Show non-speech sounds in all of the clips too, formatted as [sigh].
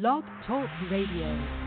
Blog Talk Radio.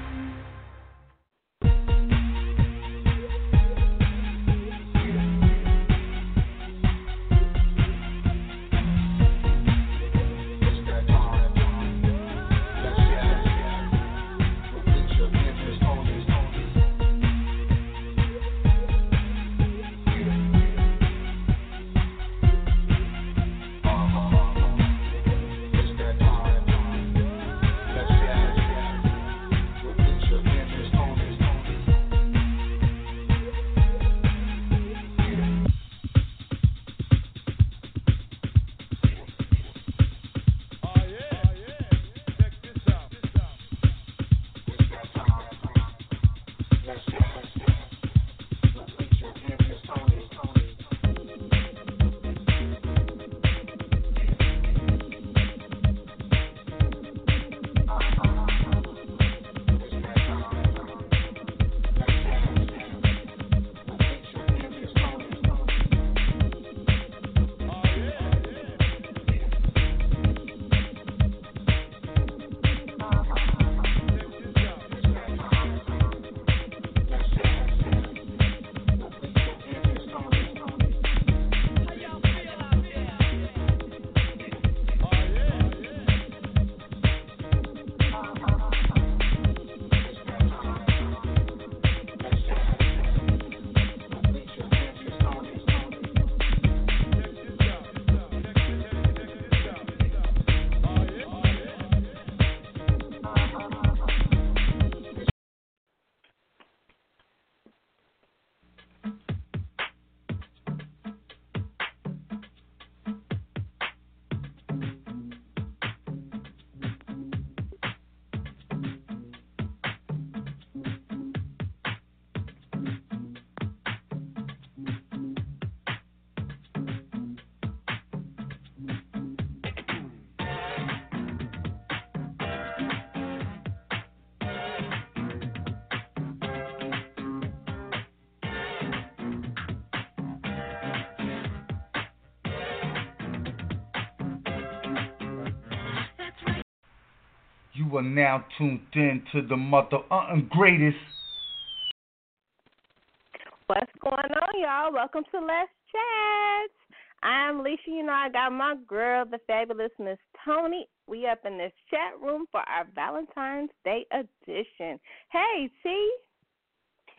Now tuned in to the mother uh, greatest. What's going on, y'all? Welcome to Let's Chat. I'm Alicia. You know, I got my girl, the fabulous Miss Toni. We up in this chat room for our Valentine's Day edition. Hey, T.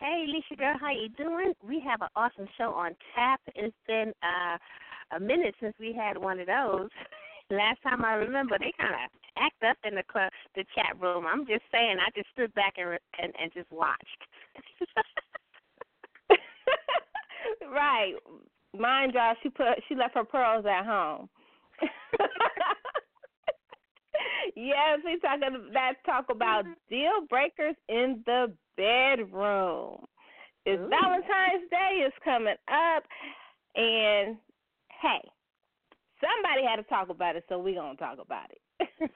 Hey, Alicia girl, how you doing? We have an awesome show on tap. It's been uh, a minute since we had one of those. [laughs] Last time I remember, they kind of act up in the club, the chat room. I'm just saying, I just stood back and and, and just watched. [laughs] right. Mind y'all, she put she left her pearls at home. [laughs] yes, we talking let's talk about mm-hmm. deal breakers in the bedroom. It's Ooh. Valentine's Day is coming up and hey, somebody had to talk about it, so we're gonna talk about it. [laughs]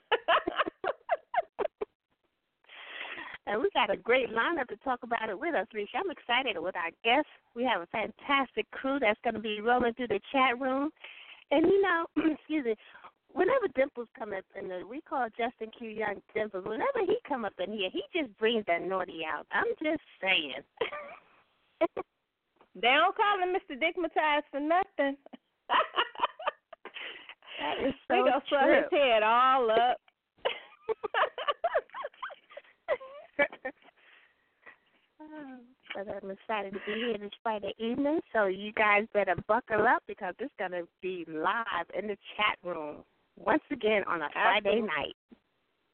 and we got a great lineup to talk about it with us, Risha. I'm excited with our guests. We have a fantastic crew that's going to be rolling through the chat room. And, you know, [clears throat] excuse me, whenever Dimples come up in the, we call Justin Q Young Dimples, whenever he come up in here, he just brings that naughty out. I'm just saying. [laughs] they don't call him Mr. Dickmatized for nothing. [laughs] that is so gonna true. his head all up. but I'm excited to be here this Friday evening. So you guys better buckle up because it's gonna be live in the chat room once again on a Friday night.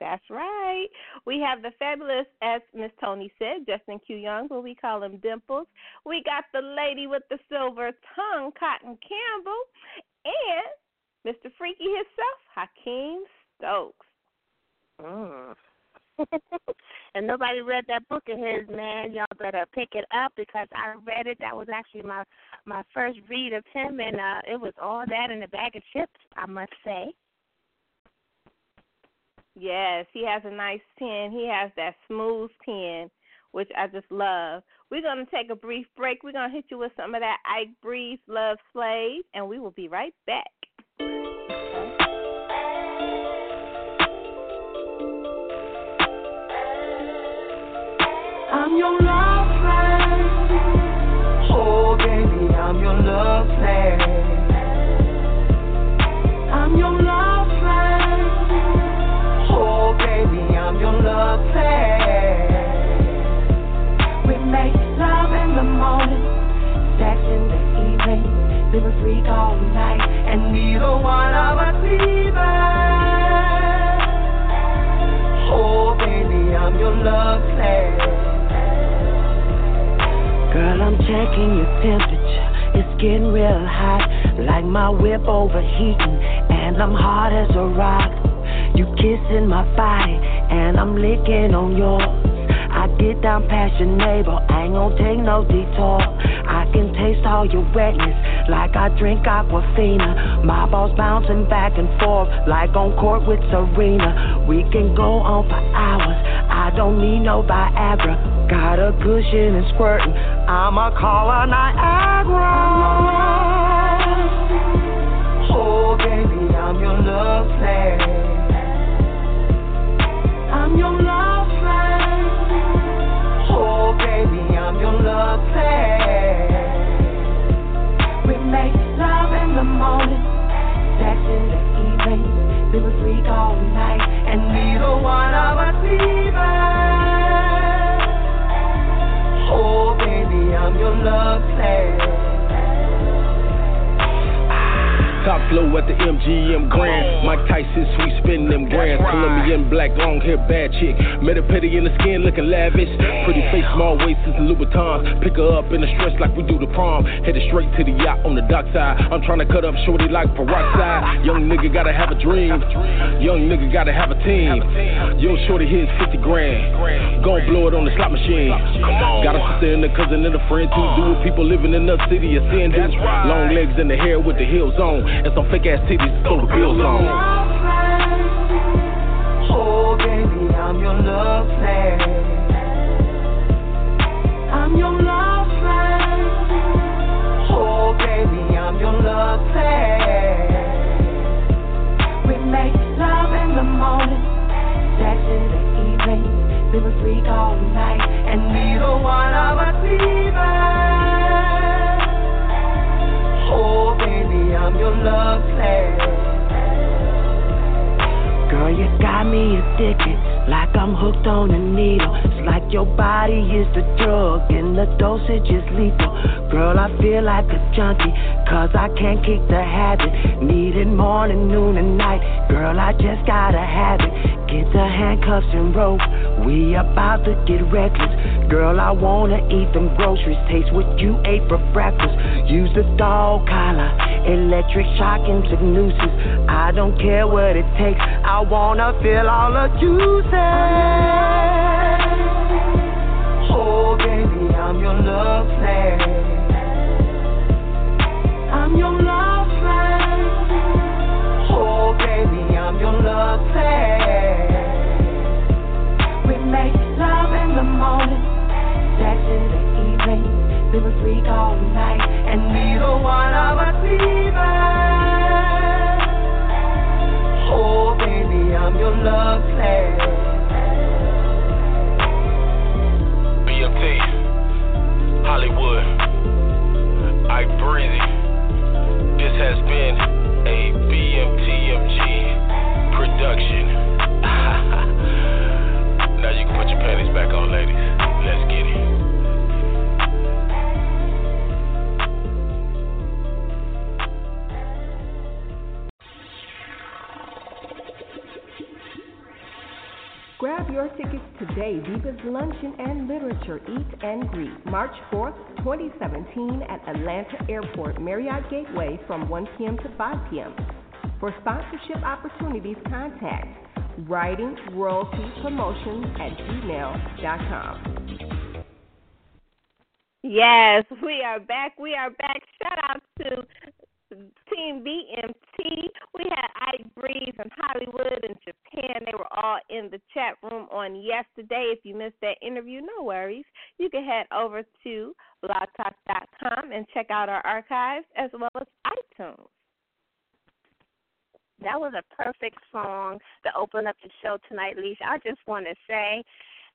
That's right. We have the fabulous, as Miss Toni said, Justin Q Young, but we call him Dimples. We got the lady with the silver tongue, Kottyn Campbell, and Mr. Freaky himself, Haikeem Stokes. Mm. [laughs] and nobody read that book of his, man. Y'all better pick it up because I read it. That was actually my my first read of him, and uh it was all that in a bag of chips, I must say. Yes, he has a nice pen. He has that smooth pen, which I just love. We're going to take a brief break. We're going to hit you with some of that Ike Breeze Love Slave, and we will be right back. I'm your love flame. Oh, baby, I'm your love flame. I'm your love flame. Oh, baby, I'm your love flame. We make love in the morning, sex in the evening, live a freak all night, and neither one of us leaving. Oh, baby, I'm your love Girl, I'm checking your temperature. It's getting real hot, like my whip overheating, and I'm hard as a rock. You kissing my body, and I'm licking on yours. I get down past your neighbor, I ain't gon' take no detour. I can taste all your wetness, like I drink Aquafina. My balls bouncing back and forth, like on court with Serena. We can go on for hours, I don't need no Viagra. Got a cushion and squirting, I'ma call her Niagara. Oh, baby, I'm your love flame. I'm your love We make love in the morning, in the evening, freak all night, and neither one of us. Oh, baby, I'm your love flame. Top flow at the MGM Grand. Mike Tyson, sweet spinning them grands. Colombian black, long hair, bad chick. Met a petty in the skin, looking lavish. Pretty face, small waist, and Louboutins. Pick her up in a stretch like we do the prom. Headed straight to the yacht on the dock side. I'm trying to cut up shorty like peroxide. Young nigga gotta have a dream. Young nigga gotta have a team. Yo, shorty, here's 50 grand. Gon' blow it on the slot machine. Got a sister and a cousin and a friend. Do what people living in the city seeing do. Long legs and the hair with the heels on. And some fake ass titties, throw the bills on. Oh, baby, I'm your love flame. I'm your love flame. Oh, baby, I'm your love flame. We make love in the morning, sex in the evening, live a freak all night, and neither one of us leaving. Oh, baby, I'm your love flame. Girl, you got me addicted, like I'm hooked on a needle. It's like your body is the drug, and the dosage is lethal. Girl, I feel like a junkie, cause I can't kick the habit. Need it morning, noon, and night. Girl, I just gotta have it. Get the handcuffs and rope. We about to get reckless. Girl, I wanna eat them groceries. Taste what you ate for breakfast. Use the dog collar, electric shock into nooses. I don't care what it takes. I wanna feel all the juices. Oh, baby, I'm your love flame. I'm your love flame. Oh, baby, I'm your love flame. In the morning, sex in the evening, live a freak all night, and neither one of us leaving. Oh, baby, I'm your love flame. BMT, Hollywood, Ike Breezy. This has been a BMTMG production. [laughs] now you can put your panties back on, ladies. Let's get it. Grab your tickets today. Viva's Luncheon and Literature Eat and Greet, March 4th, 2017 at Atlanta Airport Marriott Gateway from 1 p.m. to 5 p.m. For sponsorship opportunities, contact writing royalty promotions at gmail.com. Yes, we are back. We are back. Shout out to Team BMT. We had Ike Breeze and Hollywood and Japan. They were all in the chat room on yesterday. If you missed that interview, no worries. You can head over to blogtalk.com and check out our archives as well as iTunes. That was a perfect song to open up the show tonight, Lisa. I just want to say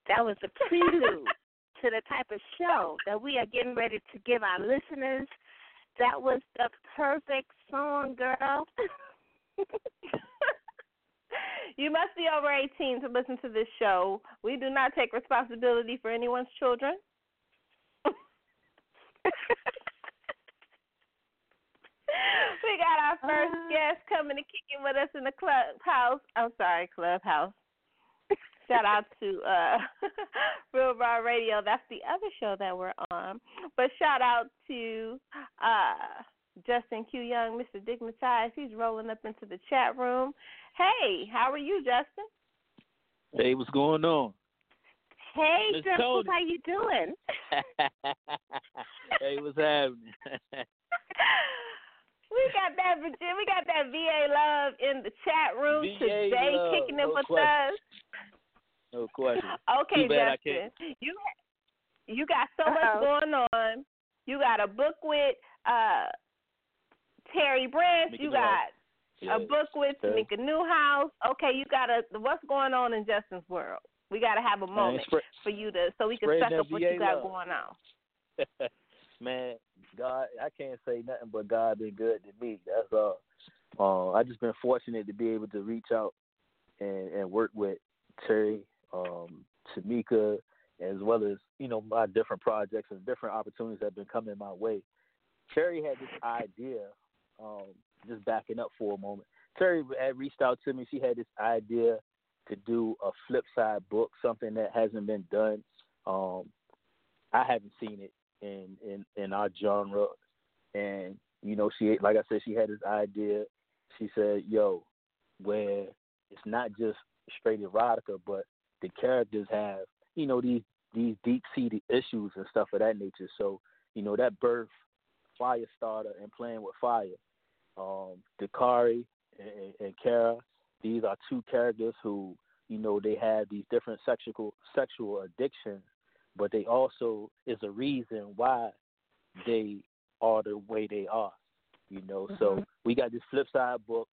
that was the prelude [laughs] to the type of show that we are getting ready to give our listeners. That was the perfect song, girl. [laughs] you must be over 18 to listen to this show. We do not take responsibility for anyone's children. [laughs] [laughs] we got our first uh, guest coming and kicking with us in the clubhouse. I'm sorry, clubhouse. [laughs] Shout out to uh [laughs] Real Raw Radio. That's the other show that we're on. But shout out to uh Justin Q Young, Mr. Dickmatized. He's rolling up into the chat room. Hey, how are you, Justin? Hey, what's going on? Hey, Justin, how you doing? hey, what's happening? We got that Virginia, we got that VA love in the chat room VA today, love, kicking it no with question. us. No question. [laughs] Okay, Too bad Justin, you you got so Uh-oh. much going on. You got a book with uh Terry Branch. Mika you Newhouse. got a book with Terry. Tamika Newhouse. Okay, you got a what's going on in Justin's world? We got to have a moment spread- for you to so we can spreading suck up what you got love. going on. [laughs] Man, God, I can't say nothing but God been good to me. That's all. Uh, I just been fortunate to be able to reach out and, and work with Terry, um, Tamika, as well as you know my different projects and different opportunities that have been coming my way. Terry had this idea, um, just backing up for a moment. Terry had reached out to me. She had this idea to do a flip side book, something that hasn't been done. Um, I haven't seen it in, in, in our genre. And, you know, she like I said, she had this idea. She said, Yo, where it's not just straight erotica, but the characters have, you know, these these deep seated issues and stuff of that nature. So, you know, that birth fire starter, and playing with fire. Um, Dakari and, and Kara, these are two characters who, you know, they have these different sexual sexual addictions, but they also is a reason why they are the way they are. You know, so Mhm. we got this flip side book.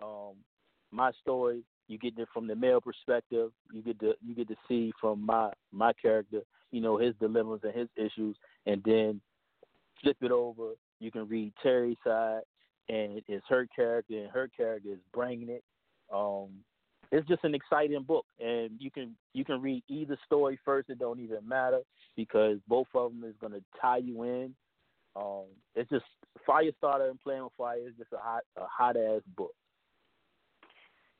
Um, my story, you get it from the male perspective. You get to you get to see from my my character, you know, his dilemmas and his issues, and then flip it over. You can read Terry's side, and it's her character, and her character is bringing it. Um, it's just an exciting book, and you can you can read either story first. It don't even matter because both of them is gonna tie you in. Um, it's just Firestarter and Playing with Fire is just a hot a hot ass book.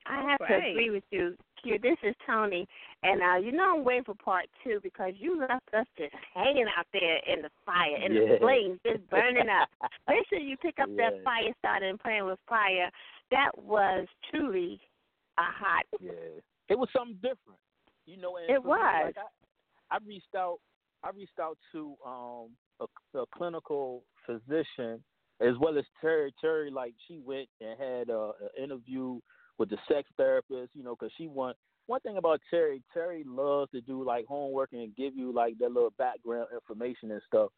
I have to agree with you. Q, this is Toni, and uh, you know I'm waiting for part two because you left us just hanging out there in the fire, in Yeah. the flames, just [laughs] burning up. Make sure you pick up that Yeah. fire starter and playing with fire. That was truly a hot. Yeah, it was something different, you know. And It for me, was. Like I, I reached out. I reached out to um a, a clinical physician as well as Terry. Terry, like she went and had a, an interview with the sex therapist, you know, because she want one thing about Terry. Terry loves to do like homework and give you like that little background information and stuff.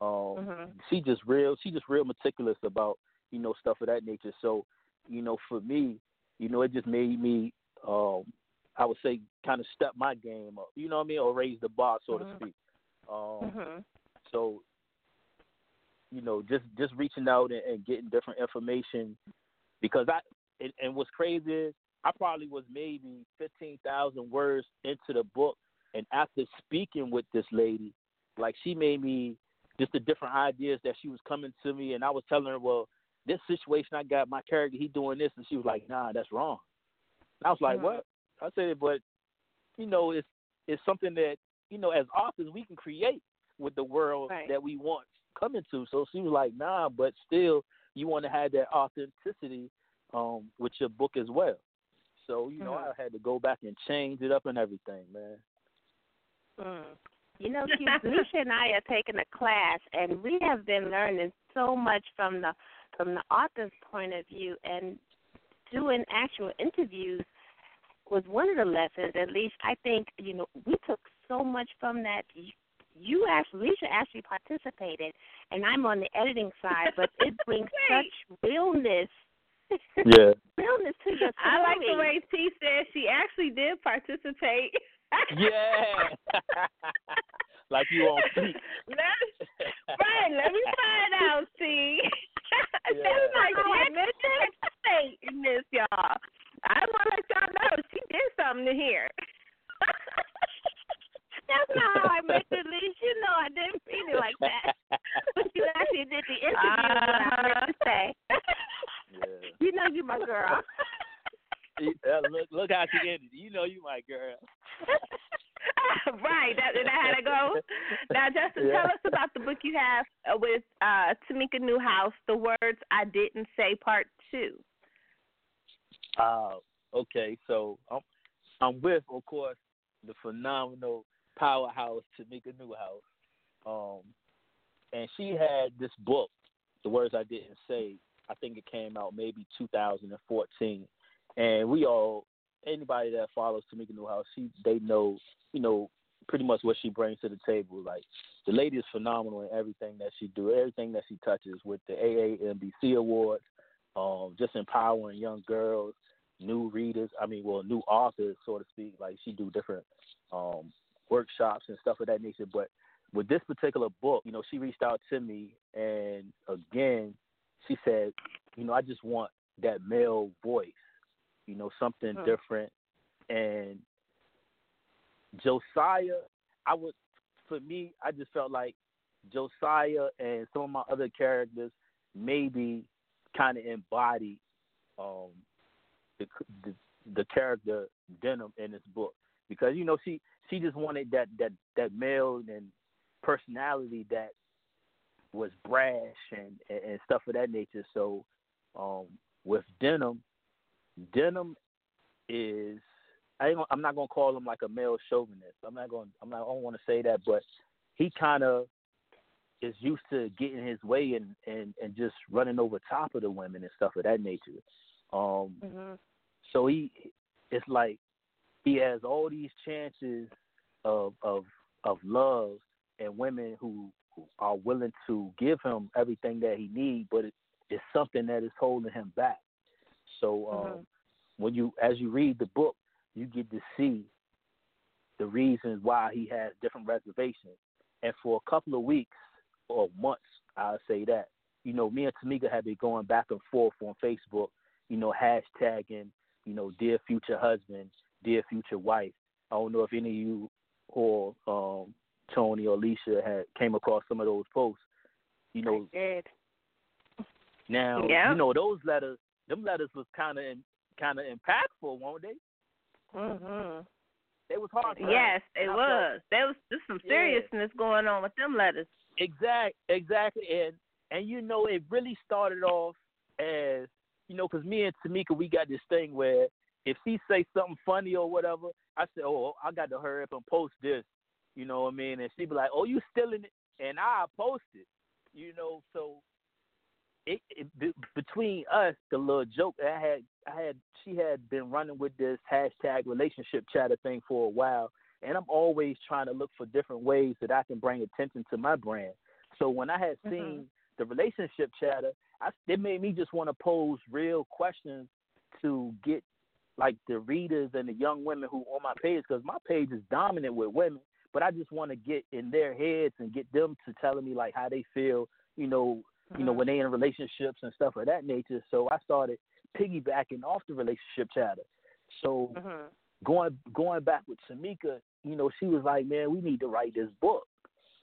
Um, Mhm. she just real. She just real meticulous about you know stuff of that nature. So, you know, for me, you know, it just made me, um, I would say, kind of step my game up. You know what I mean, or raise the bar, so Mhm. to speak. Um, Mhm. so, you know, just just reaching out and, and getting different information because I and, and what's crazy is I probably was maybe fifteen thousand words into the book, and after speaking with this lady, like she made me just the different ideas that she was coming to me, and I was telling her, well, this situation I got my character, he doing this, and she was like, nah, that's wrong. And I was like, what? I said, but you know, it's it's something that you know, as authors, we can create with the world Right. that we want coming to. So she was like, nah, but still, you want to have that authenticity um, with your book as well. So you know, Mhm. I had to go back and change it up and everything, man. Mm. You know, Q, Nisha and I are taking a class, and we have been learning so much from the from the author's point of view, and doing actual interviews was one of the lessons. At least I think you know we took so much from that. You- You actually, Lisa actually participated, and I'm on the editing side, but it [laughs] brings such realness, Yeah. [laughs] realness to your story. I like the way T said she actually did participate. yeah. [laughs] like you on speak. Let, right, let me find out, see. Yeah. That's like yeah, in this, y'all. I want to let y'all know she did something to here. [laughs] That's not how I meant it, Liz. You know I didn't mean it like that. But you actually did the interview uh, what I meant to say. Yeah. [laughs] You know you my girl. [laughs] [laughs] Look, look how she ended. You know you my girl. [laughs] right, that that had to go. Now, Justin, Yeah. tell us about the book you have uh, with uh, Tamika Newhouse, "The Words I Didn't Say," Part Two. Uh, okay, so I'm I'm with, of course, the phenomenal powerhouse Tamika Newhouse. Um, and she had this book, The Words I Didn't Say. I think it came out maybe 2014, and we all, anybody that follows Tamika Newhouse, she they know, you know, pretty much what she brings to the table. Like the lady is phenomenal in everything that she do, everything that she touches with the AAMBC awards, um, just empowering young girls, new readers. I mean, well, new authors, so to speak. Like she do different um, workshops and stuff of that nature. But with this particular book, you know, she reached out to me, and again, she said, you know, I just want that male voice, you know, something Hmm. different. And Josiah, I would, for me, I just felt like Josiah and some of my other characters maybe kind of embodied um, the, the the character Denim in this book because you know she she just wanted that that that male and personality that was brash and, and and stuff of that nature. So um, with Denim, Denim is I I'm not gonna call him like a male chauvinist. I'm not going. I'm not. I don't want to say that, but he kind of is used to getting his way and and and just running over top of the women and stuff of that nature. Um, Mm-hmm. so he, it's like he has all these chances of of of love and women who, who are willing to give him everything that he needs, but it, it's something that is holding him back. So um, Mhm. when you as you read the book, you get to see the reasons why he has different reservations. And for a couple of weeks or months, I'll say that, you know, me and Tamika have been going back and forth on Facebook, you know, hashtagging, you know, dear future husband, dear future wife. I don't know if any of you or um, Toni or Alicia had came across some of those posts. You know, now Yeah. you know those letters. Them letters was kind of kind of impactful, weren't they? Mhm. They was hard. to Yes, it was. There was just some Yeah. seriousness going on with them letters. Exact, exactly, and and you know it really started off as you know because me and Tamika we got this thing where if she say something funny or whatever, I say, oh, I got to hurry up and post this, you know what I mean, and she be like, oh, you stealing it, and I post it, you know, so it, it be, between us the little joke I had I had she had been running with this hashtag relationship chatter thing for a while and I'm always trying to look for different ways that I can bring attention to my brand. So when I had mm-hmm. seen the relationship chatter, I, it made me just want to pose real questions to get like the readers and the young women who on my page because my page is dominant with women, but I just want to get in their heads and get them to telling me like how they feel, you know, you know when they in relationships and stuff of that nature. So I started piggybacking off the relationship chatter. So Mhm. going going back with Tamika, you know, she was like, "Man, we need to write this book."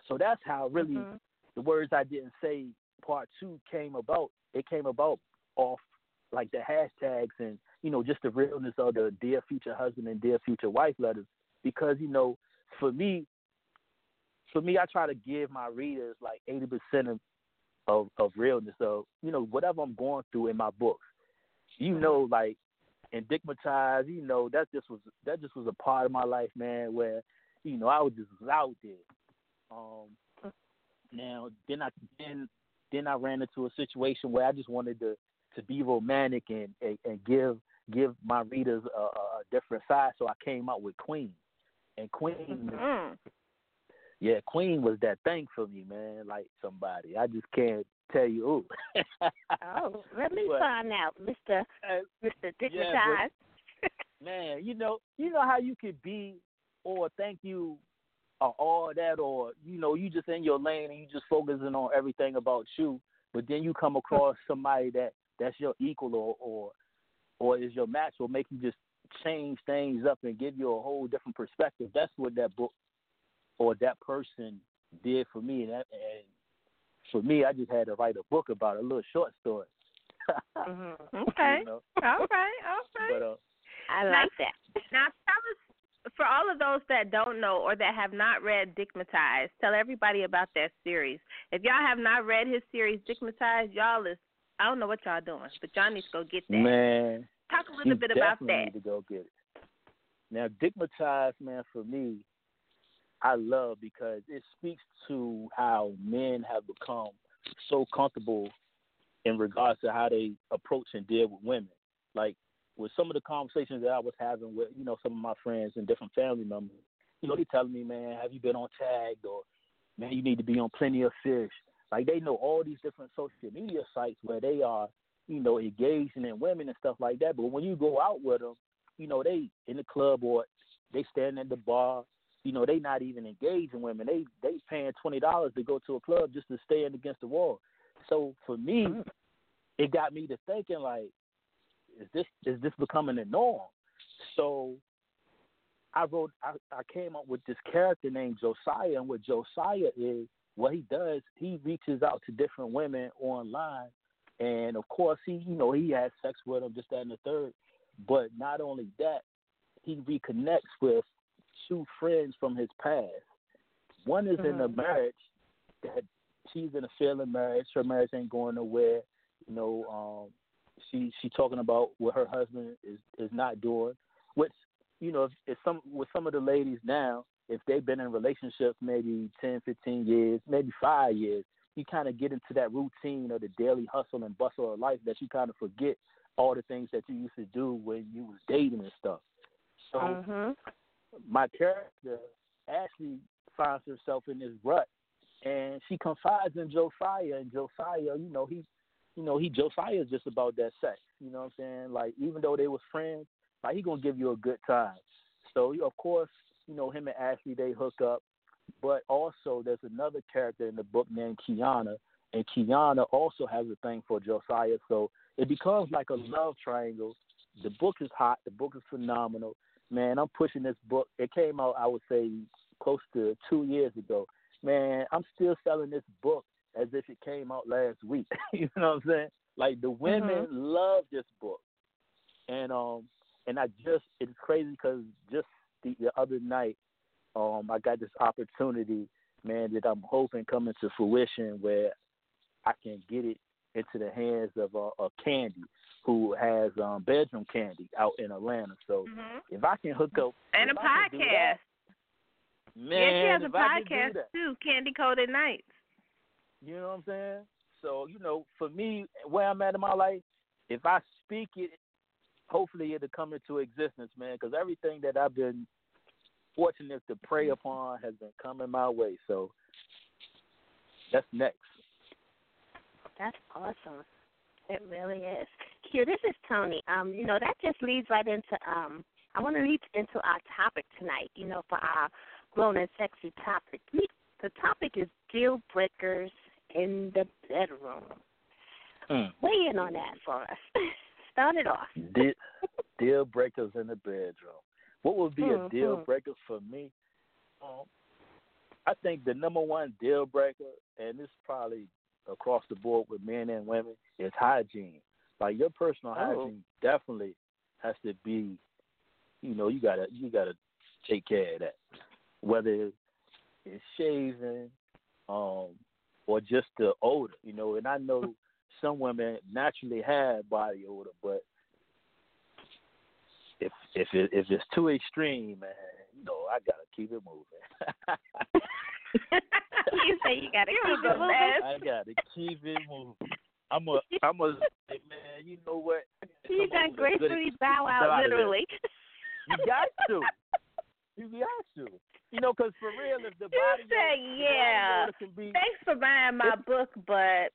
So that's how really Mhm. the words I didn't say part two came about. It came about off like the hashtags and you know just the realness of the dear future husband and dear future wife letters because you know for me for me I try to give my readers like eighty percent of, of of realness of you know whatever I'm going through in my books. You know like in Dickmatized, you know, that just was that just was a part of my life, man, where, you know, I was just out there. Um now then I then then I ran into a situation where I just wanted to to be romantic and and, and give give my readers a, a different side, so I came out with Queen. And Queen Mm. Yeah, Queen was that thing for me, man, like somebody. I just can't tell you who. Oh, let [laughs] me But- find out, Mister Uh, Mister Yeah, Dickmatized. [laughs] man, you know, you know how you could be, or thank you or all that, or you know, you just in your lane and you just focusing on everything about you, but then you come across somebody that that's your equal or or or is your match will make you just change things up and give you a whole different perspective. That's what that book or that person did for me, and, that, and for me, I just had to write a book about it, a little short story. [laughs] mm-hmm. Okay. you know? All right. All right. But uh, I like that. Now tell us, for all of those that don't know or that have not read Dickmatized, tell everybody about that series. If y'all have not read his series Dickmatized, y'all is I don't know what y'all doing, but y'all need to go get that. man, Talk a little bit about definitely that. Need to go get it. Now, Dickmatized, man, for me, I love because it speaks to how men have become so comfortable in regards to how they approach and deal with women. Like with some of the conversations that I was having with, you know, some of my friends and different family members, you know, they telling me, man, have you been on tagged or man, you need to be on plenty of fish. Like they know all these different social media sites where they are, you know, engaging in women and stuff like that. But when you go out with them, you know, they in the club or they stand at the bar, you know, they not even engaging women. They they paying twenty dollars to go to a club just to stand against the wall. So for me, mm. it got me to thinking like, is this is this becoming the norm? So I wrote I, I came up with this character named Josiah and what Josiah is what he does, he reaches out to different women online and of course he you know, he has sex with them, just that and the third. But not only that, he reconnects with two friends from his past. One is in a Mhm. marriage that she's in a failing marriage. Her marriage ain't going nowhere. You know, um, she she talking about what her husband is is not doing. Which you know, if, if some with some of the ladies now, if they've been in relationships maybe 10, 15 years, maybe five years, you kind of get into that routine of the daily hustle and bustle of life that you kind of forget all the things that you used to do when you was dating and stuff. So Mhm. My character Ashley finds herself in this rut, and she confides in Josiah, and Josiah, you know, he, you know, he Josiah is just about that sex. You know what I'm saying? Like even though they was friends, like he gonna give you a good time. So of course, you know, him and Ashley they hook up, but also there's another character in the book named Kiana, and Kiana also has a thing for Josiah. So it becomes like a love triangle. The book is hot. The book is phenomenal. Man, I'm pushing this book. It came out, I would say, close to two years ago. Man, I'm still selling this book as if it came out last week. [laughs] you know what I'm saying? Like the women love this book, and um, and I just it's crazy because just the, the other night, um, I got this opportunity, man, that I'm hoping coming to fruition where I can get it into the hands of uh, a Candy who has um bedroom candy out in Atlanta. So Mhm. if I can hook up And a if I can do that, podcast. man, yeah, she has a if I can do podcast that, too, Candy Coated Nights. You know what I'm saying? So, you know, for me, where I'm at in my life, if I speak it, hopefully it'll come into existence, man, because everything that I've been fortunate to pray upon has been coming my way. So that's next. That's awesome. It really is. Q, this is Toni. Um, you know, that just leads right into um I want to lead into our topic tonight, you know, for our grown and sexy topic. The topic is deal breakers in the bedroom. Mm. Weigh in on that for us. [laughs] Start it off. Deal, deal breakers in the bedroom. What would be a deal breaker for me? Um, I think the number one deal breaker, and this is probably across the board with men and women, is hygiene. Like your personal Oh. hygiene definitely has to be, you know, you gotta you gotta take care of that. Whether it's shaving, um, or just the odor, you know. And I know [laughs] some women naturally have body odor, but if if it, if it's too extreme, man, you know, I gotta keep it moving. [laughs] you say you got to [laughs] keep it moving. I gotta keep it moving. I'm a I'm a man. You know what? You Come up got with a good gracefully bow out, get out of there. literally. You got to. You got to. You know, because for real, if the You body say, odor- the yeah. body can be Thanks for buying my book, but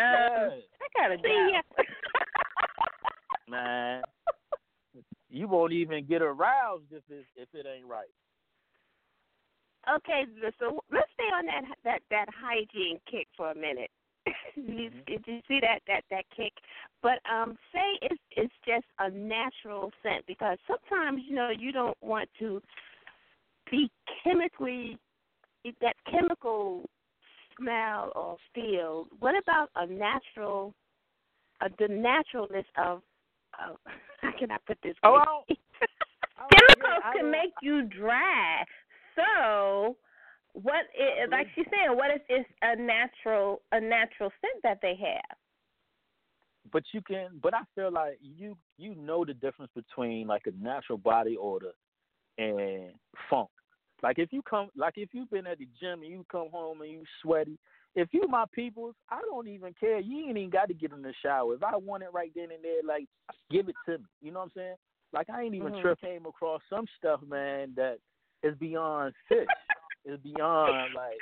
um, I gotta go. See ya. man. You won't even get aroused if it if it ain't right. okay, so let's stay on that that that hygiene kick for a minute. [laughs] you, Mhm. did you see that that that kick? But um, say it's it's just a natural scent because sometimes you know you don't want to be chemically that chemical smell or feel. What about a natural, uh, the naturalness of? of [laughs] how can I put this? Oh? [laughs] I don't- Chemicals yeah, can make you dry. So, what is like she's saying? What if it's a natural a natural scent that they have? but you can but i feel like you you know the difference between like a natural body odor and funk like if you come like if you've been at the gym and you come home and you sweaty if you my peoples i don't even care you ain't even got to get in the shower if i want it right then and there like give it to me you know what i'm saying like i ain't even Mhm. trip came across some stuff man that is beyond fish it's beyond like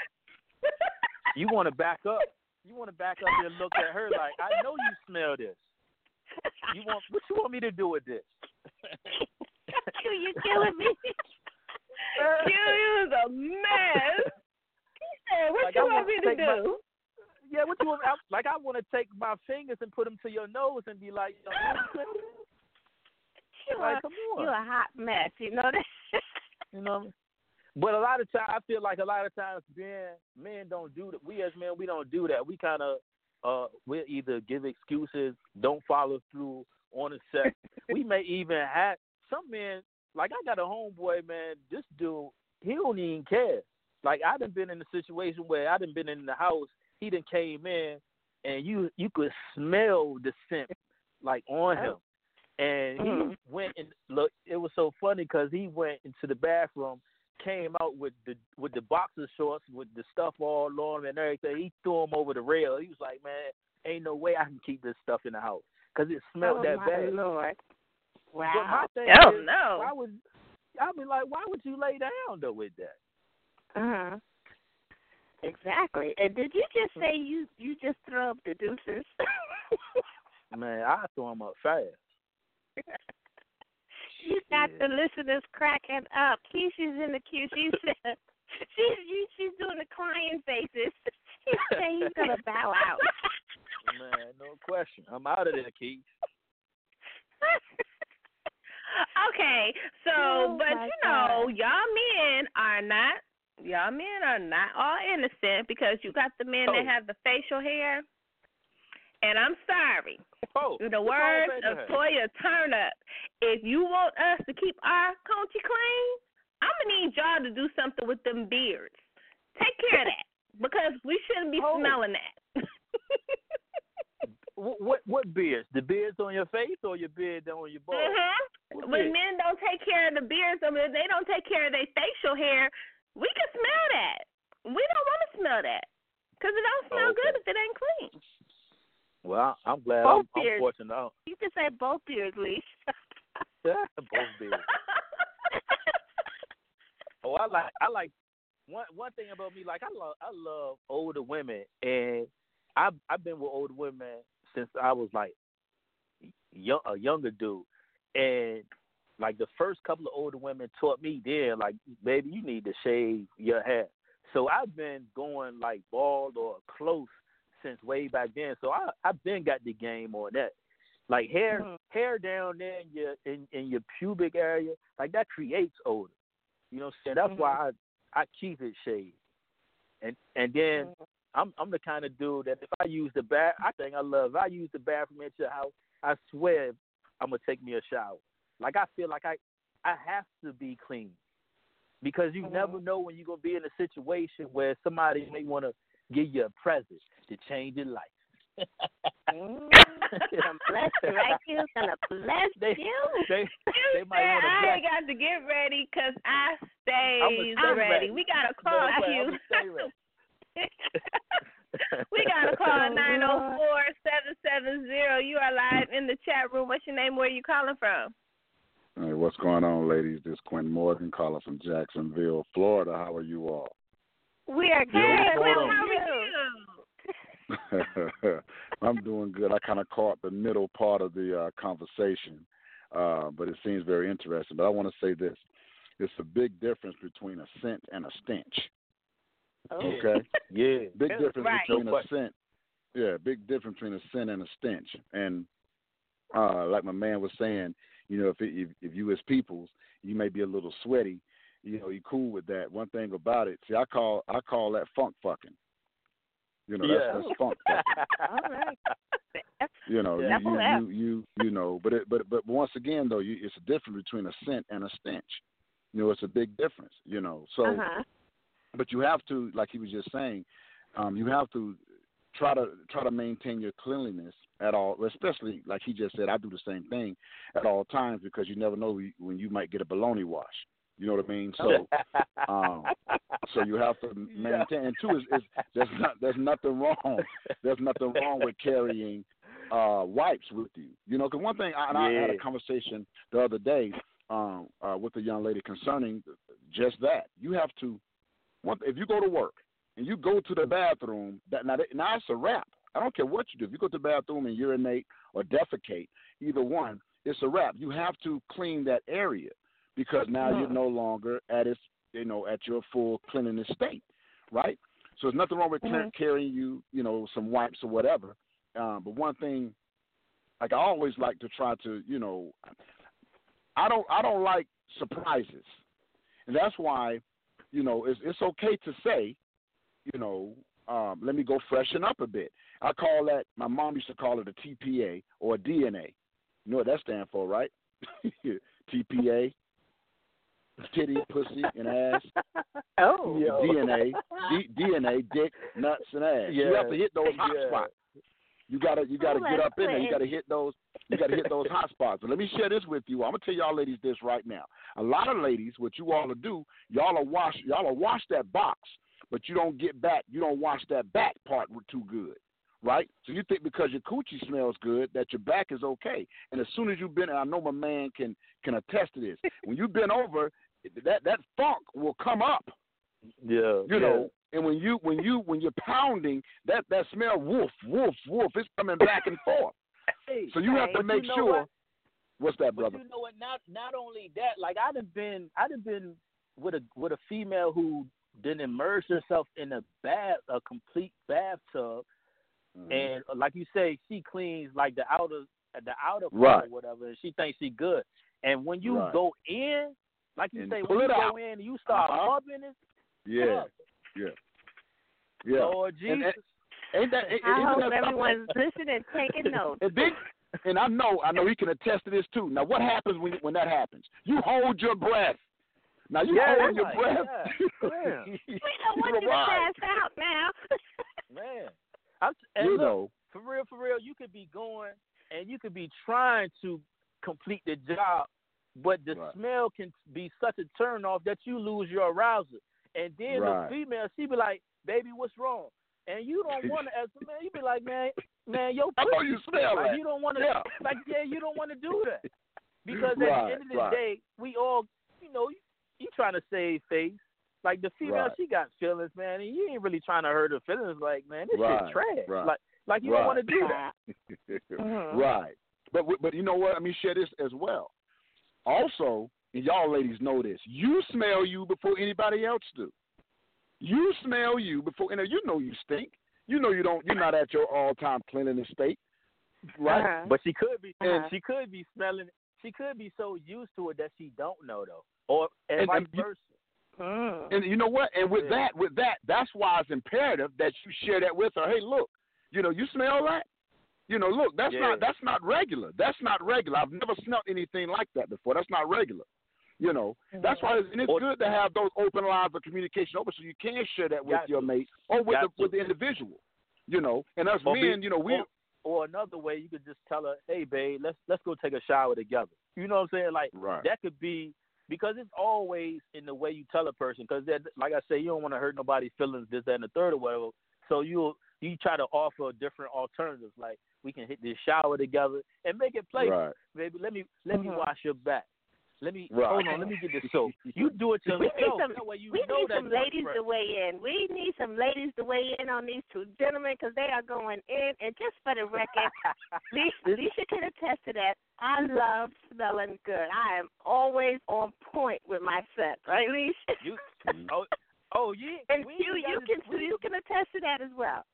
you want to back up you want to back up and look at her like i know you smell this you want what you want me to do with this? Q, you killing me. Q is a mess. He said, "What Like, you I want me to take my- do?" Yeah, what you want? I, like I want to take my fingers and put them to your nose and be like, you know, You like come on, you a hot mess. You know that. you know. What I mean? But a lot of times, I feel like a lot of times, men men don't do that. We as men, we don't do that. We kind of uh, we'll either give excuses, don't follow through on the set. [laughs] we may even have some men. Like I got a homeboy, man. This dude, he don't even care. Like I done been in a situation where I done been in the house. He done came in, and you you could smell the scent like on him. And he Mhm. went and look. It was so funny because he went into the bathroom, came out with the with the boxer shorts with the stuff all on him and everything. He threw them over the rail. He was like, "Man, ain't no way I can keep this stuff in the house because it smelled oh that my bad." lord! But my Wow. thing Oh is, no. why would I be like, why would you lay down though with that? Uh huh. Exactly. And did you just say you you just throw up the deuces? [laughs] Man, I throw him up fast. [laughs] you got the listeners cracking up. Keisha's in the queue. She [laughs] said she's she's doing the crying faces. [laughs] She said he's gonna bow out. Man, no question. I'm out of there, Keith. [laughs] okay, so Oh, but you know, y'all men are not y'all men are not all innocent because you got the men Oh. that have the facial hair. And I'm sorry. In the words of? Toya Turnup, if you want us to keep our country clean, I'm gonna need y'all to do something with them beards. Take care of that because we shouldn't be Oh. smelling that. [laughs] What, what what beards? The beards on your face or your beard on your balls? Mm-hmm. What When beard? men don't take care of the beards, I mean, they don't take care of their facial hair. We can smell that. We don't want to smell that because it don't smell okay. good if it ain't clean. Well, I'm glad Both I'm, I'm fortunate. Don't- You can say both beards, Leash. [laughs] Both beards. [laughs] Oh, I like I like one one thing about me. Like I love I love older women, and I've I've been with older women since I was like young a younger dude, and like the first couple of older women taught me then like baby you need to shave your hair. So I've been going like bald or close since way back then. So I I've been got the game on that. Like hair Mhm. hair down there in your in, in your pubic area, like that creates odor. You know what I'm saying? That's why I I keep it shaved. And and then Mhm. I'm I'm the kind of dude that if I use the bath, I think I love. If I use the bathroom at your house, I swear I'm gonna take me a shower. Like I feel like I I have to be clean because you Mhm. never know when you're gonna be in a situation where somebody may want to give you a present to change your life. Mm, gonna bless you, right? You gonna bless They- you. They [laughs] they might said want to I bless. ain't got to get ready 'cause I stay I'ma stay ready. ready. We got to call way, you. I'ma stay ready. [laughs] we got to call [laughs] Oh, nine zero four seven seven zero. You are live in the chat room. What's your name? Where are you calling from? Hey, what's going on, ladies? This is Quentin Morgan calling from Jacksonville, Florida. How are you all? We are Yo, good. hold How are you? [laughs] I'm doing good. I kind of caught the middle part of the uh, conversation, uh, but it seems very interesting. But I want to say this: it's a big difference between a scent and a stench. Oh. Okay. [laughs] Yeah. Big difference right. between No a scent. Yeah, big difference between a scent and a stench. And uh, like my man was saying, you know, if it, if if you as peoples, you may be a little sweaty. You know, you cool with that. One thing about it, see, I call I call that funk fucking. You know, Yeah. that's, that's funk fucking. [laughs] All right. You know, That's you, you, you you you know, but it, but but once again though, you, it's a difference between a scent and a stench. You know, it's a big difference. You know, so uh-huh. but you have to, like he was just saying, um, you have to try to try to maintain your cleanliness at all. Especially like he just said, I do the same thing at all times because you never know when you might get a baloney wash. You know what I mean? So, um, so you have to [laughs] maintain. And two is, is there's not there's nothing wrong. [laughs] There's nothing wrong with carrying uh, wipes with you. You know, because one thing, I, and I had a conversation the other day um, uh, with a young lady concerning just that. You have to, one, if you go to work and you go to the bathroom, that now, that- now it's a wrap. I don't care what you do. If you go to the bathroom and urinate or defecate, either one, it's a wrap. You have to clean that area because now you're no longer at its, you know, at your full cleanliness state, right? So there's nothing wrong with car- carrying you, you know, some wipes or whatever. Um, but one thing, like I always like to try to, you know, I don't, I don't like surprises, and that's why, you know, it's it's okay to say, you know, um, let me go freshen up a bit. I call that. My mom used to call it a TPA or a DNA. You know what that stands for, right? [laughs] TPA, titty, pussy, and ass. [laughs] Oh. Yo. DNA, D, DNA, dick, nuts, and ass. You have to hit those hot Yeah. spots. You gotta, you gotta Oh, get up in there. You gotta hit those. You gotta hit those hot spots. But let me share this with you. I'm gonna tell y'all ladies this right now. A lot of ladies, what you all will do, y'all will wash, y'all will wash that box, but you don't get back. You don't wash that back part too good, right? So you think because your coochie smells good that your back is okay. And as soon as you've been, and I know my man can can attest to this. When you've been over, that that funk will come up Yeah. you know and when you when you when you're pounding that that smell woof woof woof it's coming back and forth Hey, so you have to make you know sure what? what's that But brother you know what? Not not only that, like I'd have been I'd have been with a with a female who didn't immerse herself in a bath a complete bathtub Mhm. and uh, like you say, she cleans like the outer the outer part Right. or whatever and she thinks she good. And when you Right. go in, like you say, pull when you go out. in and you start Uh-huh. rubbing it, yeah yeah yeah Lord Jesus. and, ain't that ain't- I isn't hope that everyone's listening, and taking [laughs] notes. and then and I know I know he can attest to this too now what happens when when that happens you hold your breath now you Yeah, hold your right, breath yeah, [laughs] We don't want you to Right. pass out now. [laughs] Man. I'm, you look, know for real, for real, you could be going and you could be trying to complete the job, but the Right. smell can be such a turn off that you lose your arousal. And then Right. the female, she be like, "Baby, what's wrong?" And you don't [laughs] want to, as a man, you be like, "Man, man, yo, I know you smell like that you don't want to, Yeah. like yeah, you don't want to do that [laughs] because at Right, the end of the day, we all, you know, you, you trying to save face. Like the female, she got feelings, man, and you ain't really trying to hurt her feelings. Like, man, this shit trash. Like, like you don't want to do that. Mhm. [laughs] Right. But but you know what? I mean, share this as well. Also, and y'all ladies know this. You smell you before anybody else do. You smell you before and you know you stink. You know you don't you're not at your all time cleanliness state. Right? Uh-huh. But she could be, Uh-huh. and she could be smelling. She could be so used to it that she don't know though, or and, And- vice you- versa. Mm. And you know what? And with Yeah. that, with that, that's why it's imperative that you share that with her. Hey, look, you know, you smell that? You know, look, that's Yeah. not that's not regular. That's not regular. I've never smelled anything like that before. That's not regular. You know, that's why it's, and it's good to have those open lines of communication open so you can share that with Got your to. mate or with Got the to. with the individual. You know, and us Or be- men, you know, we or, or another way, you could just tell her, "Hey, babe, let's let's go take a shower together." You know what I'm saying? Like right, that could be because it's always in the way you tell a person. Because like I say, you don't want to hurt nobody's feelings, this, that, and the third, or whatever. So you you try to offer different alternatives, like we can hit this shower together and make it playful. right, Baby, let me let me Mhm. wash your back. Let me Right. hold on. Let me get this so you do it yourself. We need some, that way you we know need some ladies fresh. to weigh in. We need some ladies to weigh in on these two gentlemen because they are going in. And just for the record, [laughs] Lissha, Lissha can attest to that. I love smelling good. I am always on point with my scent, right, Lissha? You [laughs] oh oh yeah. and we you, ain't you can, to- we- you can attest to that as well.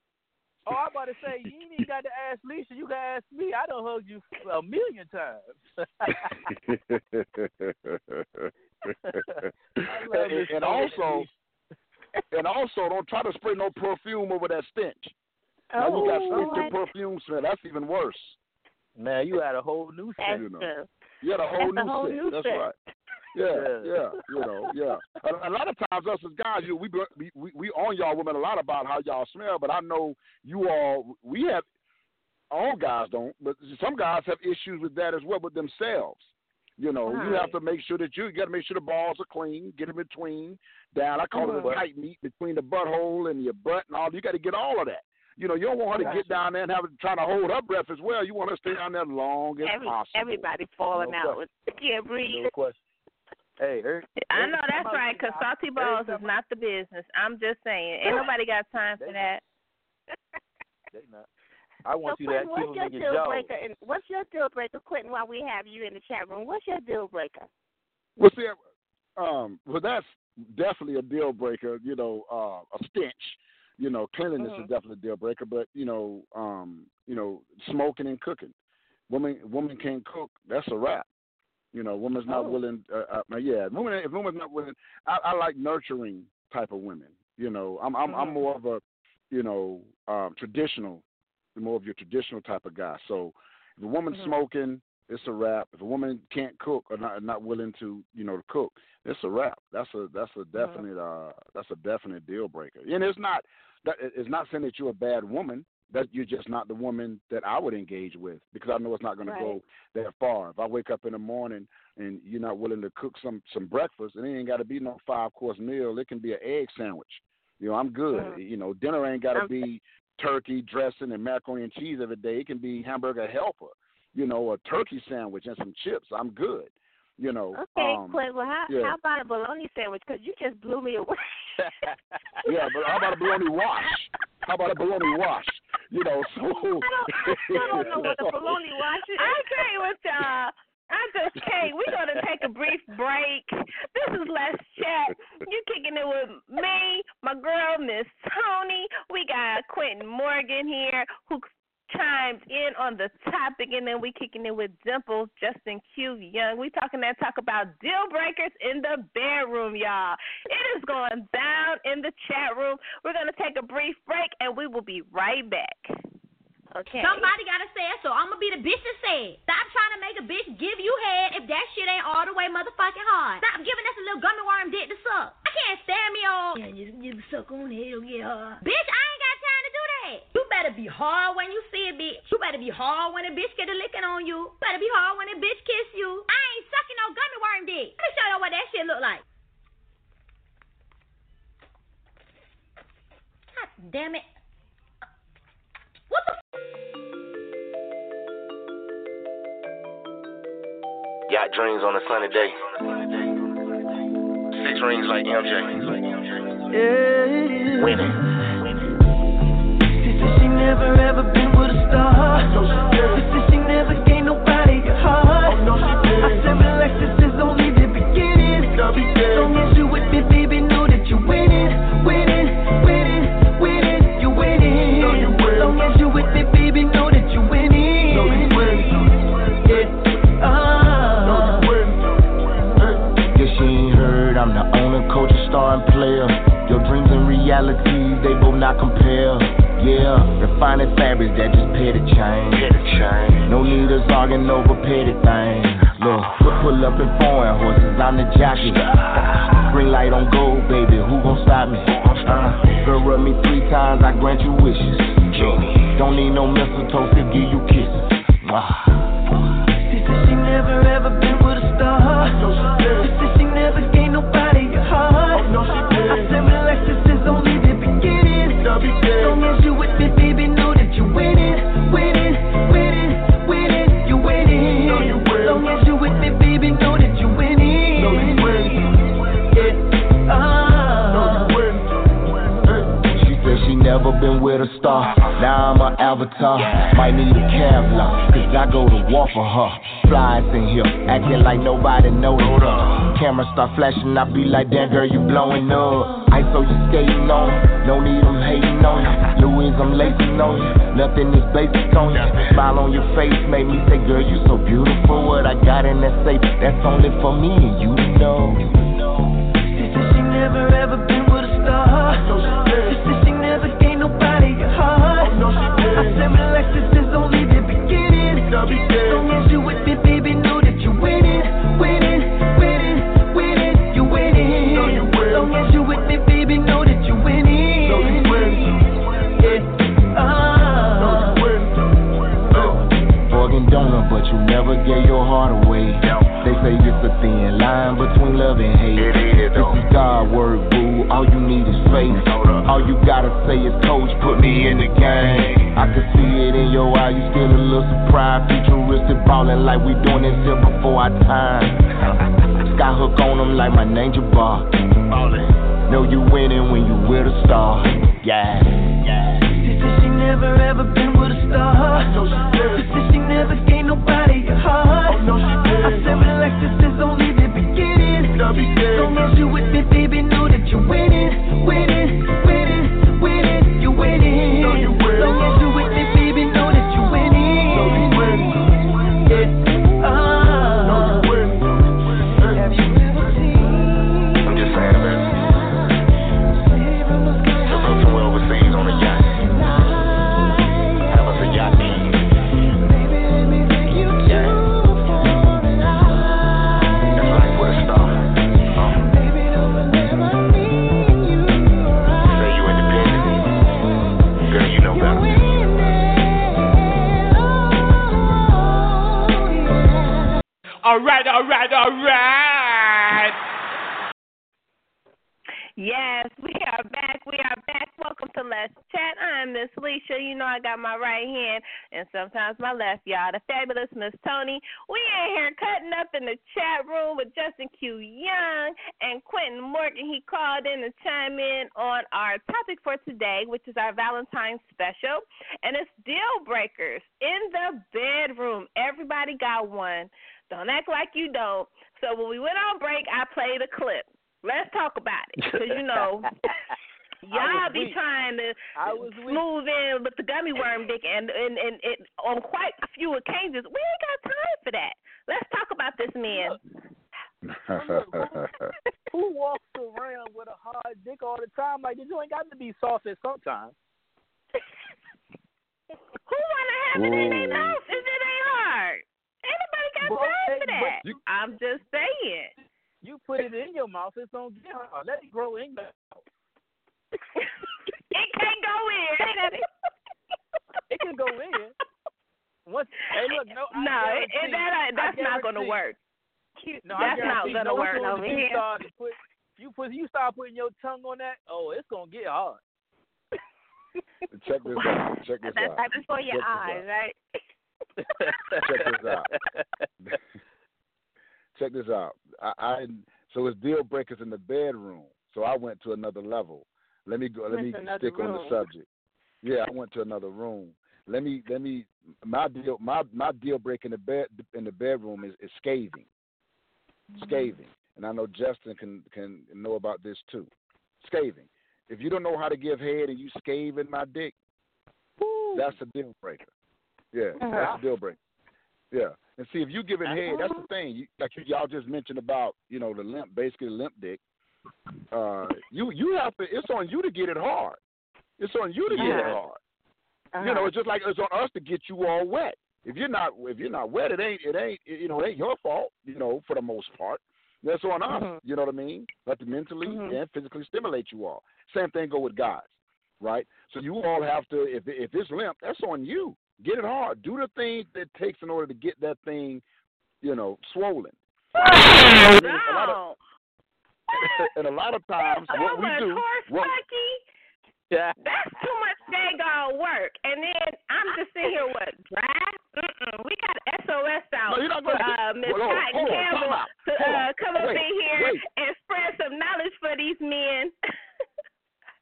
Oh, I'm about to say you ain't even got to ask Lisa. You can ask me. I done hugged you a million times. [laughs] And, and also, and also, don't try to spray no perfume over that stench. Now Oh, you got oh, stench what? and perfume smell. That's even worse. man, you had a whole new That's scent. you know. true. You had a whole That's a new whole scent. new That's scent. right. Yeah, Yeah. you know, yeah. A, a lot of times, us as guys, you know, we, be- we we on y'all women a lot about how y'all smell, but I know you all we have. All guys don't, but some guys have issues with that as well with themselves. You know, you have to make sure that you, you got to make sure the balls are clean, get them between down. I call it Mhm. a tight meat between the butthole and your butt and all. You got to get all of that. You know, you don't want her to get down there and have trying to hold her breath as well. You want her to stay down there long as Every, possible. everybody falling No out with can't breathe. No question. Hey, Eric. I know that's right, because salty balls is not the business. I'm just saying. Ain't nobody got time for that. [laughs] They not. I want so you to Quentin, what's your deal jaws. breaker? And what's your deal breaker, Quentin? While we have you in the chat room, what's your deal breaker? Well, see, um, well, that's definitely a deal breaker. You know, uh, a stench. You know, cleanliness Mhm. is definitely a deal breaker. But you know, um, you know, smoking and cooking. Woman, woman can't cook. That's a wrap. You know, woman's not Oh. willing. Uh, uh, yeah, woman. If woman's not willing, I, I like nurturing type of women. You know, I'm I'm, I'm Mhm. more of a, you know, um, traditional, more of your traditional type of guy. So, if a woman's Mhm. smoking, it's a wrap. If a woman can't cook or not not willing to, you know, to cook, it's a wrap. That's a that's a definite uh that's a definite deal breaker. And it's not that it's not saying that you're a bad woman. That you're just not the woman that I would engage with because I know it's not going Right. to go that far. If I wake up in the morning and you're not willing to cook some some breakfast, and it ain't got to be no five course meal. It can be an egg sandwich. You know, I'm good. Mhm. You know, dinner ain't got to Um, be turkey dressing and macaroni and cheese every day. It can be hamburger helper. You know, a turkey sandwich and some chips. I'm good. You know. Okay, um, Quentin. Well, how, yeah. how about a bologna sandwich? Because you just blew me away. [laughs] Yeah, but how about a bologna wash? How about a bologna wash? You know, so [laughs] I don't, I don't know what a bologna wash is. I agree with y'all. I just can't. We're going to take a brief break. This is Let's Chat. You kicking it with me, my girl, Miss Toni. We got Quentin Morgan here who chimed in on the topic, and then we kicking it with Dimples, Justin Q Young. We talking that talk about deal breakers in the bedroom, y'all. It is going down in the chat room. We're going to take a brief break, and we will be right back. Okay. Somebody gotta say it, so I'm gonna be the bitch that say it. Stop trying to make a bitch give you head if that shit ain't all the way motherfucking hard. Stop giving us a little gummy worm dick to suck. I can't stand me all. Yeah, just, just suck on it, it'll get hard. Bitch, I ain't got time to do that. You better be hard when you see a bitch. You better be hard when a bitch get a licking on you. Better be hard when a bitch kiss you. I ain't sucking no gummy worm dick. Let me show y'all what that shit look like. God damn it. What the Got dreams on a sunny day. Six rings like MJ. Winning. She said she never ever been with a star. She said she never gave nobody a heart. I said relax, this is only the beginning. Long as you with me, baby, know that you're winning, winning, winning, winning, winning, you're winning. Long as you with me, baby, know that you're winning. Yeah. Ah. Yeah, she ain't heard. I'm the owner, coach, and star and player. Your dreams and reality, they both not compare. Yeah, refining fabrics that just pay the chain. No need us arguing over petty things. Look, we pull up in foreign horses, I'm the jockey. Green light on gold, baby, who gon' stop me? Uh, girl, rub me three times, I grant you wishes. Don't need no mistletoe to give you kisses. Mwah. For her. Flies in here, acting like nobody noticed her. Camera start flashing, I be like, damn girl, you blowing up. I saw you skating on, no need I'm hating on you. Louis, I'm lacing on you. Nothing is basic on you. Smile on your face made me say, girl, you so beautiful. What I got in that safe, that's only for me and you to know. She said she never ever been with a star. She said she never gave nobody a heart. I said relax, this is only the beginning. Say it's a thin line between love and hate. This is God word, boo. All you need is faith. All you gotta say is, Coach, put me in the game. I can see it in your eye. You still a little surprised. Futuristic ballin' like we doing this here before our time. [laughs] Skyhook on them like my ninja bar. Know you winning when you with a star. Yeah. She said she never ever been with a star. She said she never gave nobody my right hand and sometimes my left, y'all. The fabulous Miss Toni. We in here cutting up in the chat room with Justin Q Young and Quentin Morgan. He called in to chime in on our topic for today, which is our Valentine's special, and it's deal breakers in the bedroom. Everybody got one. Don't act like you don't. So when we went on break, I played a clip. Let's talk about it, because you know [laughs] y'all be weak. trying to I was weak. move in with the gummy worm dick, and and and it, on quite a few occasions, we ain't got time for that. Let's talk about this man. [laughs] Who walks around with a hard dick all the time? Like, you ain't got to be soft at sometimes. [laughs] Who wanna have it in their mouth if it ain't hard? Anybody got But- time for that? you- I'm just saying. You put it in your mouth, it's gonna get hard. Let it grow in your mouth. It can't go in. [laughs] It can go in. Once, hey, look, no, I no, it, it, that I that's not gonna work. No, That's not gonna no work soon as over you here. Start put, you put you start putting your tongue on that. Oh, it's gonna get hard. [laughs] Check this out. Check this That's out. right before your Check eyes, out. right? Check this out. [laughs] Check this out. I, I so it's deal breakers in the bedroom. So I went to another level. Let me go. Let me stick on the subject. Yeah, I went to another room. Let me let me my deal my my deal break in the bed in the bedroom is, is scathing, scathing, and I know Justin can can know about this too. Scathing. If you don't know how to give head and you scathing my dick, that's a deal breaker. Yeah, that's a deal breaker. Yeah, and see if you giving head, that's the thing. You, like you, y'all just mentioned about you know the limp, basically limp dick. Uh, you you have to. It's on you to get it hard. It's on you to get it Uh-huh. hard. You know, it's just like it's on us to get you all wet. If you're not if you're not wet, it ain't it ain't you know it ain't your fault. You know, for the most part, that's on us. Mhm. You know what I mean? Let to mentally Mhm. and physically stimulate you all. Same thing go with guys, right? So you all have to if if it's limp, that's on you. Get it hard. Do the things that takes in order to get that thing, you know, swollen. I mean, a lot of- No. [laughs] and a lot of times so what we do, horse what. Yeah. That's too much daggone work. And then I'm just sitting here, what, dry? Mm-mm. We got SOS out No, you're not gonna uh, Miss Hold Kottyn on, Campbell out. to uh, on. come up in here wait. and spread some knowledge for these men.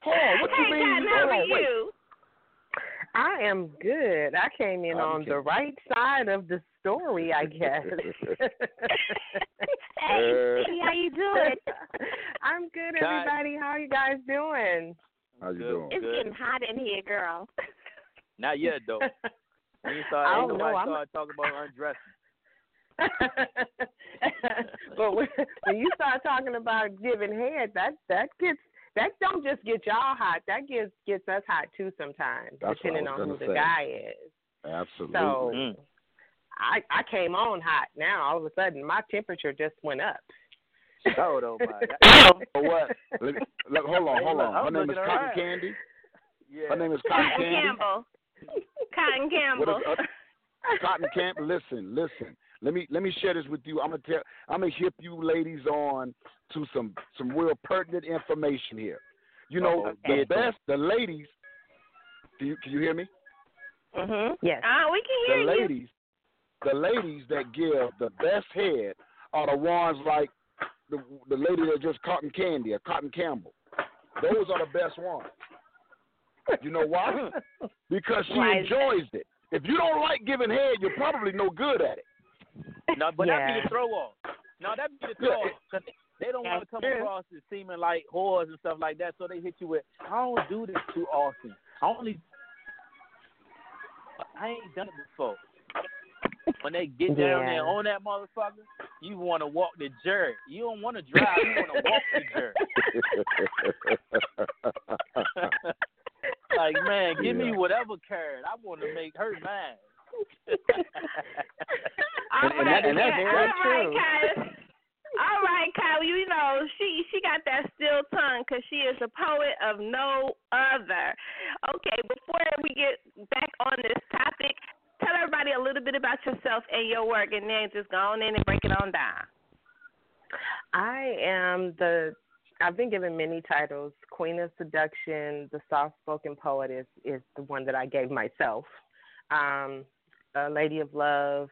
Hold on, what you hey, mean? Kottyn, how are on, wait. you? I am good. I came in on the right side of the story, I guess. [laughs] hey, uh, how you doing? [laughs] I'm good, everybody. How you guys doing? How you doing? It's Good. getting hot in here, girl. [laughs] Not yet though. When you start, I ain't don't nobody know, I'm- start talking about undressing. but when, when you start talking about giving head, that that gets that don't just get y'all hot. That gets gets us hot too sometimes, That's depending on who gonna the guy is. Absolutely. So Mm. I I came on hot. Now all of a sudden my temperature just went up. Oh, oh my what? Let me, look, hold on, hold on. I'm Her name is Cotton alright. Candy. Yeah. Her name is Cotton Cotton Candy. Campbell. Kottyn Campbell. is, uh, Cotton Camp, listen, listen. Let me let me share this with you. I'm gonna tell. I'm gonna hip you ladies on to some some real pertinent information here. You know, Okay. the best, the ladies. Can you can you hear me? Mhm. Yes. Ah, we can The hear you. ladies, the ladies that give the best head are the ones like the the lady that just Cotton Candy or Kottyn Campbell. Those are the best ones. You know why? [laughs] Because she Why enjoys it. If you don't like giving head, you're probably no good at it. No, but Yeah. be the throw off. No, that be the throw off. they don't want to come true. across as seeming like whores and stuff like that, so they hit you with, I don't do this too often. I only, I ain't done it before. When they get down Yeah. there on that motherfucker, you want to walk the jerk. You don't want to drive. You want to walk the jerk. [laughs] like, man, give me whatever carrot. I want to make her mad. All [laughs] And- and right, that- and that's Kyle. very all right, true. Kyle. All right, Kyle. You know she she got that still tongue because she is a poet of no other. Okay, before we get back on this topic, tell everybody a little bit about yourself and your work, and then just go on in and break it on down. I am the I've been given many titles. Queen of Seduction, the soft spoken poet is is the one that I gave myself. Um, a Lady of Love,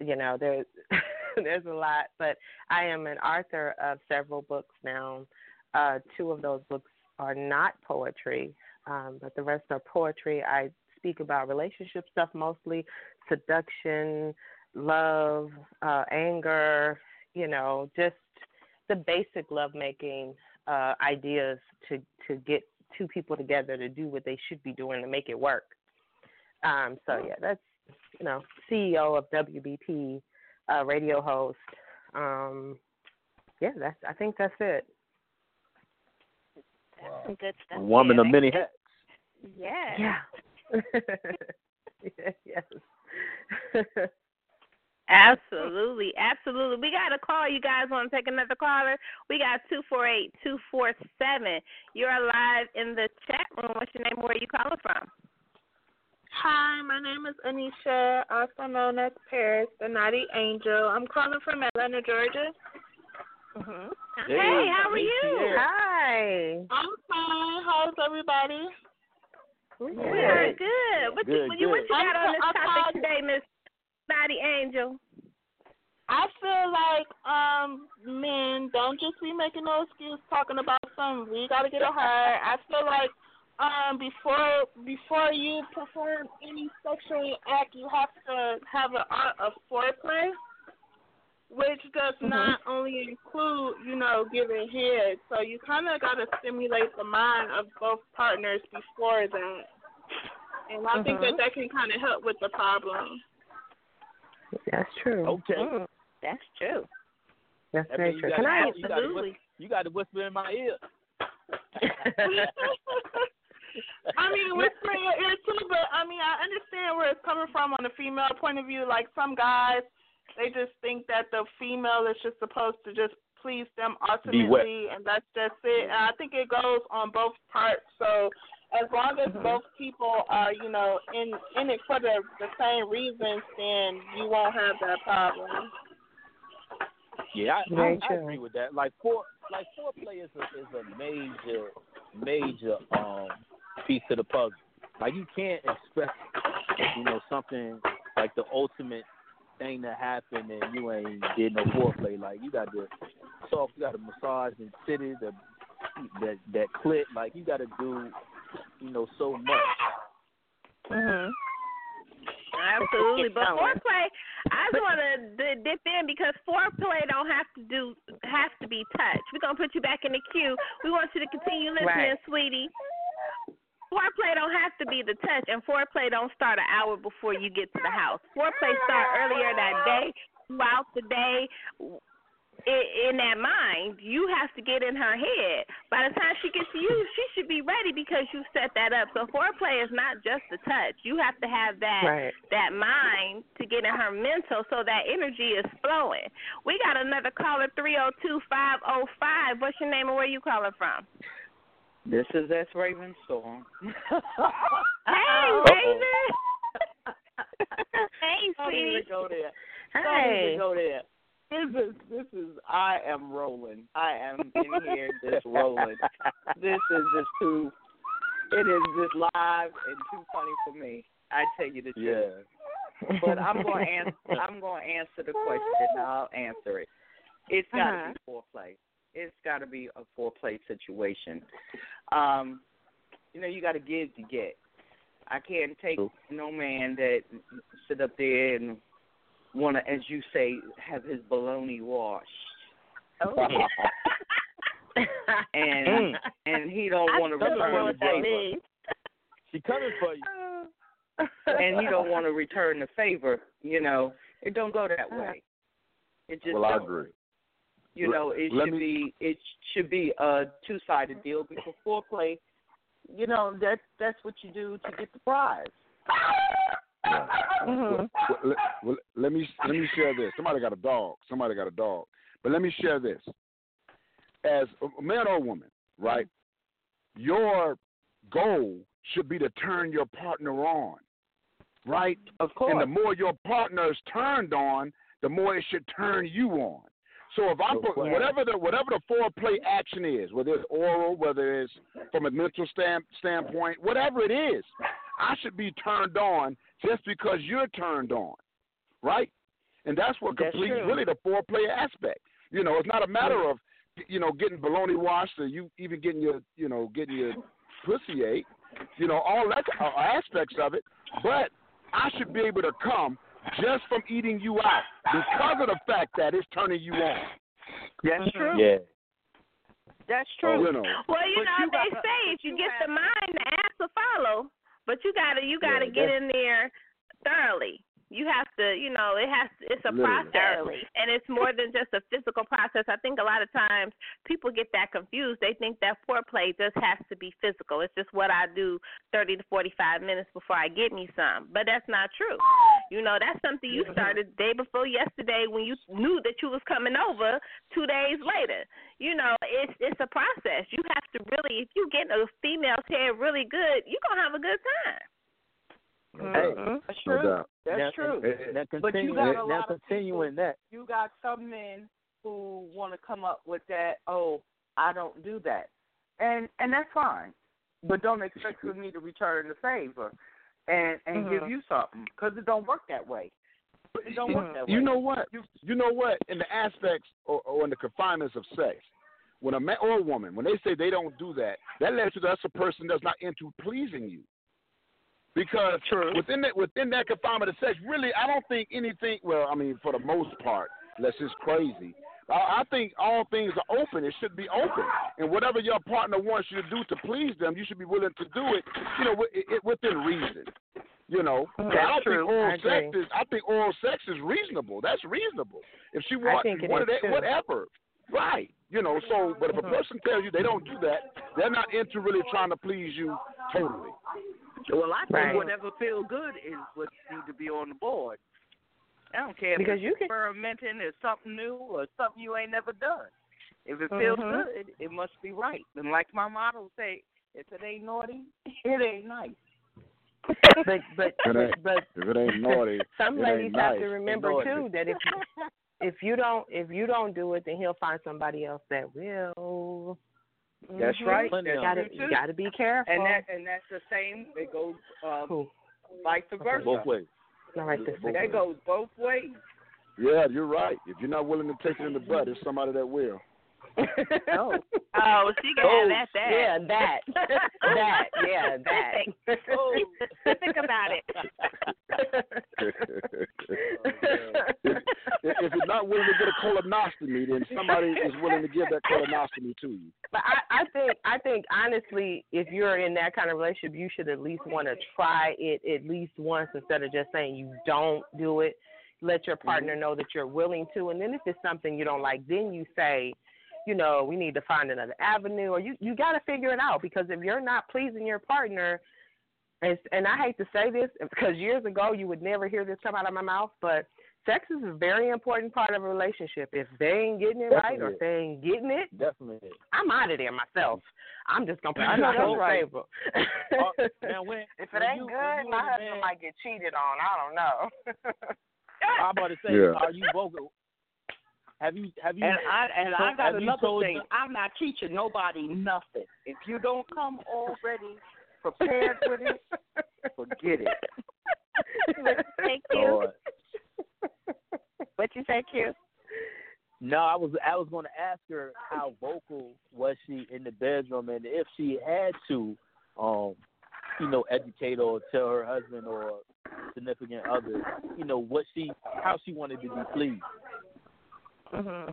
you know, there's [laughs] there's a lot, but I am an author of several books now. Uh, two of those books are not poetry, um, but the rest are poetry. I speak about relationship stuff mostly, seduction, love, uh, anger, you know, just the basic lovemaking uh, ideas to to get two people together to do what they should be doing to make it work. Um, so yeah, that's you know CEO of WBP, uh, radio host. Um, yeah, that's I think that's it. That's some good stuff. Woman of many hats. Yeah. Yeah. [laughs] [laughs] yes. Absolutely, absolutely. We got a call. You guys want to take another caller? We got two four eight two four seven. You're live in the chat room. What's your name? Where are you calling from? Hi, my name is Anisha, also known as Paris, the Naughty Angel. I'm calling from Atlanta, Georgia. Mm-hmm. Hey, Hey, how are you? Sierra. Hi. I'm fine. How's everybody? We are good. What you, Good, you what you good. got on this I'm- topic called- today, Miss Naughty Angel? I feel like um men don't just be making no excuse talking about something. We gotta get a hard. I feel like um before before you perform any sexual act you have to have an art of foreplay. Which does Mhm. not only include, you know, giving head. So you kinda gotta stimulate the mind of both partners before that. And I think that Mhm. that can kinda help with the problem. That's true. Okay. Mm, that's true. That's That very true. Can gotta, I? you gotta, Absolutely. whisper, you got to whisper in my ear. [laughs] [laughs] [laughs] I mean, whisper in your ear too, but I mean, I understand where it's coming from on the female point of view. Like some guys, they just think that the female is just supposed to just please them ultimately, and that's just it. And I think it goes on both parts. So as long as Mhm. both people are, you know, in in it for the the same reasons, then you won't have that problem. Yeah, I, I, I agree with that. Like four, like foreplay is a is a major, major um piece of the puzzle. Like you can't expect, you know, something like the ultimate thing to happen and you ain't did no foreplay. Like you got to soft, you got to massage and city the that that clit. Like you got to do, you know, so much Mhm. Absolutely, but Going. foreplay. I just want to dip in because foreplay don't have to do have to be touch. We're gonna put you back in the queue. We want you to continue listening, Right. sweetie. Foreplay don't have to be the touch, and foreplay don't start an hour before you get to the house. Foreplay start earlier that day, throughout the day. I- In that mind, you have to get in her head. By the time she gets to you, she should be ready because you set that up. So foreplay is not just the touch. You have to have that Right. that mind to get in her mental so that energy is flowing. We got another caller, three oh two five oh five. What's your name and where you calling from? This is S. [laughs] Raven [laughs] Storm. Hey, Raven. hey, Don't even sweetie. go there. Don't even go there. This is this is I am rolling. I am in here just rolling. This is just too. It is just live and too funny for me. I tell you the truth. Yeah. But I'm going [laughs] to answer. I'm going to answer the question. I'll answer it. It's got to Uh-huh. be foreplay. It's got to be a foreplay situation. Um, you know, you got to give to get. I can't take no man that sit up there and want to, as you say, have his baloney washed. Oh, [laughs] and Mm. and he don't want to still return the what that favor. She coming for you. and he don't want to return the favor, you know, it don't go that way. It just well, I don't. agree. You know, it Let should me- be it should be a two sided deal because foreplay, you know, that's that's what you do to get the prize. Well, well, let, well, let me let me share this. Somebody got a dog. Somebody got a dog. But let me share this. As a man or woman, right? Your goal should be to turn your partner on, right? Of course. And the more your partner is turned on, the more it should turn you on. So if I put whatever the whatever the foreplay action is, whether it's oral, whether it's from a mental stand, standpoint, whatever it is, I should be turned on just because you're turned on, right? And that's what That's completes true. really the foreplay aspect. You know, it's not a matter of you know getting baloney washed or you even getting your you know getting your pussy ate, you know all that uh, aspects of it. But I should be able to come just from eating you out because of the fact that it's turning you on. That's true. Yeah. That's true. You know. Well, you But know you they say if you get the mind, the ass will follow. But you gotta you gotta Yeah, get in there thoroughly. You have to, you know, it has to, it's a Literally. process, and it's more than just a physical process. I think a lot of times people get that confused. They think that foreplay just has to be physical. It's just what I do thirty to forty-five minutes before I get me some, but that's not true. You know, that's something you started day before yesterday when you knew that you was coming over. Two days later, you know, it's it's a process. You have to really, if you get a female's head really good, you're gonna have a good time. Hey, That's true. doubt. That's now, true. Now But you continue, got a lot of continuing that. You got some men who want to come up with that. Oh, I don't do that, and and that's fine. But don't expect for me to return the favor and and give Mhm. you something because it don't work that way. It don't work that way. You know what? You know what? In the aspects or, or in the confinements of sex, when a man or a woman, when they say they don't do that, that lets you that's a person that's not into pleasing you. Because True. within that within that confinement of sex, really, I don't think anything. Well, I mean, for the most part, unless it's crazy. I, I think all things are open. It should be open, and whatever your partner wants you to do to please them, you should be willing to do it. You know, wi- it, within reason. You know, I don't true. think oral I sex is. I think oral sex is reasonable. That's reasonable. If she wants, think it what is, they- too. whatever, right? You know. So, but if a Mhm. person tells you they don't do that, they're not into really trying to please you totally. Well, I think Right. whatever feel good is what need to be on the board. I don't care if Because it's you can- experimenting or something new or something you ain't never done. If it feels Mhm. good, it must be right. And like my motto say, if it ain't naughty, [laughs] it ain't nice. [laughs] But but It ain't- but If it ain't naughty, [laughs] some it ladies ain't have nice. to remember too that if if you don't if you don't do it, then he'll find somebody else that will. That's Mhm. right. You gotta you gotta be careful. And that and that's the same. It goes um, vice versa. Both ways. All right, this Both That ways. goes both ways. Yeah, you're right. If you're not willing to take it in the butt, it's somebody that will. Oh. [laughs] Oh, she can Oh, have that. [laughs] that. yeah, that. that, yeah, that. Oh, specific about it. if, if you're not willing to get a colonoscopy, then somebody is willing to give that colonoscopy to you. But I, I think I think honestly, if you're in that kind of relationship, you should at least want to try it at least once instead of just saying you don't do it. Let your mm-hmm. partner know that you're willing to, and then if it's something you don't like, then you say, you know, we need to find another avenue, or you you got to figure it out because if you're not pleasing your partner, and and I hate to say this [laughs] because years ago you would never hear this come out of my mouth, but sex is a very important part of a relationship. If they ain't getting it right or if they ain't getting it, Definitely. I'm out of there myself. I'm just gonna put [laughs] it know on that's the right. table. Uh, [laughs] now when if it ain't you- good, my husband man- might get cheated on. I don't know. I'm about to say, Yeah. are you vocal? Have you have you? And I and I got have you another told thing. them- I'm not teaching nobody nothing. If you don't come already prepared with it, [laughs] forget it. [laughs] Thank you. Lord. What you say, Q? No, I was I was going to ask her how vocal was she in the bedroom, and if she had to, um, you know, educate or tell her husband or significant other, you know, what she how she wanted to be pleased. Mm-hmm.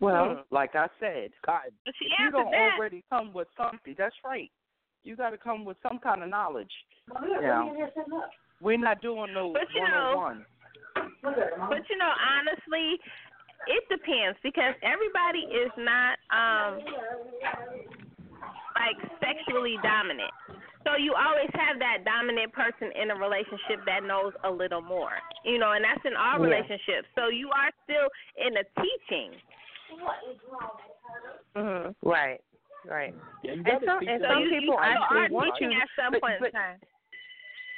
Well, like I said, Kottyn. But she if you don't that. already come with something, that's right. You got to come with some kind of knowledge. Yeah. We're not doing no But you one-on-one. But you know, honestly, it depends because everybody is not um like sexually dominant. So you always have that dominant person in a relationship that knows a little more. You know, and that's in all Yeah. relationships. So you are still in a teaching. Mm-hmm. Right. Right. Yeah, And some and them. some you, people you actually are want teaching to at some but, point but, in time.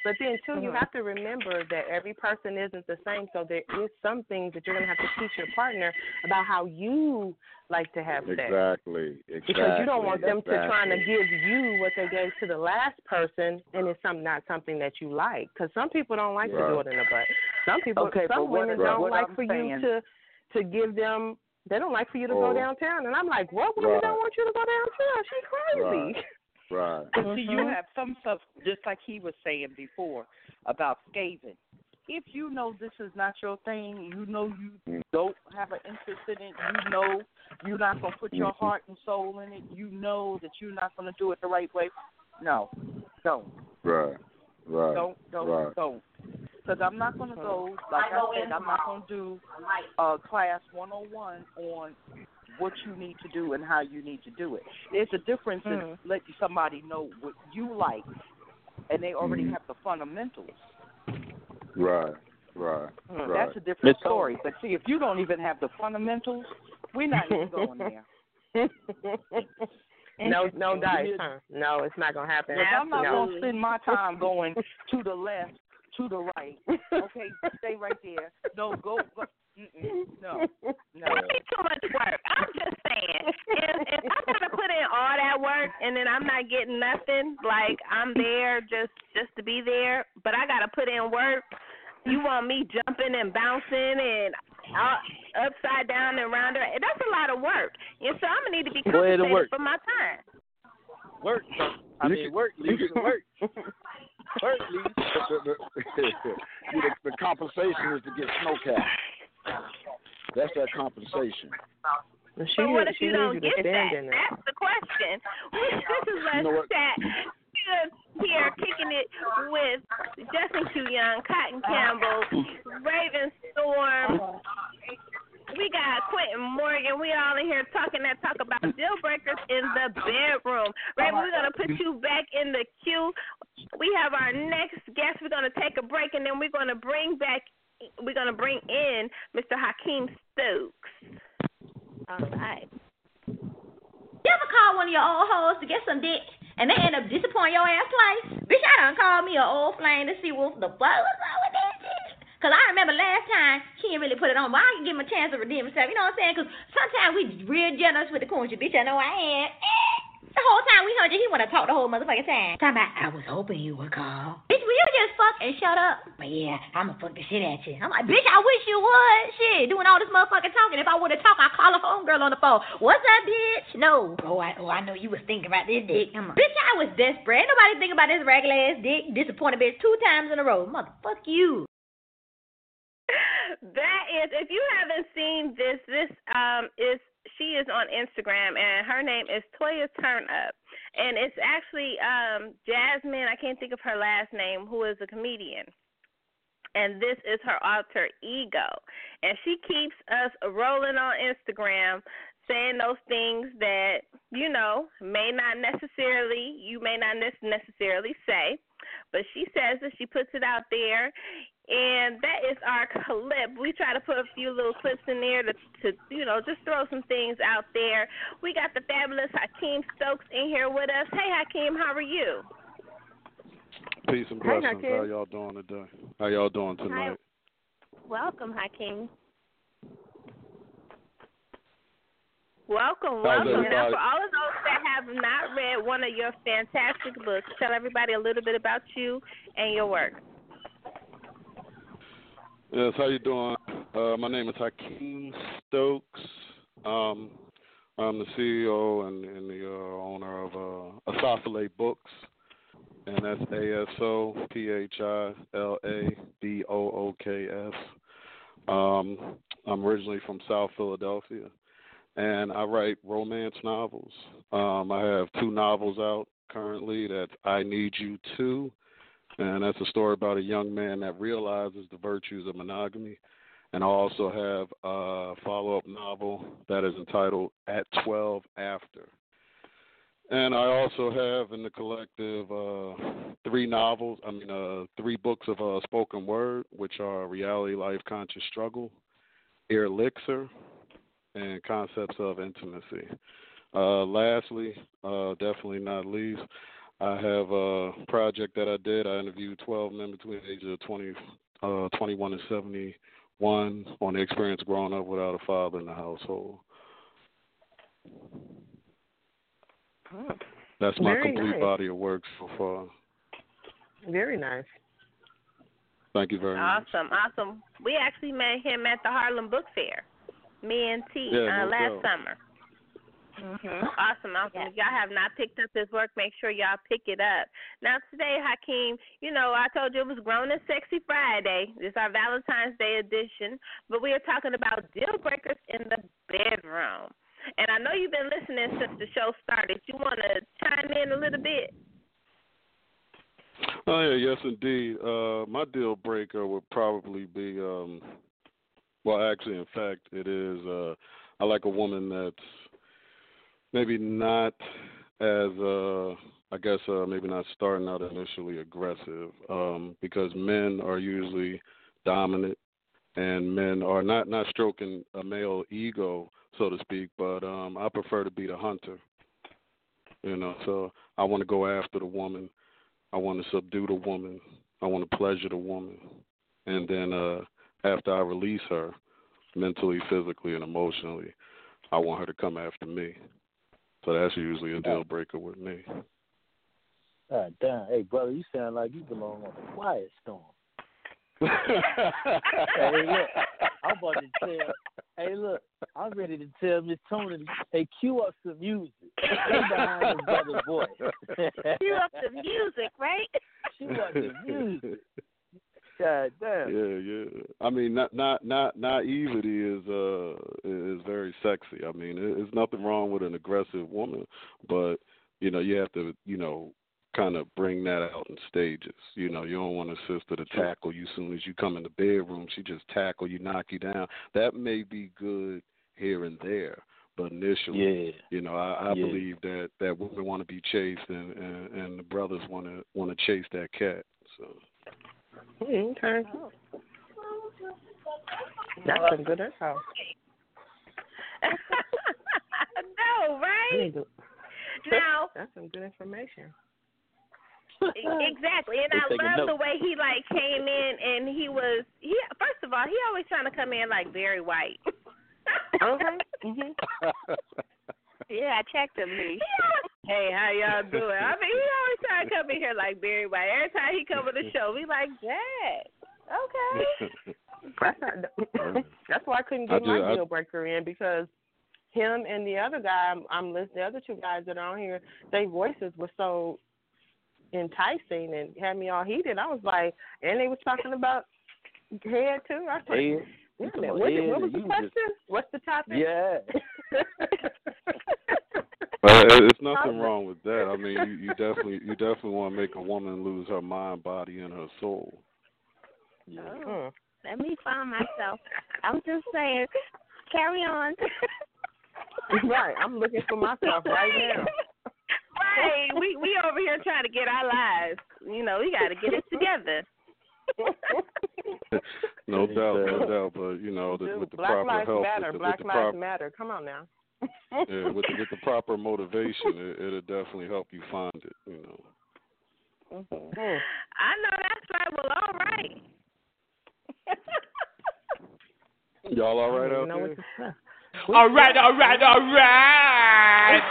But then too, you Mhm. have to remember that every person isn't the same. So there is some things that you're gonna have to teach your partner about how you like to have sex. Exactly. Exactly. Because you don't want them to trying to give you what they gave to the last person, and it's some not something that you like. Because some people don't like to do it in the butt. Some people, Okay, some women Right. don't what like I'm for saying- you to to give them. They don't like for you to Oh. go downtown, and I'm like, what woman Right. don't want you to go downtown? She crazy. Right. Right. But see, you mm-hmm. have some stuff, just like he was saying before about scathing. If you know this is not your thing, you know you don't have an interest in it, you know you're not going to put your Mhm. heart and soul in it, you know that you're not going to do it the right way. No, don't. Right. Right. Don't, don't, Right. don't. Because I'm not going to go, like I said, I'm not going to do uh, class 101 on what you need to do and how you need to do it. There's a difference in Mhm. letting somebody know what you like, and they already Mhm. have the fundamentals. Right. Right. Mm, Right. That's a different Miss story. But see, if you don't even have the fundamentals, we're not even going there. [laughs] no, no dice, huh? No, it's not gonna happen. Because I'm not no. going to spend my time going to the left, to the right. Okay, stay right there. No, go. go. Mm-mm. No, [laughs] no. That'd be too much work. I'm just saying. If, if I gotta put in all that work and then I'm not getting nothing, like I'm there just just to be there, but I gotta put in work. You want me jumping and bouncing and uh, upside down and round? and- That's a lot of work. And so I'm gonna need to be Go ahead compensated work. for my time. Work. I You mean, work. you Leave can- work. [laughs] Work, leave. [laughs] the, the, the, the compensation is to get snow snowcat. That's that compensation. She, But what if she you don't you get that? That's the question. [laughs] this is You know Chat. Here kicking it with Justin Q Young, Kottyn Campbell, Raven Storm. We got Quentin Morgan. We all in here talking that talk about deal breakers in the bedroom. Raven, we're gonna put you back in the queue. We have our next guest. We're gonna take a break and then we're gonna bring back we're gonna bring in Mr. Haikeem Stokes. All right. You ever call one of your old hoes to get some dick and they end up disappointing your ass twice? Bitch, I done called me an old flame to see what the fuck was up with that shit. Cause I remember last time she didn't really put it on, but I can give him a chance to redeem himself. You know what I'm saying? Cause sometimes we real generous with the coons. Bitch, I know I am. Eh. The whole time we heard you, he wanna talk the whole motherfucking time. Talking about, I was hoping you would call. Bitch, we will you just fuck and shut up? But yeah, I'ma fuck the shit at you. I'm like, bitch, I wish you would. Shit, doing all this motherfucking talking. If I would have talked, I'd call a homegirl on the phone. What's up, bitch? No. Oh, I, oh, I know you was thinking about this dick. I'm like, bitch, I was desperate. Ain't nobody thinking about this regular ass dick. Disappointed bitch two times in a row. Motherfuck you. [laughs] that is if you haven't seen this this um is she is on Instagram and her name is Toya Turn Up and it's actually um Jasmine I can't think of her last name who is a comedian. And this is her alter ego. And she keeps us rolling on Instagram saying those things that you know may not necessarily you may not necessarily say. But she says that she puts it out there and that is our clip. We try to put a few little clips in there to, to you know, just throw some things out there. We got the fabulous Haikeem Stokes in here with us. Hey, Haikeem, how are you? Peace and blessings. How y'all doing today? How y'all doing tonight? Hi. Welcome, Haikeem. Welcome, welcome. Now, for all of those that have not read one of your fantastic books, tell everybody a little bit about you and your work. Yes, how you doing? Uh, my name is Haikeem Stokes. Um, I'm the CEO and, and the uh, owner of uh, Asophila Books, and that's A S O P H I L A B O O K S. Um, I'm originally from South Philadelphia, and I write romance novels. Um, I have two novels out currently. That's I Need You Too and that's a story about a young man that realizes the virtues of monogamy. And I also have a follow up novel that is entitled At 12 After. And I also have in the collective uh, three novels, I mean, uh, three books of uh, spoken word, which are Reality, Life, Conscious Struggle, Elixir, and Concepts of Intimacy. Uh, lastly, uh, definitely not least, I have a project that I did. I interviewed 12 men between the ages of 20, uh, 21 and 71 on the experience growing up without a father in the household. Oh, That's my complete nice. body of work so far. Very nice. Thank you very much. Awesome, awesome. We actually met him at the Harlem Book Fair, me and T, Yeah, uh, no last doubt. summer. Mm-hmm. [laughs] Awesome, awesome. If y'all have not picked up his work, make sure y'all pick it up. Now, today, Haikeem, you know, I told you it was Grown and Sexy Friday. It's our Valentine's Day edition, but we are talking about deal breakers in the bedroom. And I know you've been listening since the show started. You want to chime in a little bit? Oh yeah, yes indeed. Uh, my deal breaker would probably be, um, well, actually, in fact, it is. Uh, I like a woman that's maybe not as, uh, I guess, uh, maybe not starting out initially aggressive, um, because men are usually dominant, and men are not not stroking a male ego, so to speak. But um, I prefer to be the hunter. You know, so I want to go after the woman. I want to subdue the woman. I want to pleasure the woman. And then uh after I release her mentally, physically and emotionally, I want her to come after me. So that's usually a deal breaker with me. God damn. Hey, brother, you sound like you belong on the Quiet Storm. hey, look, I'm about to tell. Hey, look, I'm ready to tell Miss Toni. Hey, cue up some music. Stay behind his brother's voice. Cue up the music, right? Cue up the music. God damn. Yeah, yeah. I mean, not not not naivety is uh is very sexy. I mean, there's nothing wrong with an aggressive woman, but you know, you have to, you know, kind of bring that out in stages. You know, you don't want a sister to tackle you as soon as you come in the bedroom. She just tackle you, knock you down. That may be good here and there, but initially, Yeah. you know, I, I Yeah. believe that that women want to be chased, and and, and the brothers want to want to chase that cat. So. Okay. That's some good info. [laughs] no, right? [laughs] Now, That's some good information. exactly, and They I taking love the way he like came in, and he was he. First of all, he always trying to come in like Barry White. Uh-huh. [laughs] Mhm. Yeah, I checked him, Lee. Hey, how y'all doing? I mean, he always try to come in here like Barry White. Every time he come on the show, we like Dad. Okay. [laughs] That's not. [laughs] That's why I couldn't I get my just- I- deal breaker in because him and the other guy, I'm, I'm listening. The other two guys that are on here, their voices were so enticing and had me all heated. I was like, and they was talking about head too. I said, Head? wait a You what, what was the question? just- What's the topic? Yeah. [laughs] [laughs] Uh, there's nothing wrong with that. I mean, you, you definitely you definitely want to make a woman lose her mind, body, and her soul. Oh, let me find myself. I'm just saying, carry on. [laughs] right, I'm looking for myself right now. [laughs] Right. We we over here trying to get our lives. You know, we got to get it together. no doubt, no doubt. But you know, the, with the Black proper lives help, matter. with the, Black with the lives proper, matter. Come on now. Yeah, with the, with the proper motivation, it, it'll definitely help you find it. You know. I know that's right. Well, all right. Y'all all right out there? All right, all right, all right.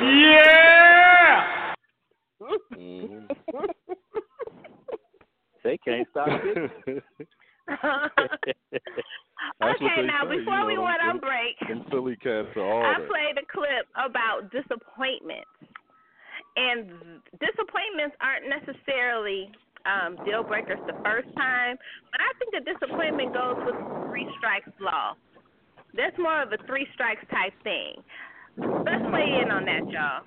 yeah. Mm-hmm. They can't stop it. [laughs] [laughs] That's okay, now say, before you know, we them- went on break, Them Philly cats are all I that. played a clip about disappointment. And disappointments aren't necessarily um, deal breakers the first time, but I think a disappointment goes with three strikes law. That's more of a three strikes type thing. Let's weigh in on that, y'all.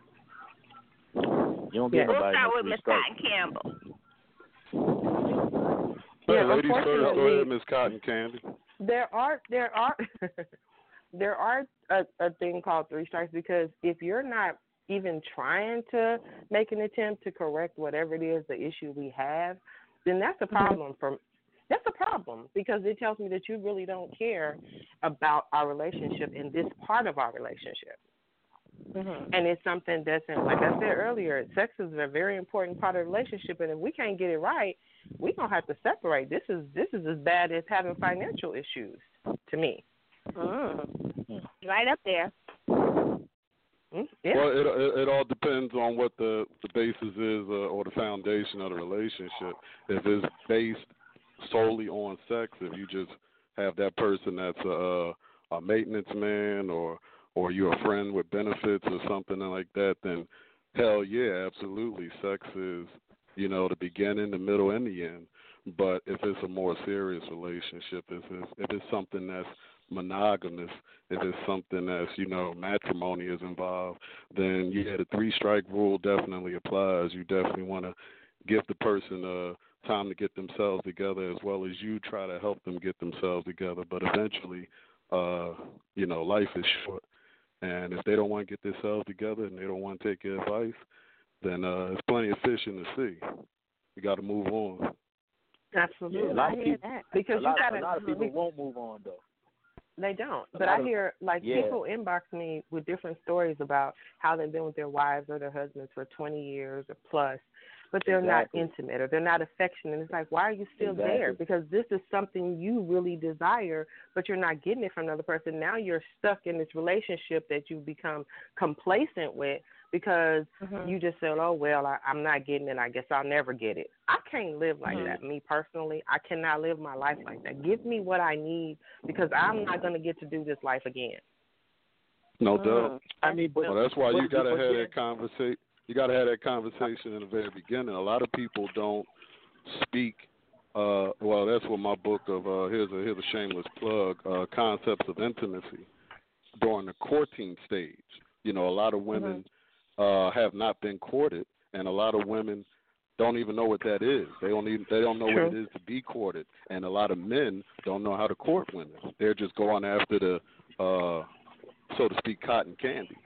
You don't get We'll start with free Miss. Kottyn Campbell. Hey, Yeah, ladies first. Go ahead, Miss Cotton Candy. There are there are [laughs] there are a, a thing called three strikes because if you're not even trying to make an attempt to correct whatever it is the issue we have, then that's a mm-hmm. problem for that's a problem because it tells me that you really don't care about our relationship and this part of our relationship. Mm-hmm. And it's something that's in, like I said earlier, sex is a very important part of the relationship, and if we can't get it right, we gonna have to separate. This is this is as bad as having financial issues to me. Mm. Right up there. Mm, Yeah. Well, it, it it all depends on what the the basis is uh, or the foundation of the relationship. If it's based solely on sex, if you just have that person that's a a maintenance man or or you're a friend with benefits or something like that, then hell yeah, absolutely, sex is you know the beginning, the middle, and the end. But if it's a more serious relationship, if it's, if it's something that's monogamous, if it's something that's you know matrimony is involved, then yeah, the three strike rule definitely applies. You definitely want to give the person uh, time to get themselves together, as well as you try to help them get themselves together. But eventually, uh, you know, life is short, and if they don't want to get themselves together and they don't want to take your advice, then uh, there's plenty of fish in the sea. You got to move on. Absolutely. Yeah, a lot I hear people- that. Because a lot, you gotta a lot of people won't move on though. They don't. But I hear like yeah. people inbox me with different stories about how they've been with their wives or their husbands for 20 years or plus, but they're Exactly. not intimate or they're not affectionate. It's like, why are you still there? Because this is something you really desire, but you're not getting it from another person. Now you're stuck in this relationship that you've become complacent with because you just said, oh, well, I, I'm not getting it. I guess I'll never get it. I can't live like Mm-hmm. that. Me personally, I cannot live my life like that. Give me what I need because I'm not going to get to do this life again. No Mm. doubt. I mean, but Well, that's why you gotta have that conversation. You gotta have that conversation in the very beginning. A lot of people don't speak. Uh, well, that's what my book of uh, here's a here's a shameless plug. Uh, concepts of intimacy during the courting stage. You know, a lot of women uh, have not been courted, and a lot of women don't even know what that is. They don't even they don't know what it True. is to be courted, and a lot of men don't know how to court women. They're just going after the, uh, so to speak, cotton candy.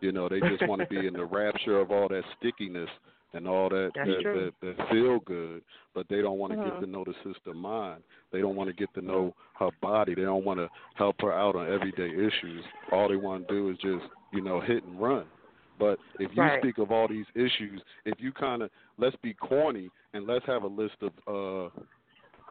You know, they just want to be in the [laughs] rapture of all that stickiness and all that That's that, that, that feel good, but they don't want to Mhm. get to know the sister mind. They don't want to get to know her body. They don't want to help her out on everyday issues. All they want to do is just, you know, hit and run. But if you Right. speak of all these issues, if you kind of let's be corny and let's have a list of uh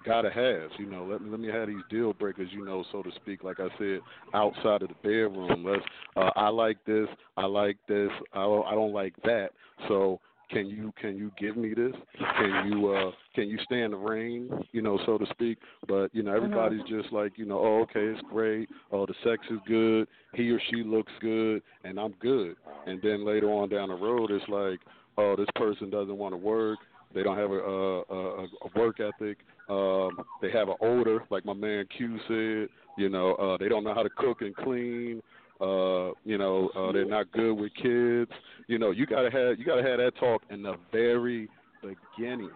gotta haves. You know, let me let me have these deal breakers. You know, so to speak. Like I said, outside of the bedroom. Let's. Uh, I like this. I like this. I don't, I don't like that. So can you can you give me this? Can you uh can you stand the rain? You know, so to speak. But you know, everybody's just like you know, oh okay, it's great. Oh, the sex is good. He or she looks good, and I'm good. And then later on down the road, it's like, oh, this person doesn't want to work. They don't have a, a, a, a work ethic. Um, they have an odor, like my man Q said. You know, uh, they don't know how to cook and clean. Uh, you know, uh, they're not good with kids. You know, you gotta have you gotta have that talk in the very beginning,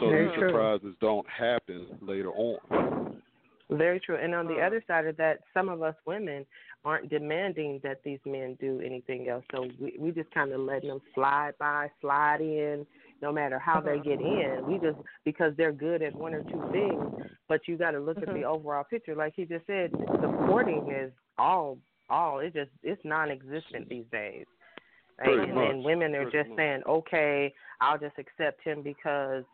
so Very these true. surprises don't happen later on. Very true. And on the other side of that, some of us women aren't demanding that these men do anything else. So we we just kind of letting them slide by, slide in, no matter how they get in. We just because they're good at one or two things, but you got to look at the overall picture. Like he just said, supporting is all all. It just it's non-existent these days. Pretty and much. then women are Pretty just much. saying, okay, I'll just accept him because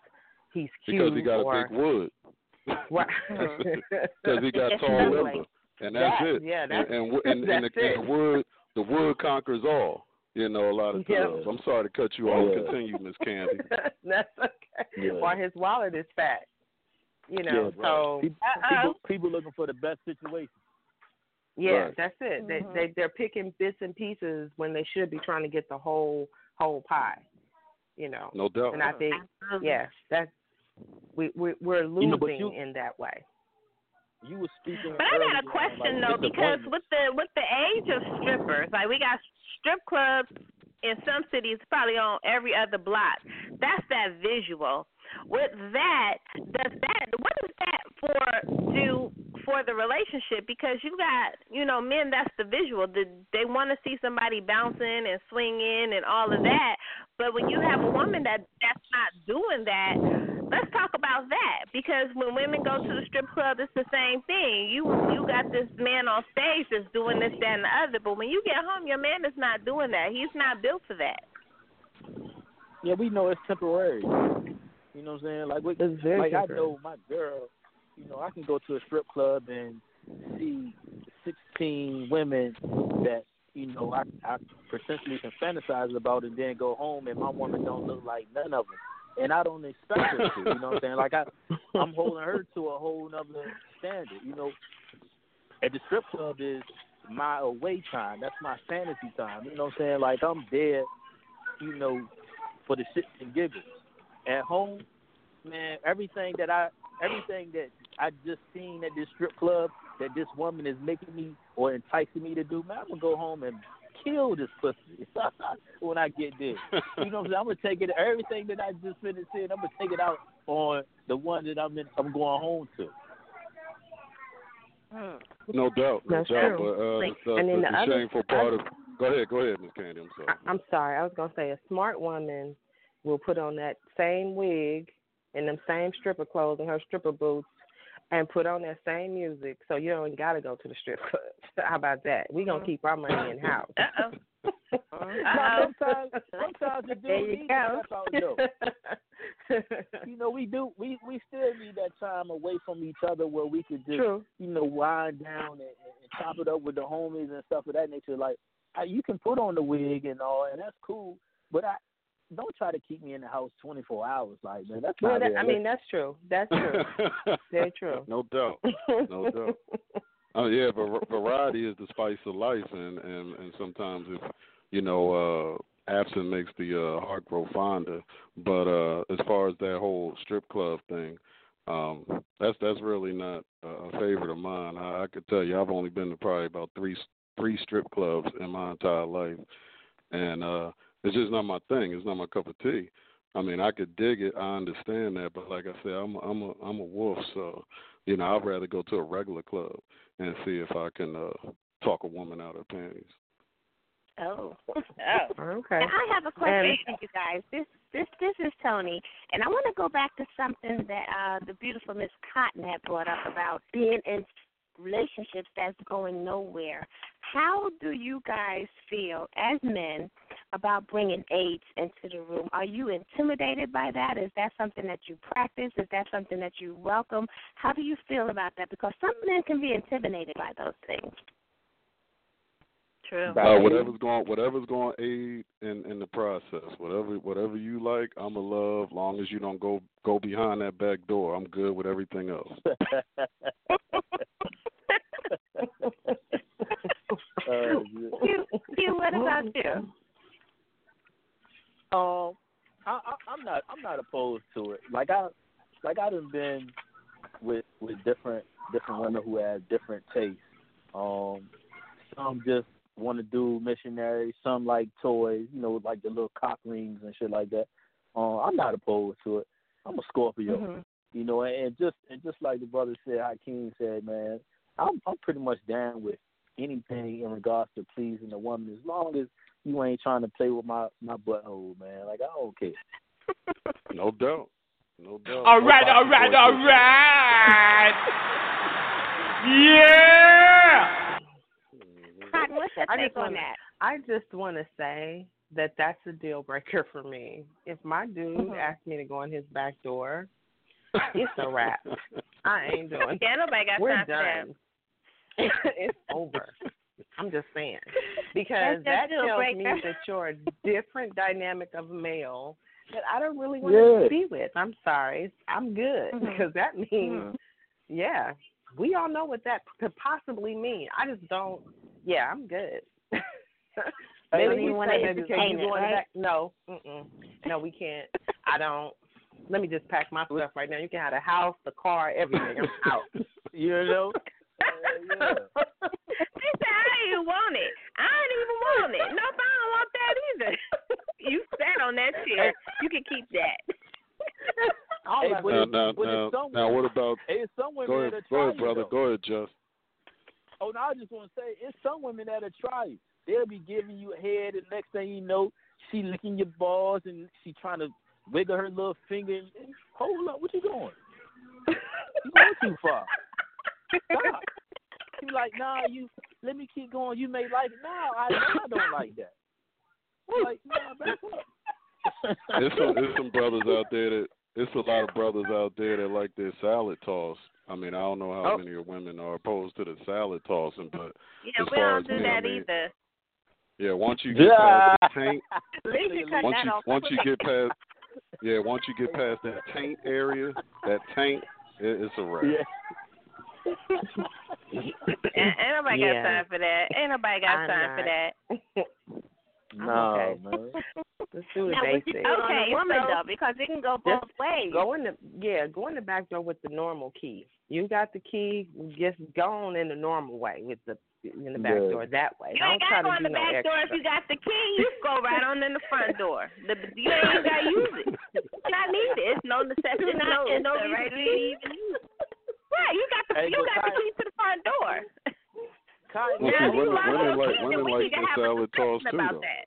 he's cute Because he got or a big wood. [laughs] Because [laughs] he got tall ugly. lumber, and that's That- it. yeah, that's- and and, and, [laughs] and, that's the, and the wood the wood conquers all. You know, a lot of Yeah. times. I'm sorry to cut you off. Yeah. Continue, Miss Candy. That's okay. Yeah. Or his wallet is fat. You know, yeah, so people, uh-oh. people, people looking for the best situation. Yeah, Right. that's it. Mhm. They they they're picking bits and pieces when they should be trying to get the whole whole pie. You know. No doubt. And I think yeah, that's we we we're losing You know, you- in that way. You were speaking. But I got a question like, though, because with the with the age of strippers, like we got strip clubs in some cities, probably on every other block. That's that visual. With that, does that what does that for do for the relationship? Because you got you know men, that's the visual. The, they want to see somebody bouncing and swinging and all of that. But when you have a woman that that's not doing that, let's talk about that because when women go to the strip club, it's the same thing. You you got this man on stage that's doing this, that, and the other, but when you get home, your man is not doing that. He's not built for that. Yeah, we know it's temporary. You know what I'm saying? Like, we, It's very like I know my girl. You know, I can go to a strip club and see 16 women that you know I I potentially can fantasize about, and then go home and my woman don't look like none of them, and I don't expect her to. You know what I'm saying? Like I, I'm holding her to a whole nother standard. You know, at the strip club is my away time. That's my fantasy time. You know what I'm saying? Like I'm there, you know, for the shits and giggles. At home, man, everything that I everything that I just seen at this strip club that this woman is making me or enticing me to do, man, I'm gonna go home and kill this pussy [laughs] when I get there. You know what I'm saying? I'm gonna take it everything that I just finished saying, I'm gonna take it out on the one that I'm in, I'm going home to. No doubt, no That's doubt. true. But uh, Like- the, and then the, the other- shameful part of go ahead, go ahead, Miss Candy. I'm sorry. I, I'm sorry. I was gonna say a smart woman will put on that same wig and them same stripper clothes and her stripper boots and put on that same music, so you don't gotta go to the strip club. [laughs] How about that? We gonna keep our money in house. Uh oh. No, sometimes sometimes you do There you need go. that. That's how it goes. you know, we do. We we still need that time away from each other where we could just, True. you know, wind down and, and chop it up with the homies and stuff of that nature. Like, you can put on the wig and all, and that's cool. But I don't try to keep me in the house twenty four hours. Like, man, that's Well, not. that, I mean that's true. That's true. [laughs] Very true. no doubt, no [laughs] doubt. Oh yeah, var- variety is the spice of life, and and and sometimes if you know uh absent makes the uh heart grow fonder. But uh as far as that whole strip club thing, um that's that's really not a a favorite of mine. I, I could tell you, I've only been to probably about three three strip clubs in my entire life, and uh it's just not my thing. It's not my cup of tea. I mean, I could dig it. I understand that, but like I said, I'm a, I'm a I'm a wolf, so you know I'd rather go to a regular club and see if I can uh talk a woman out of panties. Oh. Oh. [laughs] Okay. Now, I have a question And- for you guys. This this this is Toni, and I want to go back to something that uh the beautiful Miss Kottyn had brought up about being in relationships that's going nowhere. How do you guys feel as men about bringing AIDS into the room? Are you intimidated by that? Is that something that you practice? Is that something that you welcome? How do you feel about that? Because some men can be intimidated by those things. True. Uh, whatever's going, whatever's going to aid in in the process. Whatever, whatever you like, I'm a love. Long as you don't go go behind that back door, I'm good with everything else. Uh, Q, Q, what about you? Um, I, I, I'm not I'm not opposed to it. Like I like I done been with with different different women who have different tastes. Um, some just want to do missionary. Some like toys, you know, like the little cock rings and shit like that. Um, I'm not opposed to it. I'm a Scorpio, Mhm. you know, and just and just like the brother said, Haikeem said, man, I'm I'm pretty much down with anything in regards to pleasing a woman as long as you ain't trying to play with my my butthole, man. Like I don't care. [laughs] No doubt. No doubt. All right, all right, all right. all pocket right, boy all shit. right. Yeah. [laughs] Kottyn, what's your I take just on wanna, that? I just want to say that that's a deal breaker for me. If my dude Mhm. asks me to go in his back door, [laughs] it's a wrap. I ain't doing. Yeah, nobody got We're time for that. done. it's over. I'm just saying [laughs] because that that deal tells me that you're a different dynamic of male that I don't really want Yeah. to be with. I'm sorry, I'm good Mhm. because that means, Mhm. yeah, we all know what that could possibly mean. I just don't. Yeah, I'm good. [laughs] Maybe don't we wanna say, entertain you it, go in the right? back? No, mm-mm. no, we can't. I don't. Let me just pack my stuff right now. You can have the house, the car, everything. I'm [laughs] out. You know? She said, I didn't want it. I didn't even want it. Nope, I don't want that either. you sat on that chair. You can keep that. All Hey, of Now, now, now, some now, what about? Hey, it's some women Go ahead, that'll go ahead, brother. though. Go ahead, Jeff. Oh no, I just want to say it's some women that'll try you. They'll be giving you a head, and next thing you know, she licking your balls and she trying to wiggle her little finger. And, Hold up, what you doing? You going too far. Stop. She like, nah, you let me keep going. You may like it. Nah, I, I don't like that. I'm like, nah, back up. There's some, there's some brothers out there that. There's a lot of brothers out there that like their salad toss. I mean, I don't know how Oh. many of women are opposed to the salad tossing, but Yeah, as we far don't as do me, that I mean, either. Yeah, once you get Yeah. past the taint, [laughs] At least you cut once you once you get past, yeah, once you get past that taint area, that taint, it, it's a wrap. Yeah. Ain't, ain't nobody Yeah. got time for that. Ain't nobody got I'm time for that. no, okay. man. [laughs] Let's do the Now, what you basics. do on woman so- though, because it can go both ways. Go in the yeah, go in the back door with the normal key. You got the key, just go on in the normal way with the in the back Yeah. door that way. You ain't got to go to in do the no back extra. door if you got the key. You go right on in the front door. The, you ain't got to use it. You [laughs] not need it. It's no necessity. It's not no, no reason right, to even use it. Right, you got the Hey, you but got the Kai- key to the front door. [laughs] Kai, Well, now, see, you women- love women your like- women we like need to the have salad toss too, though. that.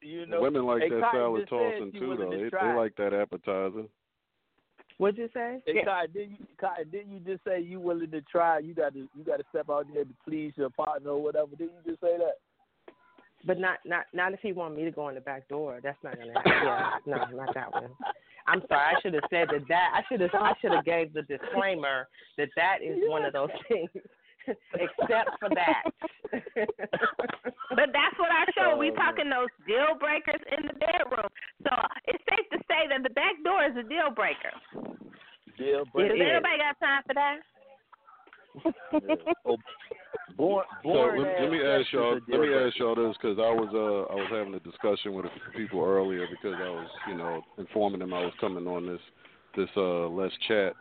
you know, Women like hey, that Kai salad just tossing too, though. They, they like that appetizer. What'd you say? Hey, Kai, didn't you, Kai, didn't you just say you willing to try? You got to, you got to step out there to please your partner or whatever. Didn't you just say that? But not not not if he want me to go in the back door. That's not gonna happen. Yeah, no, not that one. I'm sorry. I should have said that. That I should have. I should have gave the disclaimer that that is one of those things. [laughs] Except for that. [laughs] But that's what our show. we talking those deal breakers in the bedroom. So it's safe to say that the back door is a deal breaker. Deal It breaker. Does anybody got time for that? Oh, born, So let, let me ask y'all. Let me ask y'all this because I was uh I was having a discussion with a few people earlier because I was you know informing them I was coming on this this uh let's chat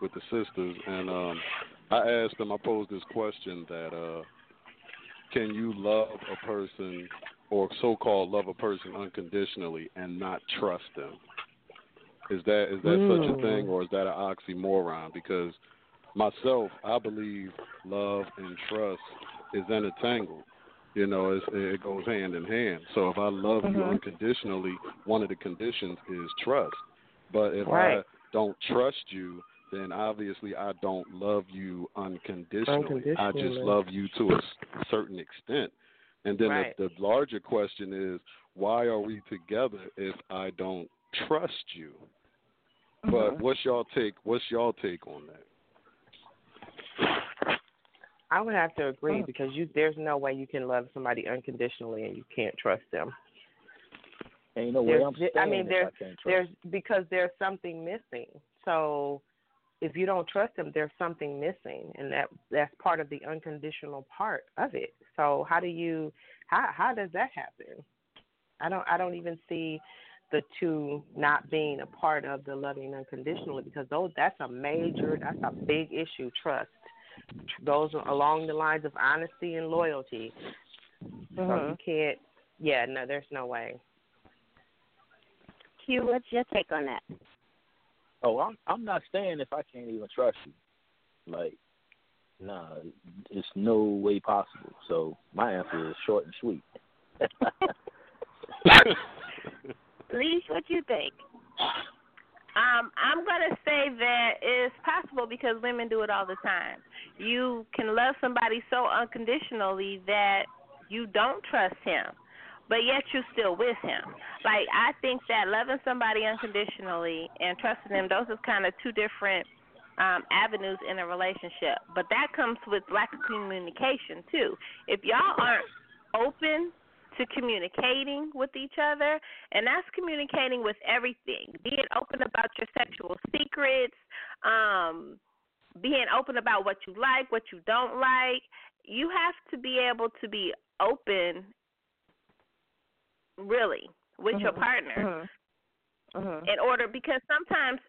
with the sisters and um I asked them I posed this question that uh can you love a person or so-called love a person unconditionally and not trust them? Is that is that such a Mm. thing or is that an oxymoron? Because myself, I believe love and trust is entangled. You know, it's, it goes hand in hand. So if I love you Mhm. unconditionally, one of the conditions is trust. But if Right. I don't trust you, then obviously I don't love you unconditionally. I just love you to a certain extent. And then Right. the, the larger question is, why are we together if I don't trust you? But what's y'all take? What's y'all take on that? I would have to agree Mm. because you there's no way you can love somebody unconditionally and you can't trust them. Ain't no way I'm I mean, there's I there's because there's something missing. So if you don't trust them, there's something missing, and that that's part of the unconditional part of it. So how do you how how does that happen? I don't I don't even see the two not being a part of the loving unconditionally because those that's a major that's a big issue trust goes along the lines of honesty and loyalty so Mhm. you can't yeah no there's no way Q, what's your take on that? Oh, I'm I'm not staying if I can't even trust you. Like, nah, it's no way possible. So my answer is short and sweet. [laughs] Lissha, what you think? [laughs] Um, I'm gonna say that it's possible because women do it all the time. You can love somebody so unconditionally that you don't trust him, but yet you're still with him. Like I think that loving somebody unconditionally and trusting them, those are kind of two different um, avenues in a relationship. But that comes with lack of communication too. If y'all aren't open to communicating with each other, and that's communicating with everything. Being open about your sexual secrets, um, being open about what you like, what you don't like. You have to be able to be open, really, with your Mhm. partner Mhm. Mhm. in order because sometimes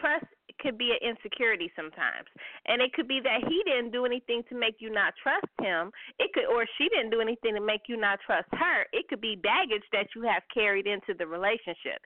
trust could be an insecurity sometimes. And it could be that he didn't do anything to make you not trust him. It could or she didn't do anything to make you not trust her. It could be baggage that you have carried into the relationship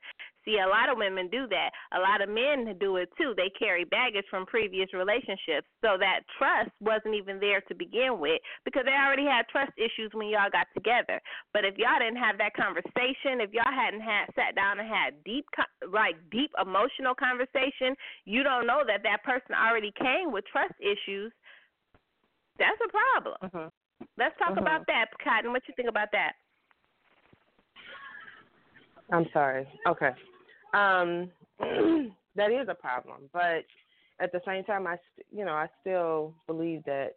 see a lot of women do that. A lot of men do it too. They carry baggage from previous relationships. So that trust wasn't even there to begin with because they already had trust issues when y'all got together. But if y'all didn't have that conversation if y'all hadn't had sat down and had deep like deep emotional conversation you don't know that that person already came with trust issues that's a problem. Let's talk Mhm. about that Kottyn. What you think about that? I'm sorry. Okay. Um, [clears throat] that is a problem, but at the same time, I you know I still believe that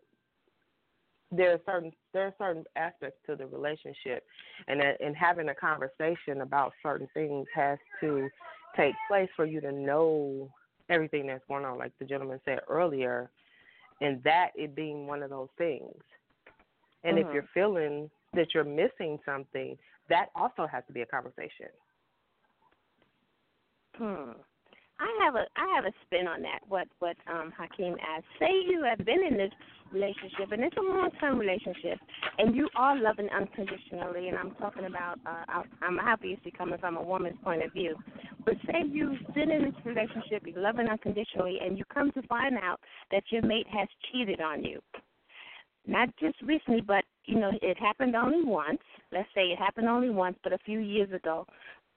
there are certain there are certain aspects to the relationship, and that, and having a conversation about certain things has to take place for you to know everything that's going on. Like the gentleman said earlier, and that it being one of those things. And if Mhm. you're feeling that you're missing something, that also has to be a conversation. Hmm. I have a I have a spin on that. What what um Haikeem asked. Say you have been in this relationship and it's a long term relationship and you are loving unconditionally and I'm talking about uh I'm obviously coming from a woman's point of view. But say you've been in this relationship, you're loving unconditionally and you come to find out that your mate has cheated on you. Not just recently, but you know, it happened only once. Let's say it happened only once, but a few years ago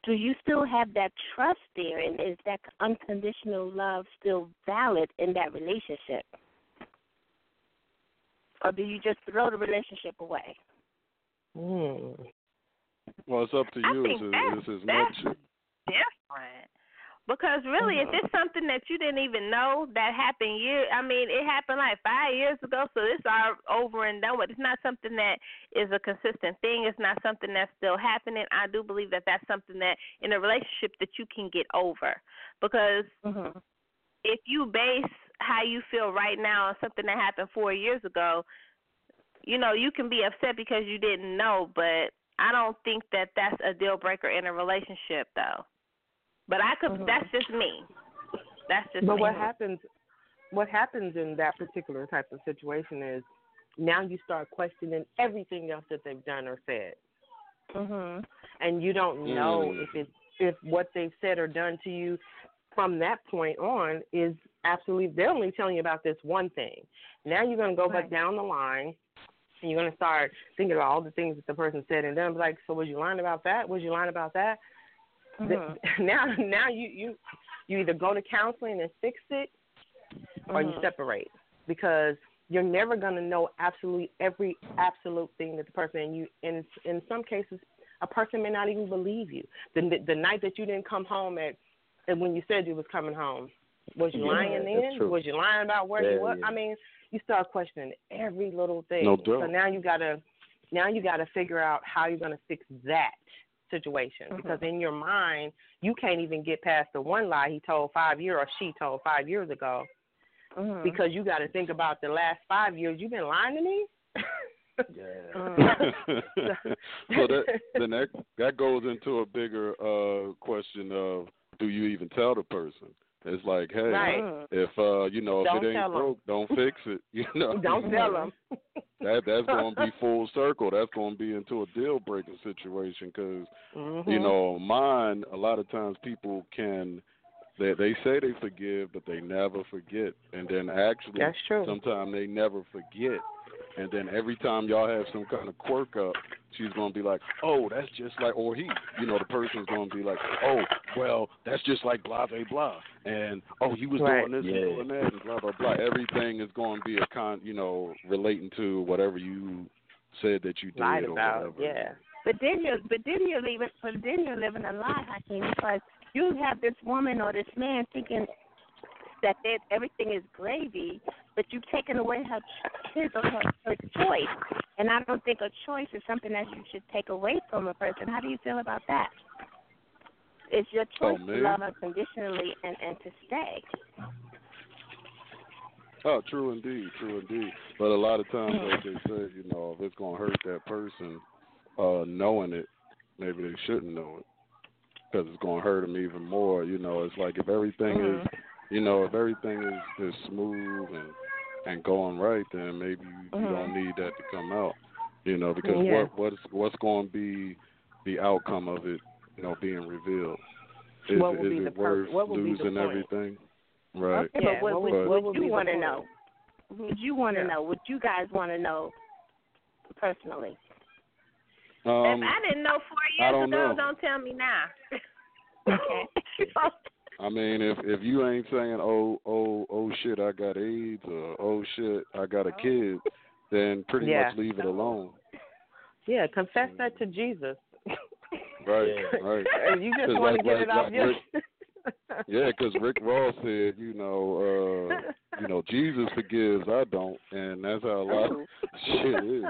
do you still have that trust there and is that unconditional love still valid in that relationship or do you just throw the relationship away Hmm. Well, it's up to I you. think It's, that's- it's as that's much. Because oh, really, if it's something that you didn't even know that happened year, I mean, it happened like five years ago, so it's all over and done with. It's not something that is a consistent thing. It's not something that's still happening. I do believe that that's something that in a relationship that you can get over. Because mm-hmm. if you base how you feel right now on something that happened four years ago, you know, you can be upset because you didn't know, but I don't think that that's a deal breaker in a relationship, though. But I could. That's just me. That's just But me. what happens? What happens in that particular type of situation is now you start questioning everything else that they've done or said, Mm-hmm. and you don't know Mm. if it's if what they've said or done to you from that point on is absolutely. They're only telling you about this one thing. Now you're gonna go back down the line. And you're gonna start thinking about all the things that the person said, and then be like, "So was you lying about that? Was you lying about that?" Th- Mhm. [laughs] Now, now you you you either go to counseling and fix it, or you Mhm. separate because you're never going to know absolutely every absolute thing that the person and you in in some cases a person may not even believe you the the night that you didn't come home at and when you said you was coming home Was you Yeah, lying then? Was you lying about where Yeah, you were? yeah. I mean, you start questioning every little thing. No So now you gotta now you gotta figure out how you're gonna fix that situation Mhm. because in your mind you can't even get past the one lie he told five years or she told five years ago Mhm. because you got to think about the last five years you've been lying to me. Yeah. [laughs] so that then that that goes into a bigger uh question of do you even tell the person? It's like, hey, Right. if uh you know if Don't it ain't ain't 'em. broke, don't fix it. [laughs] You know, Don't tell them. [laughs] that that's going to be full circle. That's going to be into a deal breaking situation because Mm-hmm. you know mine. A lot of times people can. They they say they forgive, but they never forget, and then actually, That's true. sometimes they never forget, and then every time y'all have some kind of quirk up, she's gonna be like, "Oh, that's just like," or he, you know, the person's gonna be like, "Oh, well, that's just like blah blah blah," and oh, he was Right. doing this Yeah. and doing that, and blah blah blah. Everything is going to be a con, you know, relating to whatever you said that you did Lied or about, whatever. yeah. But then you're, but then you're leaving, but then you're living a lie, Haikeem, because you have this woman or this man thinking that everything is gravy, but you've taken away her, his or her, her choice. And I don't think a choice is something that you should take away from a person. How do you feel about that? It's your choice Oh, to love unconditionally and and to stay. Oh, true indeed, true indeed. But a lot of times, like they say, you know, if it's gonna hurt that person, uh, knowing it, maybe they shouldn't know it, because it's gonna hurt them even more. You know, it's like if everything is, mm-hmm. you know, if everything is is smooth and and going right, then maybe you, you don't mm-hmm. need that to come out. You know, because Yeah. what what's what's going to be the outcome of it, you know, being revealed? Is, What will is be it the pur- worth what will be the point? everything? Right. Okay, Yeah, but what, what would, would- what what would would you want to know? Would you want to Yeah. know? Would you guys want to know personally? Um, if I didn't know four I years don't ago, know. don't tell me now. [laughs] Okay. [laughs] I mean, if if you ain't saying, "Oh, oh, oh shit, I got AIDS," or "Oh shit, I got a kid," then pretty Yeah. much leave it alone. Yeah, confess that to Jesus. [laughs] Right, Yeah. right. And you just 'Cause want to like- get it off like your. Rick- Yeah, because Rick Ross said, you know, uh, you know, Jesus forgives, I don't, and that's how a lot of shit is.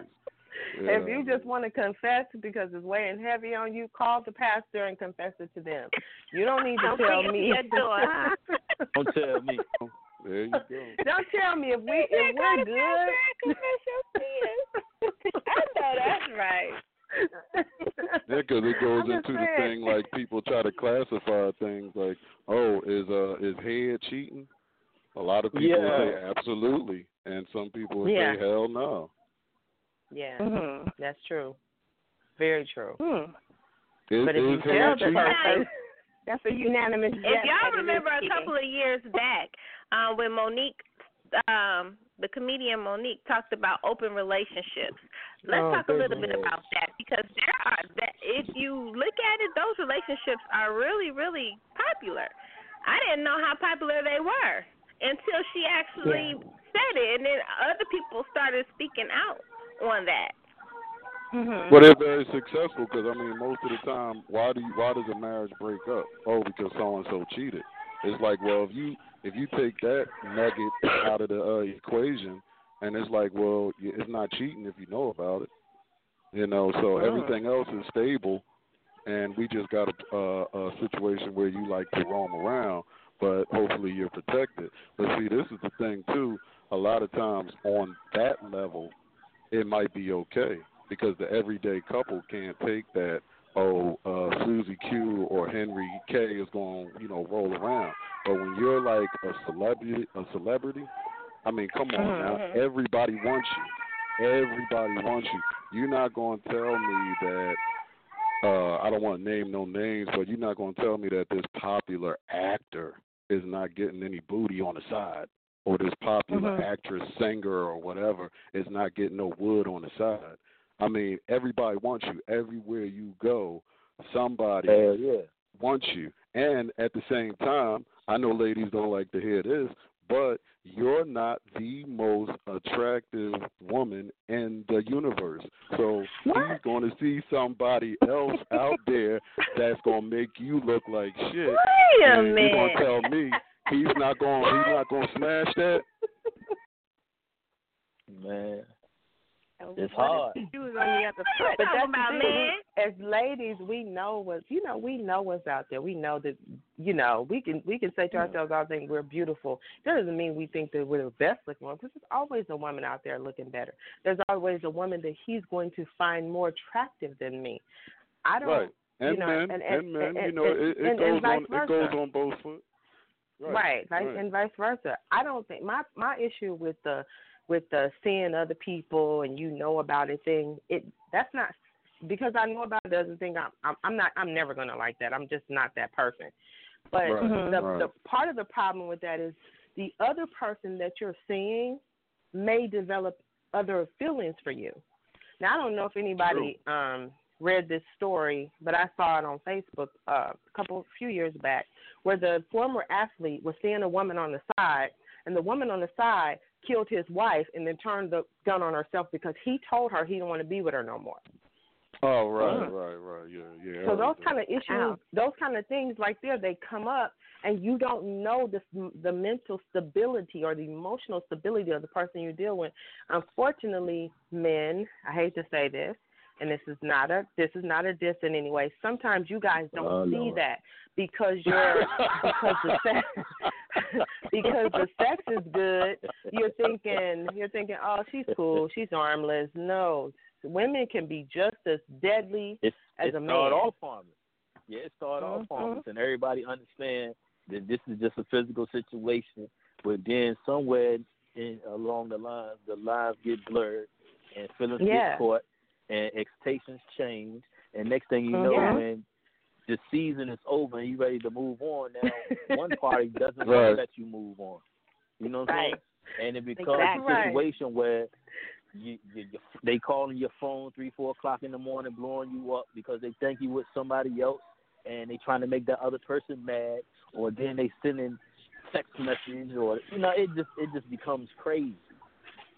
If you just want to confess because it's weighing heavy on you, call the pastor and confess it to them. You don't need to Don't tell bring it to me. [laughs] Don't tell me. There you go. don't tell me if we if we're good. I know that's right. Yeah, because it goes I'm into the thing like people try to classify things like, oh, is uh is head cheating? A lot of people Yeah. say absolutely, and some people Yeah. say hell no. Yeah, hmm that's true. Very true. Hmm. Is, But if you is tell the person, [laughs] That's a unanimous. If yes y'all that it is remember a couple of years back, uh, when Mo'Nique, um, the comedian Mo'Nique, talked about open relationships. Let's Oh, talk a little bit about that because there are that if you look at it, those relationships are really, really popular. I didn't know how popular they were until she actually said it, and then other people started speaking out on that. Mhm. Well, they're very successful because I mean, most of the time, why do you, why does a marriage break up? Oh, because so and so cheated. It's like, well, if you if you take that nugget [coughs] out of the uh, equation, and it's like, well, it's not cheating if you know about it. You know, so Mhm. everything else is stable, and we just got a, uh, a situation where you like to roam around, but hopefully you're protected. But see, this is the thing too. A lot of times on that level, it might be okay because the everyday couple can't take that. Oh, uh, Susie Q or Henry K is going, to you know, roll around. But when you're like a celebrity, a celebrity, I mean, come on now, Mhm. everybody wants you. Everybody wants you. You're not going to tell me that. Uh, I don't want to name no names, but you're not going to tell me that this popular actor is not getting any booty on the side, or this popular Mhm. actress, singer, or whatever is not getting no wood on the side. I mean, everybody wants you everywhere you go. Somebody Hell yeah. wants you, and at the same time, I know ladies don't like to hear this, but you're not the most attractive woman in the universe. So he's going to see somebody else out there that's going to make you look like shit. Wait a and You're going to tell me he's not going. He's [laughs] not going to smash that. Man, it's hard. She was on the other. But that's about the thing. As ladies, we know what you know. We know what's out there. We know that you know we can we can say to ourselves all things we're beautiful. That doesn't mean we think that we're the best looking one. Because there's always a woman out there looking better. There's always a woman that he's going to find more attractive than me. I don't. Right. And you know, men, and, and, men, and, you know, and, it, it and, goes and on. versa. It goes on both foot. Right, vice, right. and vice versa. I don't think my my issue with the with the seeing other people and you know about it thing. It that's not because I know about it doesn't think I'm I'm, I'm not I'm never gonna like that. I'm just not that person. But Right, the mhm. the part of the problem with that is the other person that you're seeing may develop other feelings for you. Now I don't know if anybody um read this story, but I saw it on Facebook uh, a couple few years back where the former athlete was seeing a woman on the side and the woman on the side killed his wife and then turned the gun on herself because he told her he didn't want to be with her no more. Oh right, Mhm. right, right. Yeah, yeah. So heard those kind of issues, those kind of things like there, they come up, and you don't know the the mental stability or the emotional stability of the person you deal with. Unfortunately, men, I hate to say this, and this is not a this is not a diss in any way. Sometimes you guys don't Oh, see Lord. that because [laughs] you're because the sex [laughs] because the sex is good. You're thinking you're thinking, oh, she's cool, she's armless. No, women can be just as deadly It's, as it a man. started off. Yeah, it started off Mhm. harmless, and everybody understand that this is just a physical situation. But then somewhere in along the line, the lines get blurred, and feelings Yeah. get caught, and expectations change, and next thing you know, Yeah. when the season is over and you're ready to move on, now [laughs] one party doesn't want Right. to let you move on. You know what I'm Right. saying? And it becomes Exactly a right. situation where you, you, you they calling your phone three, four o'clock in the morning, blowing you up because they think you with somebody else, and they trying to make that other person mad, or then they sending text messages, or you know, it just it just becomes crazy.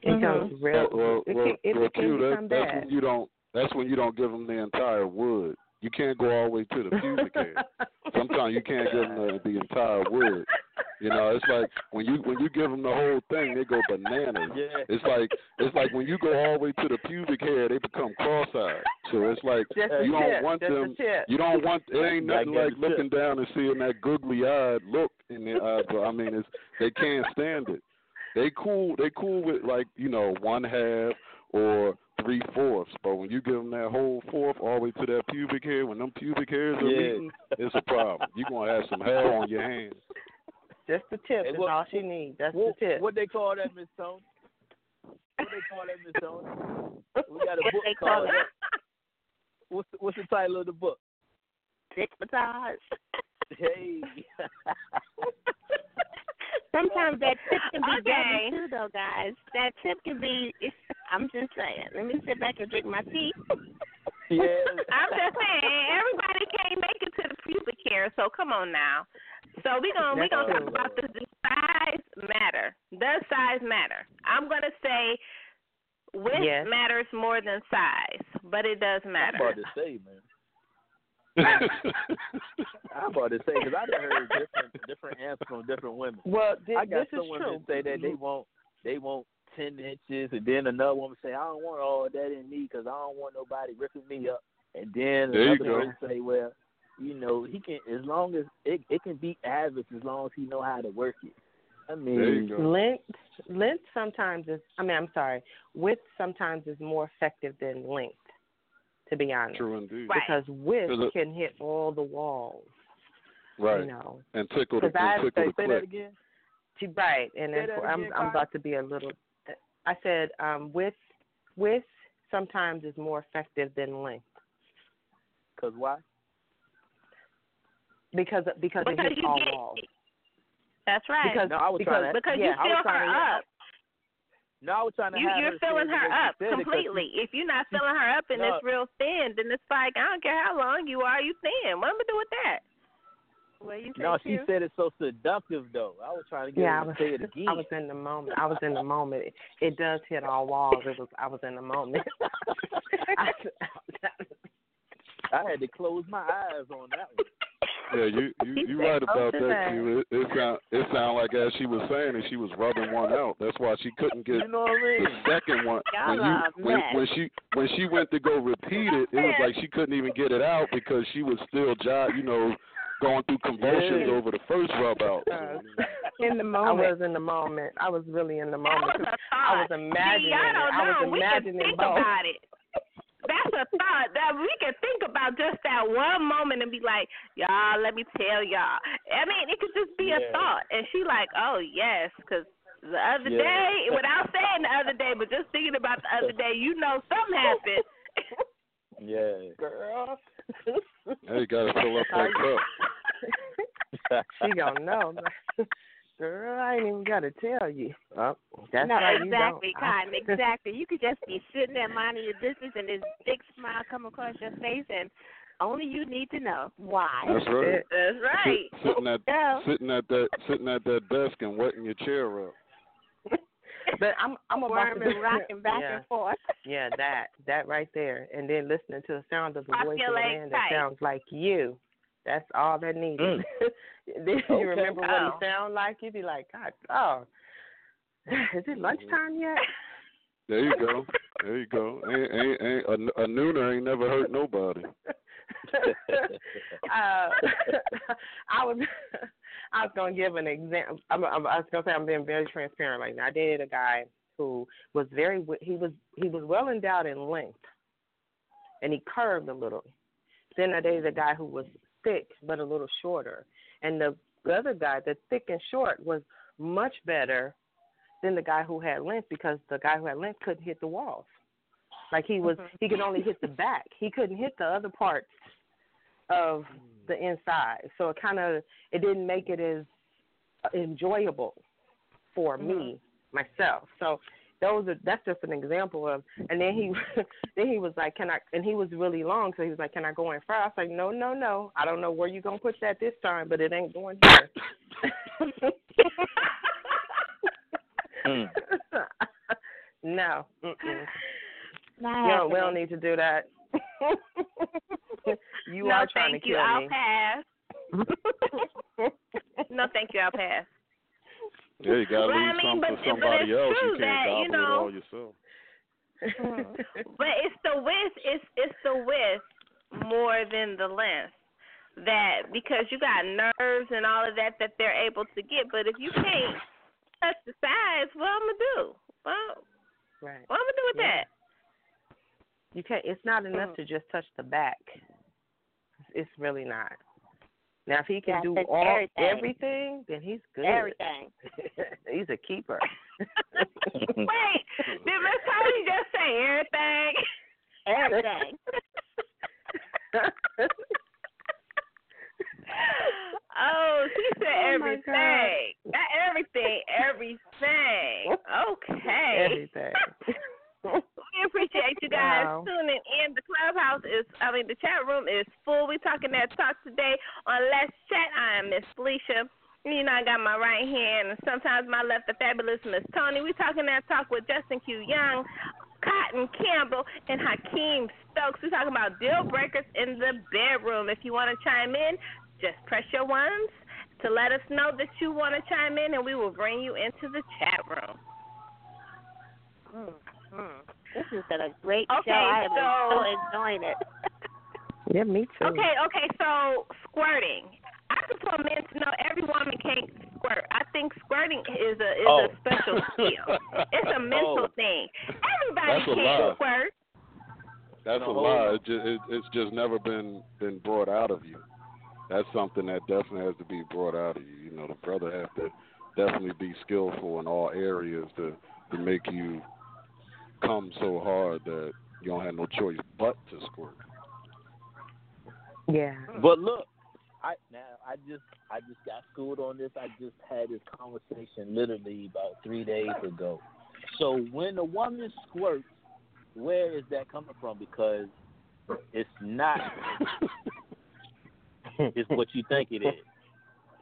It mm-hmm. becomes real. Well, well, it well, can, it well, can Q, become that's bad. when you don't. That's when you don't give them the entire wood. You can't go all the way to the pubic hair. [laughs] Sometimes you can't give them the, the entire wood. You know, it's like when you when you give them the whole thing, they go bananas. Yeah. It's like it's like when you go all the way to the pubic hair, they become cross-eyed. So it's like Just you don't tip, want just them. You don't want. It ain't nothing that like tip. looking down and seeing that googly-eyed look in their eyes. But I mean, it's they can't stand it. They cool. They cool with like you know one half or three fourths. But when you give them that whole fourth all the way to that pubic hair, when them pubic hairs are Yeah. meeting, it's a problem. You're gonna have some hair on your hands. Just the tip Hey, is what- all she needs. That's What, the tip. what they call that, Miss Toni? What they call that, Miss Toni? We got a book called. it? What's the, what's the title of the book? Dickmatized. Hey. [laughs] Sometimes that tip can be Okay. deadly too, though, guys. That tip can be. I'm just saying. Let me sit back and drink my tea. yeah. [laughs] I'm just saying, everybody can't make it to the pubic hair, so come on now. So we gonna we gonna talk about this. Does size matter? Does size matter? I'm gonna say width Yes. matters more than size, but it does I'm matter. about to say, man. I'm about to say because I've heard different different answers from different women. Well, thi- I got this some is women true. that say that they mm-hmm. want they want ten inches, and then another woman say I don't want all that in me because I don't want nobody ripping me up. And then There another go. person say, well, you know, he can as long as it it can be average as long as he know how to work it. I mean, There you go. Length, length sometimes is. I mean, I'm sorry. Width sometimes is more effective than length. To be honest, True indeed. because width it- can hit all the walls. Right. You know. And tickle the, 'Cause I- and tickle say, the say that again. To, right, and then that for, I'm again, I'm about to be a little. I said um, width width sometimes is more effective than length Cause why? because because it hits all get- walls. That's right. Because No, I was because trying to- because yeah, you I was fill her trying up. No, I was trying to You, have you're her filling say her up said she- completely. If you're not filling her up and No. it's real thin, then it's like I don't care how long you are, you thin. What am I to do with that? What you No, she Q? said it so seductive though. I was trying to get Yeah, I her was, to say it [laughs] again. I was in the moment. I was in the moment. It, it does hit all walls. It was. I was in the moment. [laughs] [laughs] I, I had to close my eyes on that one. Yeah, you you you right about that, Q. It, it sound it sound like as she was saying it, she was rubbing one out. That's why she couldn't get You know what I mean? the second one. When you when when she when she went to go repeat it, it was like she couldn't even get it out because she was still jo- you know going through convulsions Yeah. over the first rub out. Uh, In the I moment. was in the moment. I was really in the That moment. was 'cause a I was imagining See, I don't I was know. We can imagining think both. About it. That's a thought that we can think about just that one moment and be like, y'all, let me tell y'all. I mean, it could just be a thought, and she like, oh yes, because the other Yeah. day, [laughs] without saying the other day, but just thinking about the other day, you know, something happened. Yeah. [laughs] Girl. Hey, you gotta fill up that cup. [laughs] she gonna know. Girl, I ain't even gotta tell you. Oh, that's no, why exactly, you. Kottyn, exactly. You could just be sitting there minding your business and this big smile come across your face and only you need to know why. That's right. That's right. Sit, sitting at Yeah. sitting at that sitting at that desk and wetting your chair up. [laughs] But I'm I'm about to Worming, rocking back yeah. and forth. Yeah, that that right there, and then listening to the sound of the Cross voice your of a legs man that sounds like you. That's all that needed. Mm. [laughs] then Okay. you remember what Oh. he sound like. You'd be like, God, oh, [laughs] is it lunchtime yet? There you go. [laughs] There you go. Ain't, ain't, ain't, a, a nooner ain't never hurt nobody. uh, I was I was gonna give an example. I'm, I'm, I was gonna say I'm being very transparent right now. I dated a guy who was very he was he was well endowed in length, and he curved a little. Then I dated a guy who was thick but a little shorter, and the, the other guy, the thick and short, was much better than the guy who had length because the guy who had length couldn't hit the walls. Like he was, mm-hmm. he could only hit the back. He couldn't hit the other parts of the inside. So it kind of it didn't make it as enjoyable for me mm-hmm. myself. So those are that's just an example of. And then he [laughs] then he was like, "Can I?" And he was really long, so he was like, "Can I go in front?" I was like, "No, no, no. I don't know where you're gonna put that this time, but it ain't going here." Mm. [laughs] [laughs] no. Mm-mm. Not We don't, we don't need to do that. you no, are trying thank to you. kill I'll pass. no, thank you. I'll pass. Yeah, you gotta I leave mean, some but- for but somebody it's else. true You can't that, gobble you know- it all yourself. but it's the width. It's it's the width more than the length. That because you got nerves and all of that that they're able to get. But if you can't touch the sides, what I'm gonna do? Well, right. what I'm gonna do with Yeah. that? You can't. It's not Mm. enough to just touch the back. It's really not. Now, if he can Yeah, do all everything. everything, then he's good. Everything. [laughs] he's a keeper. [laughs] Wait, did Miss Toni just say everything? Everything. [laughs] Oh, she said Oh, everything. Not everything, everything. Okay. Everything. We appreciate you guys Wow. tuning in. The clubhouse is, I mean, the chat room is full. We talking that talk today on Let's Chat. I am Miss Felicia. You know, I got my right hand, and sometimes my left, the fabulous Miss Toni. We talking that talk with Justin Q. Young, Kottyn Campbell, and Haikeem Stokes. We talking about deal breakers in the bedroom. If you want to chime in, just press your ones to let us know that you want to chime in, and we will bring you into the chat room. Mm. Mm-hmm. This has been a great Okay, show. I am so- so enjoying it. [laughs] yeah, me too. Okay, okay, so squirting. I just want men to know every woman can't squirt. I think squirting is a is Oh. a special skill. It's a [laughs] mental Oh. thing. Everybody That's can't lie. squirt. That's No, a lie. on. It just, it, it's just never been been brought out of you. That's something that definitely has to be brought out of you. You know, the brother has to definitely be skillful in all areas to to make you come so hard that you don't have no choice but to squirt. Yeah. But look, I now I just I just got schooled on this. I just had this conversation literally about three days ago. So when a woman squirts, where is that coming from? Because it's not [laughs] it's what you think it is.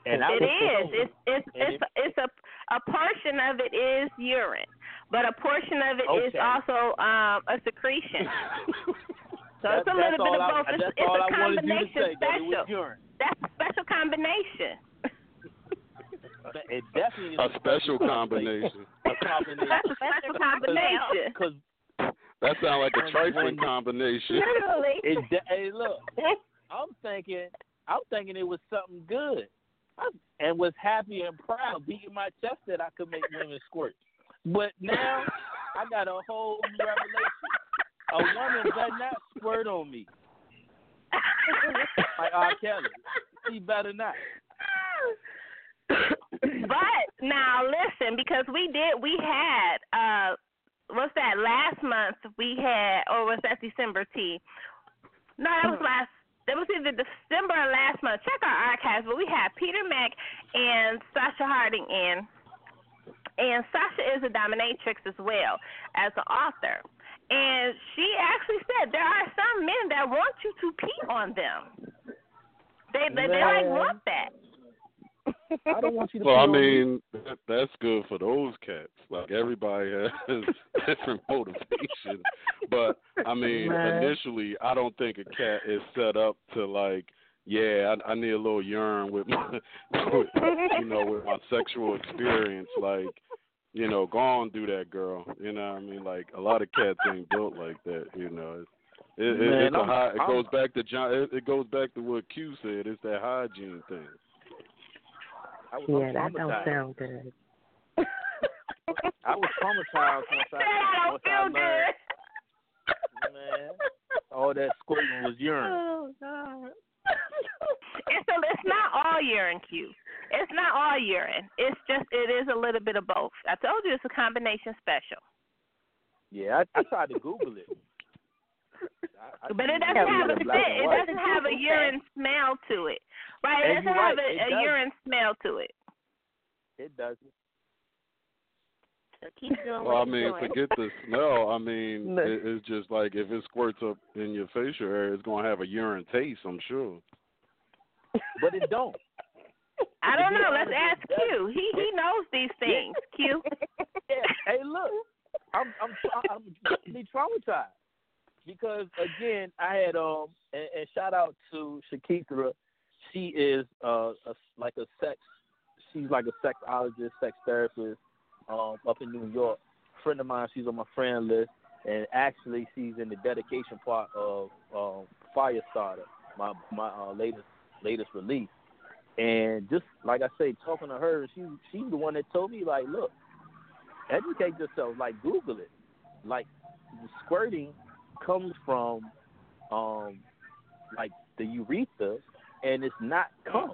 And I It was is. told- It's it's it's it's a a portion of it is urine, but a portion of it is Okay. also um a secretion. [laughs] So That- it's a little bit all of I- both. It's, that's it's all a I wanted you to combination say, that it was special. That's a special combination. It definitely is A special combination. A combination. That's a special [laughs] combination. Because That sounds like a trifling combination. Literally. it, de- hey, look, I'm thinking, I'm thinking it was something good, I, and was happy and proud, beating my chest that I could make women squirt. But now I got a whole new revelation. A woman better not squirt on me. like R. Kelly. She better not. but now listen, because we did, we had, uh, what's that? Last month we had, or was that December T? No, that was last. That was either December or last month. Check our archives, but we had Peter Mack and Sasha Harding in, and Sasha is a dominatrix as well as an author. And she actually said there are some men that want you to pee on them. They they, they like want that. I don't want you to Well, I pee on me. mean, that, that's good for those cats. Like everybody has [laughs] different [laughs] motivation, but I mean, Man. initially, I don't think a cat is set up to like, yeah, I, I need a little urine with my, [laughs] with, you know, with my sexual experience. Like, you know, go on, do that, girl. You know, what I mean, like a lot of cats ain't built like that. You know, it's, it, it, Man, it's a I'm- high, it I'm- goes back to John. It, it goes back to what Q said. It's that hygiene thing. I was, Yeah, that don't sound good. I was traumatized once I, [laughs] I don't once I feel learned, man, all that squirting was urine. Oh God. [laughs] and so it's not all urine, Q. It's not all urine. It's just it is a little bit of both. I told you it's a combination special. Yeah, I, I tried to Google it. I, I But it doesn't have a. It doesn't have a urine smell to it. Right? It doesn't have right, a, it a urine smell to it. It doesn't. So keep doing Well, I what mean, you're doing. forget the smell. I mean, [laughs] Look. it, it's just like if it squirts up in your facial area, it's gonna have a urine taste. I'm sure. But it don't. [laughs] I don't know. Let's ask it. Q. He he knows these things. [laughs] Q. Yeah. Hey, look, I'm I'm tra- I'm deeply traumatized because again, I had um and, and shout out to Shakithra. She is uh a, like a sex. She's like a sexologist, sex therapist, um up in New York. friend of mine. She's on my friend list, and actually she's in the dedication part of um Firestarter, my my uh, latest latest release. And just like I say, talking to her, she she's the one that told me like, look, educate yourself, like Google it. Like the squirting comes from um like the urethra and it's not cum.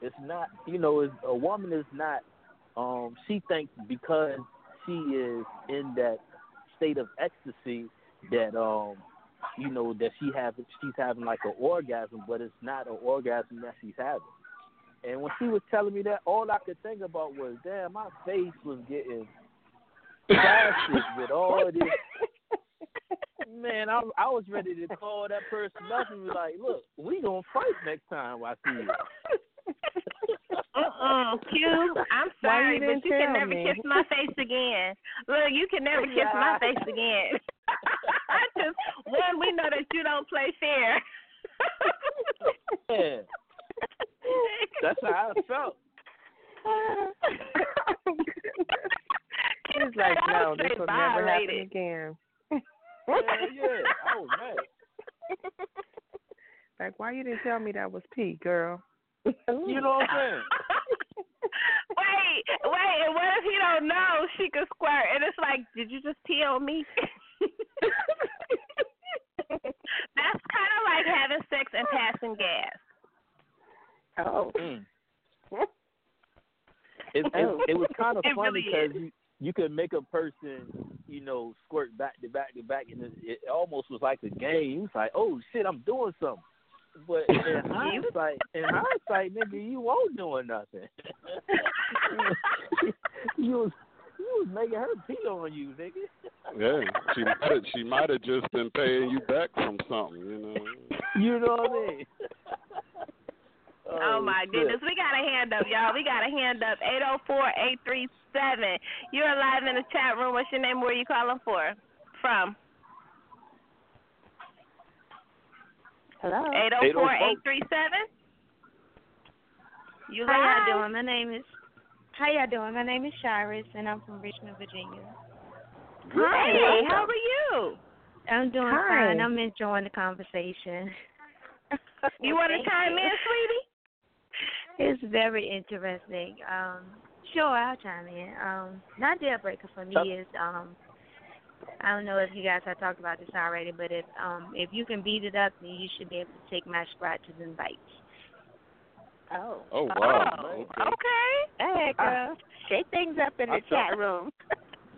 It's not you know, a woman is not um she thinks because she is in that state of ecstasy that um you know that she have she's having like an orgasm but it's not an orgasm that she's having. And when she was telling me that, all I could think about was, damn, my face was getting plastic with all of this. [laughs] Man, I I was ready to call that person up and be like, look, we gonna fight next time I see you. Uh-uh, Q, I'm sorry, you but you can never me? kiss my face again. Look, you can never kiss my face again. I [laughs] just one, we know that you don't play fair. Yeah, [laughs] that's how I felt. He's [laughs] like, no, this will never happen again. Yeah, yeah, I was mad. Like, why you didn't tell me that was pee, girl? You know what I'm saying? wait, wait, and what if he don't know she could squirt? And it's like, did you just pee on me? [laughs] That's kind of like having sex and passing gas. Oh. Mm. It, it, it was kind of [laughs] It funny really because you you could make a person, you know, squirt back to back to back, and it, it almost was like a game. It's like, oh shit, I'm doing something. But in [laughs] hindsight, in hindsight, nigga, you won't doing nothing. You was you was making her pee on you, nigga. Yeah, she might have, she might have just been paying you back from something, you know. You know what I mean? Oh, oh my shit. goodness. We got a hand up, y'all. We got a hand up. Eight zero four eight three seven. You're live in the chat room. What's your name? Where are you calling for? From? Hello. Eight zero four eight three seven. You How y'all doing? My name is. How y'all doing? My name is Shirus, and I'm from Richmond, Virginia. Hey, how are you? I'm doing Hi. fine. I'm enjoying the conversation. [laughs] You want to chime you. in, sweetie? [laughs] It's very interesting. Um, sure, I'll chime in. Um, not deal breaker for me is um, I don't know if you guys have talked about this already, but if um, if you can beat it up, then you should be able to take my scratches and bites. Oh. Oh wow. Oh, okay. Okay. Hey, girl. Ah. Shake things up in the I felt- chat room. [laughs]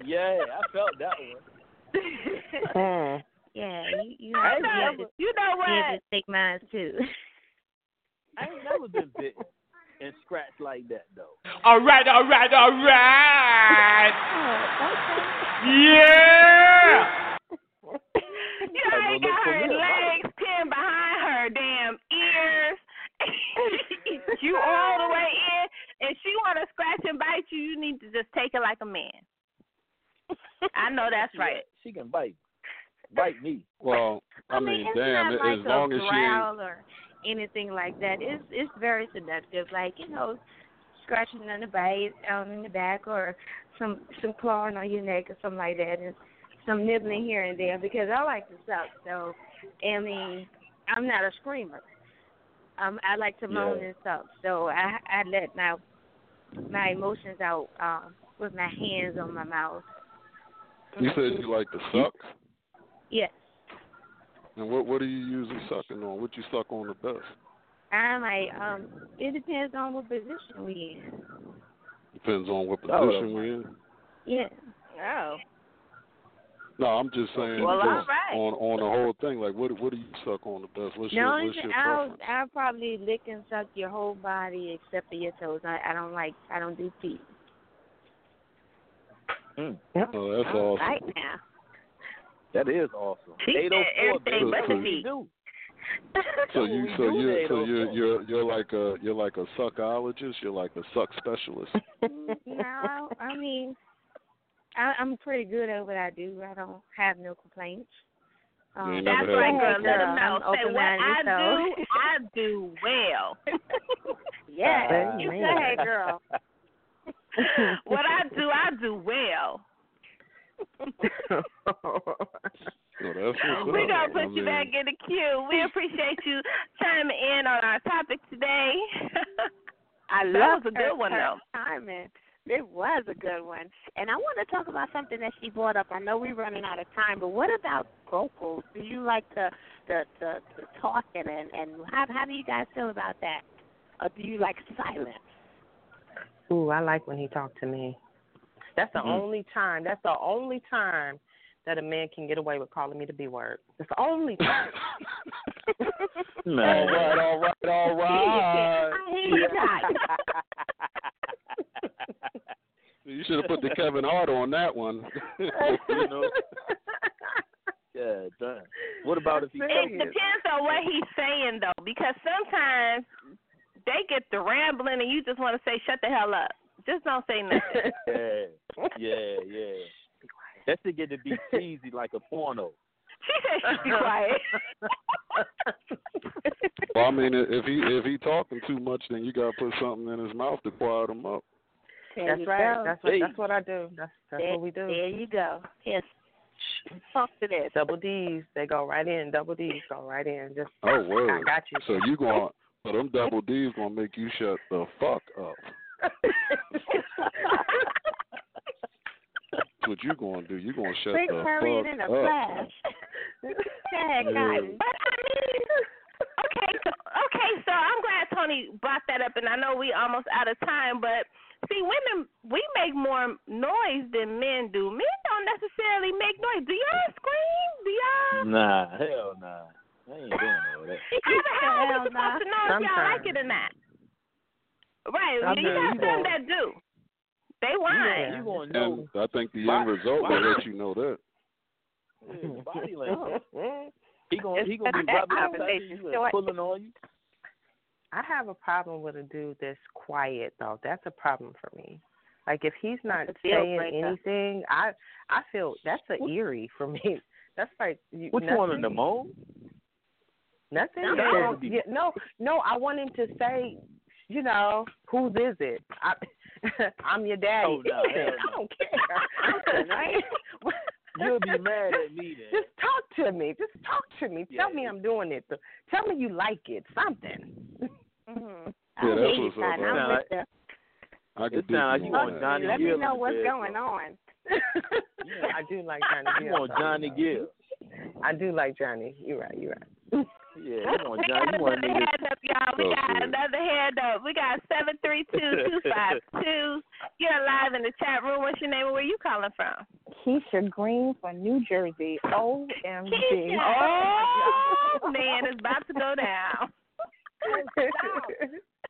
Yeah, I felt that one. [laughs] Yeah, you you I have ain't to be able never- to, you know be able what? to take mine too. [laughs] I ain't never been bitten and scratched like that though. All right, all right, all right. Oh, yeah. You know, ain't got her you all the way in, and she want to scratch and bite you. You need to just take it like a man. I know [laughs] that's right. She can bite. Bite me. Well, I, I mean, mean, damn, like as long as she or anything like that. It's it's very seductive. Like you know, scratching on the bite, um, in the back, or some some clawing on your neck or something like that, and some nibbling here and there. Because I like to suck, so I mean, I'm not a screamer. Um, I like to moan Yeah. and suck, so I I let my my emotions out um with my hands on my mouth. You said you like to suck, Yes. and what what are you usually sucking on? What you suck on the best? I might. Um, it depends on what position we in. Depends on what Oh. position we're in. Yeah. Oh. No, I'm just saying Well, because all right. on on the whole thing. Like, what what do you suck on the best? What's The your what's your I'll preference? I'll probably lick and suck your whole body except for your toes. I, I don't like I don't do feet. Oh, that's awesome. Right now. That is awesome. She Eight said oh four, everything but the feet. So [laughs] you so you so you're you're you're like a you're like a suckologist. You're like a suck specialist. [laughs] no, I mean I, I'm pretty good at what I do. I don't have no complaints. Um, That's never had right, no girl. complaints. Let them know. I'm Say what I open-minded, do, I [laughs] do well. [laughs] Yeah. You Amen. go ahead, girl. [laughs] what I do, I do well. No, We're gonna put you back in the queue. We appreciate you chiming in on our topic today. I That love was a good her, one, her though. timing. It was a good one. And I want to talk about something that she brought up. I know we're running out of time, but what about vocals? Do you like the the the, the talking and and how how do you guys feel about that? Or do you like silence? Ooh, I like when he talked to me. That's the Mhm. only time. That's the only time that a man can get away with calling me the B word. It's the only time. [laughs] Man. all right, all right, all right. I hear you not. [laughs] [laughs] [laughs] You should have put the Kevin Hart on that one. [laughs] you know. Yeah, done. What about if he It choking? depends on what he's saying though, because sometimes they get the rambling and you just want to say, "Shut the hell up." Just don't say nothing. [laughs] Yeah, yeah, yeah. That should get to be cheesy like a porno. she said, "Shh, "Be quiet." well, I mean, if he if he talking too much, then you gotta put something in his mouth to quiet him up. There That's you right. go. That's what that's what I do. That's that's there, what we do. There you go. Yes. Talk to this. Double D's, they go right in. Double D's go right in. Just Oh, word. I got you. So you going so them double D's gonna make you shut the fuck up. That's what you gonna do. You gonna shut Bring the Harriet fuck in a up. flash. Tag Yeah. Kottyn. But I mean, okay, so okay, so I'm glad Toni brought that up, and I know we almost out of time, but see, women we make more noise than men do. Men don't necessarily make noise. Do y'all scream? Do y'all? Nah, hell nah. I ain't doing all that. [laughs] How the hell are we supposed nah. to know if y'all like it or not? Right, I you mean, got you some that do. They whine. You gonna know And I think the end result will let you know that. yeah, body [laughs] language. He gonna he gonna be That rubbing up conversation you and pulling on you. I have a problem with a dude that's quiet though. That's a problem for me. Like if he's not That's a deal saying breaker. anything, I I feel that's a eerie for me. [laughs] That's like you, What you want him to nothing. Nothing. No, supposed to be- yeah, no, no. I want him to say you know, whose is it? I, [laughs] I'm your daddy. Oh, no, [laughs] Anything. I don't care. right? You'll be mad at me then. Just talk to me. Just talk to me. Tell Yeah. me I'm doing it. Tell me you like it. Something. Mm-hmm. Yeah, that's what's up. son. I'm I, with you. I It could dig sound like you you want. Johnny Let me know what's bed, going so. on. [laughs] I do like Johnny You Gill. want Johnny Gill. I do like Johnny. You're right. You're right. Yeah, [laughs] you want we Johnny. got another hand up, y'all. We Oh, got good. another hand up. We got seven three two two five two. You're live in the chat room. What's your name and where you calling from? Keisha Green from New Jersey. OMG. Oh man, it's about to go down.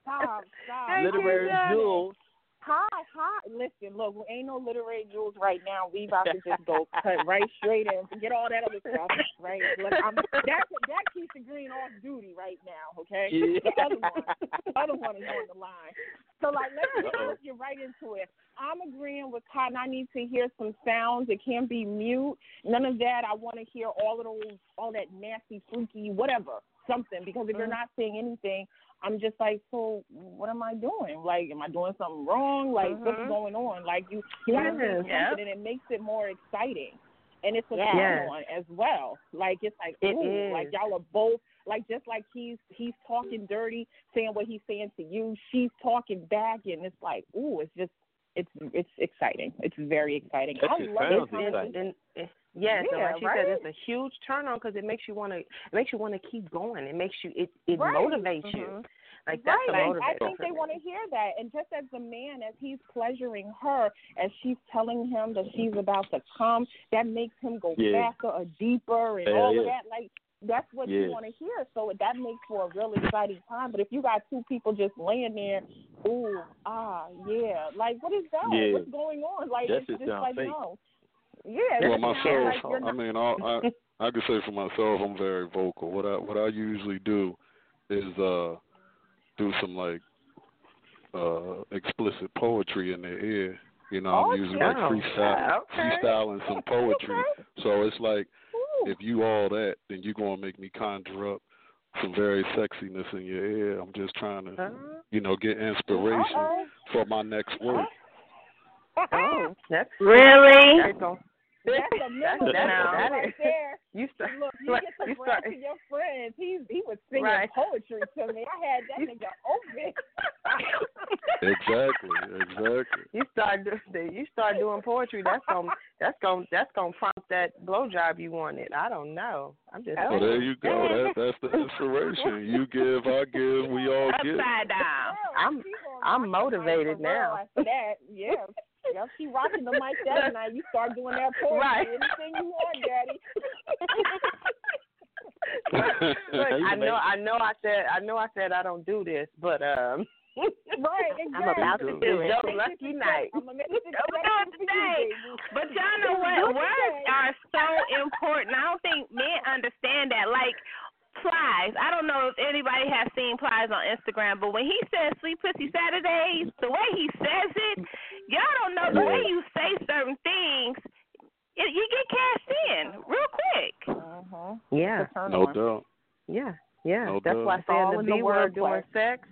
Stop, stop. Literary jewels. Hi, hi. Listen, look, we ain't no literary jewels right now. We about to just go cut right straight in. Forget all that other stuff, right? Look, I'm, that that Keisha Green off duty right now, okay? Yeah. The other one, the other one is on the line. So, like, let's, Uh-oh. let's get right into it. I'm agreeing with Kottyn. I need to hear some sounds. It can't be mute. None of that. I want to hear all of those, all that nasty, freaky, whatever, something. Because if you're Mhm. not saying anything, I'm just like, so what am I doing? Like, am I doing something wrong? Like, what's Mhm. going on? Like, you, you gotta say Yes. something, Yep. and it makes it more exciting. And it's a Yes. turn on as well. Like it's like, It ooh, like y'all are both like just like he's he's talking dirty, saying what he's saying to you. She's talking back, and it's like, ooh, it's just it's it's exciting. It's very exciting. That I shit love sounds this And, exciting. and, and, yes, Yeah, like she right? said, it's a huge turn on because it makes you want to. It makes you want to keep going. It makes you. It it Right. motivates you. Mhm. Like that's right. a I- motivator. I think they want to hear that. And just as the man, as he's pleasuring her, as she's telling him that she's about to come, that makes him go Yeah. faster or deeper and Hell all of that. Like that's what Yeah. you want to hear. So that makes for a real exciting time. But if you got two people just laying there, ooh, ah, yeah, like what is that? Yeah. What's going on? Like That it's shit just like fake. no. Yeah. Well, myself, like you're I mean, I, I I can say for myself, I'm very vocal. What I what I usually do is uh do some like uh explicit poetry in their ear. You know, Oh, I'm usually like wow. freestyle, Okay. freestyling some poetry. Okay. So it's like Ooh. if you all that, then you're gonna make me conjure up some very sexiness in your ear. I'm just trying to, Uh, you know, get inspiration Uh-oh. for my next work. oh, that's Really? That's a that's, memo that's, that right there. [laughs] you start. Look, you Right, get to you start- to your friends. He he was singing Right. poetry to me. I had that nigga open. [laughs] Exactly, exactly. You start do- you start doing poetry. That's gonna that's gonna that's gonna prompt that blowjob you wanted. I don't know. I'm just. Oh, well, there you go. That [laughs] that's the inspiration. You give, I give, we all give. Upside down. I'm I'm rock the mic motivated now. After that, yeah. Yep, she rocking the mic that night. You start doing that [laughs] poetry. Right. Anything you want, daddy. [laughs] Look, I know I know I said I know I said I don't do this, but um. [laughs] right, exactly. I'm about to do it. Make Your lucky night. I'm gonna Don't do it today. But y'all know what? Words are so important. I don't think men understand that. Like Plies. I don't know if anybody has seen Plies on Instagram, but when he says Sweet Pussy Saturdays, the way he says it, y'all don't know the way you say certain things. It, you get cashed in real quick. Uh-huh. Yeah. No doubt. Yeah, yeah. No That's doubt. why It's all saying the the B word during sex.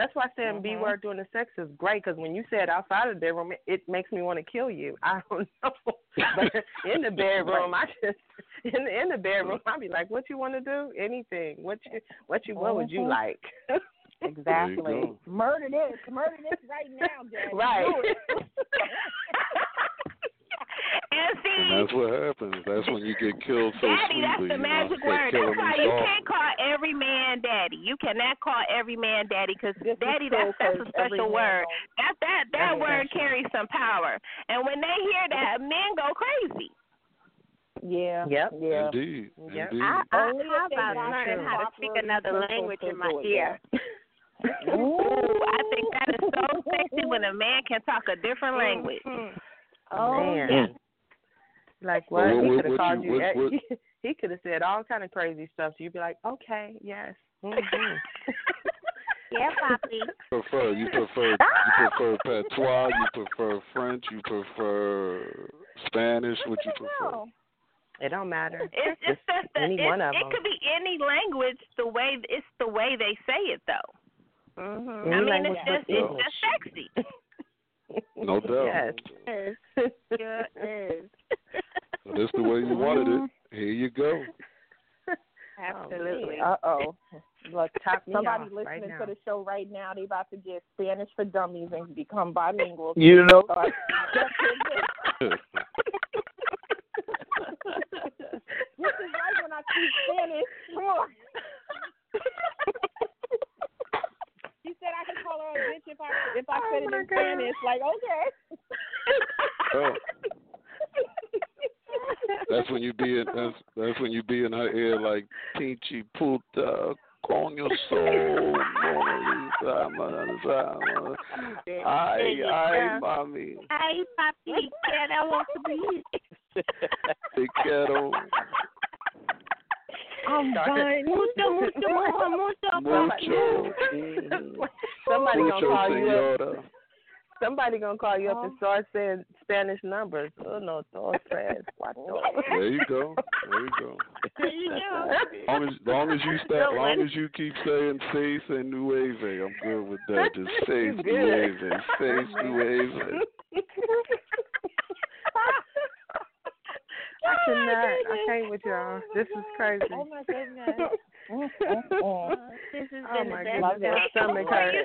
That's why saying B Mhm. word during the sex is great because when you say it outside of the bedroom, it, it makes me want to kill you. [laughs] I don't know, but in the [laughs] bedroom, I just in the, in the bedroom, I'd be like, "What you want to do? Anything? What you what you what would you Mhm. like?" [laughs] Exactly. go. Murder this. Murder this right now, daddy. Right. Do it. And see, And that's what happens. That's when you get killed so daddy, that's sweetly. the you know, magic they word. That's why you soft. can't call every man daddy. You cannot call every man daddy because daddy, true, that's, that's a 'cause every special word. knows. That that that That's word carries some power. And when they hear that, men go crazy. Yeah. Yep. Yeah. Indeed, Yep. indeed. I, I, Only how about got learning how to speak another language in my ear? [laughs] Ooh, I think that is so sexy when a man can talk a different language. Mm-hmm. Oh, Man. Yeah. Like what? what- he could have called you- you. what- what- [laughs] he he could have said all kind of crazy stuff. So you'd be like, "Okay, yes." Mm-hmm. [laughs] Yeah, Poppy. [laughs] prefer? You prefer you prefer patois? You prefer French? You prefer Spanish? What you prefer? It don't matter. It's it's just the, any it's, one of it them. could be any language. The way it's the way they say it though. Mm-hmm. I mean, it's just it's just sexy. No [laughs] doubt. Yes. Yes. Sure is. If That's the way you wanted it. Here you go. [laughs] Absolutely. Uh oh. Look, [laughs] Top me somebody off listening right now. to the show right now, they about to get Spanish for dummies and become bilingual. You know. So I- just This is right when I speak Spanish. Come on. She said I could call her a bitch if I if I said it in Spanish. Like, okay. Oh. [laughs] That's when you be in that's that's when you be in her ear like Pinchy puta con your soul Mona Lisa Mona Lisa. Ay ay mami Ay, papi, kid, I want to be. te quiero I'm done. Mucho, mucho, mucho, mucho. mucho Somebody gonna mucho call you up. Somebody gonna call you up and oh. start saying Spanish numbers. Oh no, dos tres cuatro. There you go. There you go. There you go. Long as long as you start, long as you keep saying seis and nueve, I'm good with that. Just [laughs] seis Good. nueve, seis nueve. [laughs] I oh cannot. I can't with y'all. Oh this is crazy. Oh my goodness. Uh, [laughs] this has Oh my goodness, best. my stomach Before hurt. you,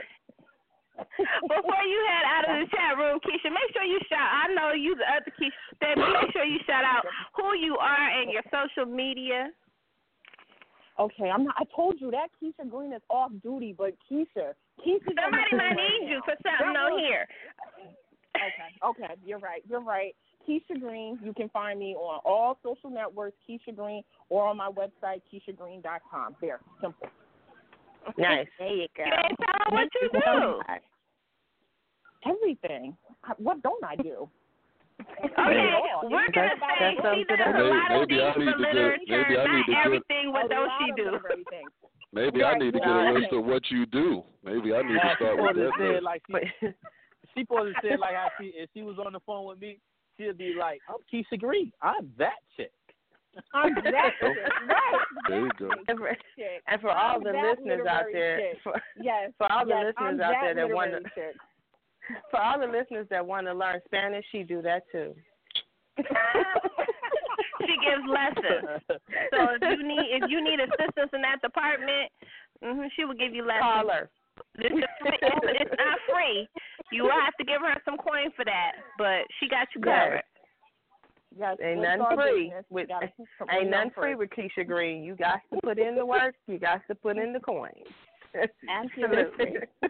[laughs] before you head out of the chat room, Keisha, make sure you shout. I know you, the other Keisha, Steph, make sure you shout out who you are and your social media. Okay, I'm not. I told you that Keisha Green is off duty, but Keisha, Keisha. Somebody might need you for something on here. Okay, okay, you're right. You're right. Keisha Green. You can find me on all social networks, Keisha Green, or on my website, KeishaGreen.com. There, simple. Nice. [laughs] There you go. And tell them what you do. Everything. What don't I do? Okay, we're gonna That- say that sums she does up. a lot of things for literature, maybe I need not everything. What A don't she do? Maybe I need to get a list of what you do. Maybe I need to start with that. say it first. like she, she supposed to say like how she if she was on the phone with me, she'd be like, "I'm Keisha Green. I'm that chick." I'm that [laughs] chick. Right. There you go. And for, Chick. and for all I'm the listeners out there, chick. for, Yes. for all the yes, listeners I'm out that there that want to, chick. [laughs] for all the listeners that want to learn Spanish, she do that too. [laughs] she gives lessons. So if you need if you need assistance in that department, hmm she will give you lessons. Call her. [laughs] It's, it's, it's not free. You will have to give her some coin for that, but she got you covered. Yes, Ain't we'll nothing start free business. with Gotta [laughs] put ain't it nothing on free with Keisha Green. You got to put in the work. You got to put in the coins. Absolutely. [laughs]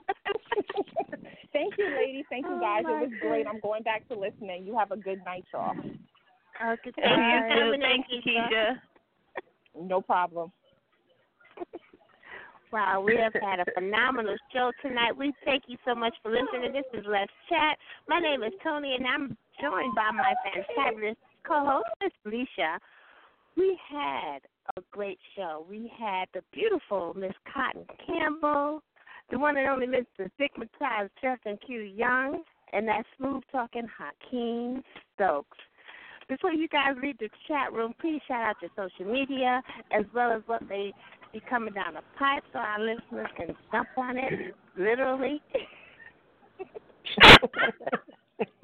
Thank you, ladies. Thank you, Oh, guys. my it was great. I'm going back to listening. You have a good night, y'all. Okay, Thank you. Thank you, Keisha. No problem. Wow, we have had a phenomenal show tonight. We thank you so much for listening. This is Let's Chat. My name is Toni, and I'm joined by my fantabulous co-host, Felicia. We had a great show. We had the beautiful Miss Kottyn Campbell, the one and only Mr. Dickmatized Justin Q. Young, and that smooth talking Haikeem Stokes. Before you guys leave the chat room, please shout out your social media as well as what they be coming down the pipe so our listeners can jump on it, literally.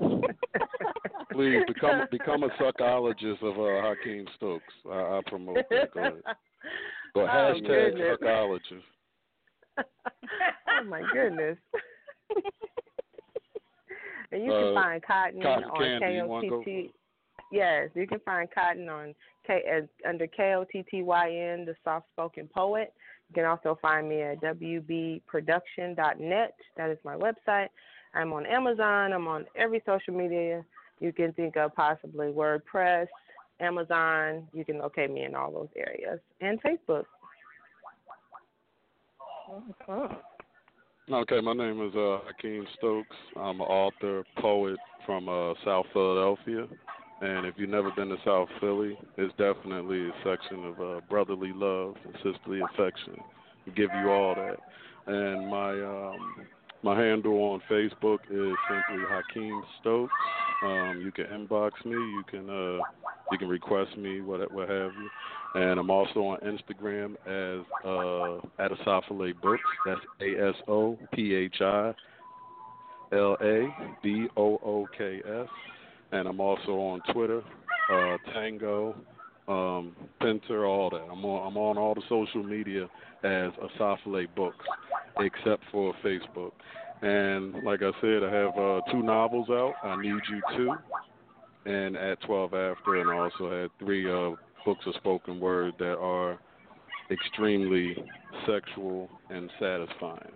[laughs] Please become become a psychologist of uh, Haikeem Stokes. I, I promote that. Go ahead. [laughs] Go Oh, hashtag goodness. psychologist. [laughs] oh my goodness. and you Uh, can find Kottyn, Kottyn on Candy, you wanna go? Yes, you can find Kottyn on K under K O T T Y N, the soft spoken poet. You can also find me at wbproduction.net. That is my website. I'm on Amazon. I'm on every social media you can think of, possibly WordPress, Amazon. You can locate me in all those areas, and Facebook. Okay, my name is uh, Haikeem Stokes. I'm an author, poet from uh, South Philadelphia. And if you've never been to South Philly, it's definitely a section of uh, brotherly love and sisterly affection. We give you all that. And my um, my handle on Facebook is simply Haikeem Stokes. Um, you can inbox me. You can uh, you can request me, what what have you. And I'm also on Instagram as uh, Books. That's A S O P H I L A B O O K S. And I'm also on Twitter, uh, Tango, um, Pinter, all that. I'm on I'm on all the social media as Asophila Books, except for Facebook. And like I said, I have uh, two novels out. I Need You Too, and at 12 After, and I also had three uh, books of spoken word that are extremely sexual and satisfying.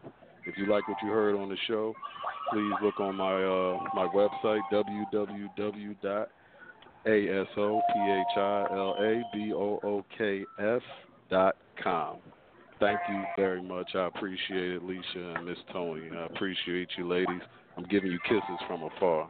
If you like what you heard on the show, please look on my uh, my website www.asophilabook.com. Thank you very much. I appreciate it, Lissha and Miss Tony. I appreciate you, ladies. I'm giving you kisses from afar.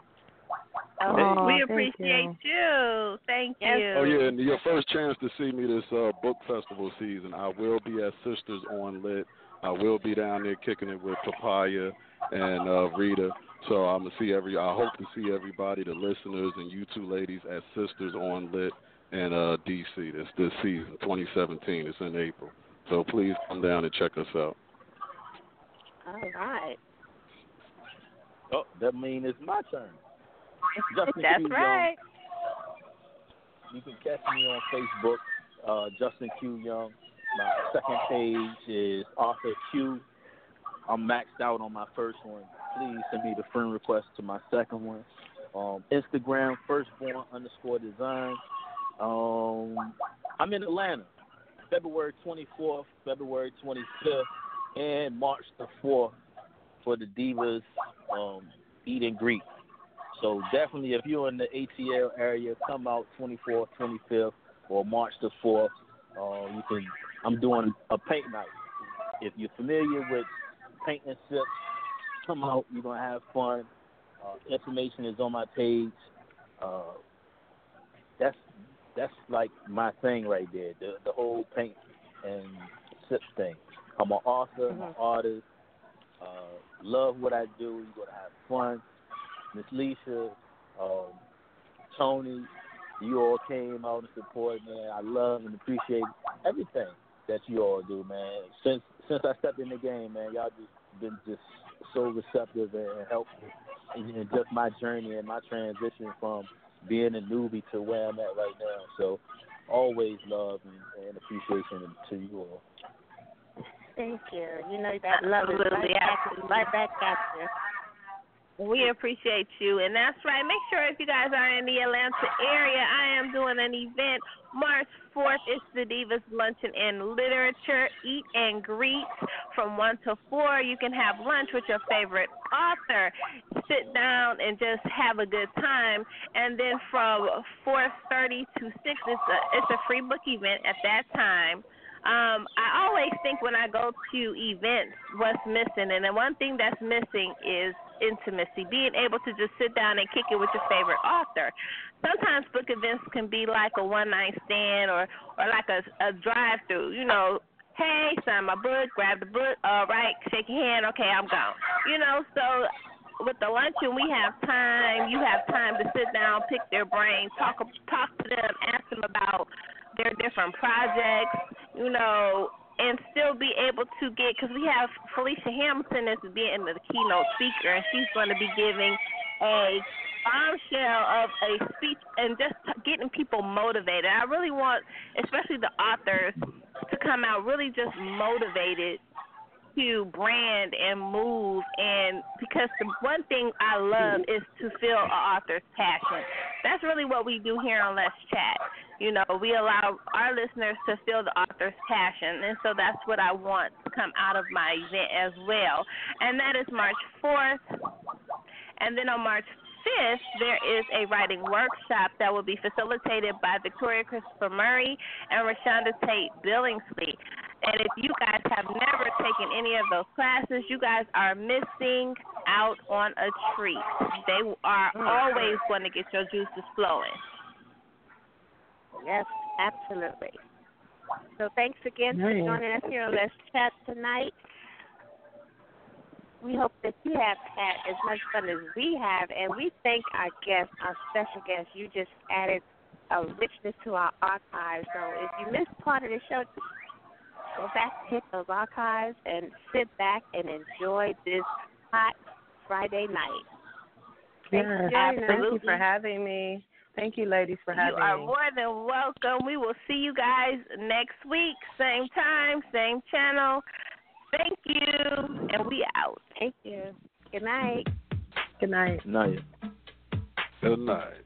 Oh, we appreciate you. you. Thank you. Oh yeah, and your first chance to see me this uh, book festival season, I will be at Sisters on Lit. I will be down there kicking it with Papaya and uh, Rita. So I'm gonna see every. I hope to see everybody, the listeners and you two ladies as Sisters on Lit in uh, DC. This this season, 2017. It's in April. So please come down and check us out. All right. Oh, that means it's my turn. [laughs] Justin That's Q right. Young. You can catch me on Facebook, uh, Justin Q Young. My second page is Arthur Q. I'm maxed out on my first one. Please send me the friend request to my second one. Um, Instagram, firstborn underscore design. Um, I'm in Atlanta, February 24th, February 25th, and March the 4th for the Divas um, Eat and Greet. So definitely, if you're in the ATL area, come out 24th, 25th, or March the 4th. Uh, you can. I'm doing a paint night. If you're familiar with paint and sips, come out. You're gonna have fun. Uh, information is on my page. Uh, that's that's like my thing right there. The the whole paint and sip thing. I'm an author, I'm an artist. Uh, love what I do. You're gonna have fun. Miss Lissha, um, Toni, you all came out and support, man. I love and appreciate everything that you all do, man. Since since I stepped in the game, man, y'all just been just so receptive and helpful in just my journey and my transition from being a newbie to where I'm at right now. So always love and, and appreciation to you all. Thank you. You know that love is right back, right back at you. We appreciate you, and that's right. Make sure if you guys are in the Atlanta area, I am doing an event March 4th. It's the Divas Luncheon and Literature Eat and Greet from 1 to 4. You can have lunch with your favorite author, sit down and just have a good time. And then from 4:30 to 6, it's a it's a free book event at that time. Um, I always think when I go to events, what's missing, and the one thing that's missing is intimacy, being able to just sit down and kick it with your favorite author. Sometimes book events can be like a one night stand or or like a a drive through. You know, hey, sign my book, grab the book, all right, shake your hand, okay, I'm gone. You know, so with the luncheon we have time. You have time to sit down, pick their brain, talk talk to them, ask them about their different projects, you know, and still be able to get because we have Felicia Hamilton as being the keynote speaker, and she's going to be giving a bombshell of a speech and just getting people motivated. I really want, especially the authors, to come out really just motivated to brand and move and because the one thing I love is to feel an author's passion. That's really what we do here on Let's Chat. You know, we allow our listeners to feel the author's passion and so that's what I want to come out of my event as well. And that is March fourth. And then on March 5th, there is a writing workshop that will be facilitated by Victoria Christopher Murray and ReShonda Tate Billingsley. And if you guys have never taken any of those classes, you guys are missing out on a treat. They are mm. always going to get your juices flowing. Yes, absolutely. So thanks again for joining us here on Let's Chat tonight. We hope that you have had as much fun as we have, and we thank our guest, our special guest. You just added a richness to our archives. So if you missed part of the show, go back and hit those archives and sit back and enjoy this hot Friday night. Thanks Yes, joining us. thank you for having me. Thank you, ladies, for having me. you are me. more than welcome. We will see you guys next week, same time, same channel. Thank you, and we out. Thank you. Good night. Good night. Night. Good night.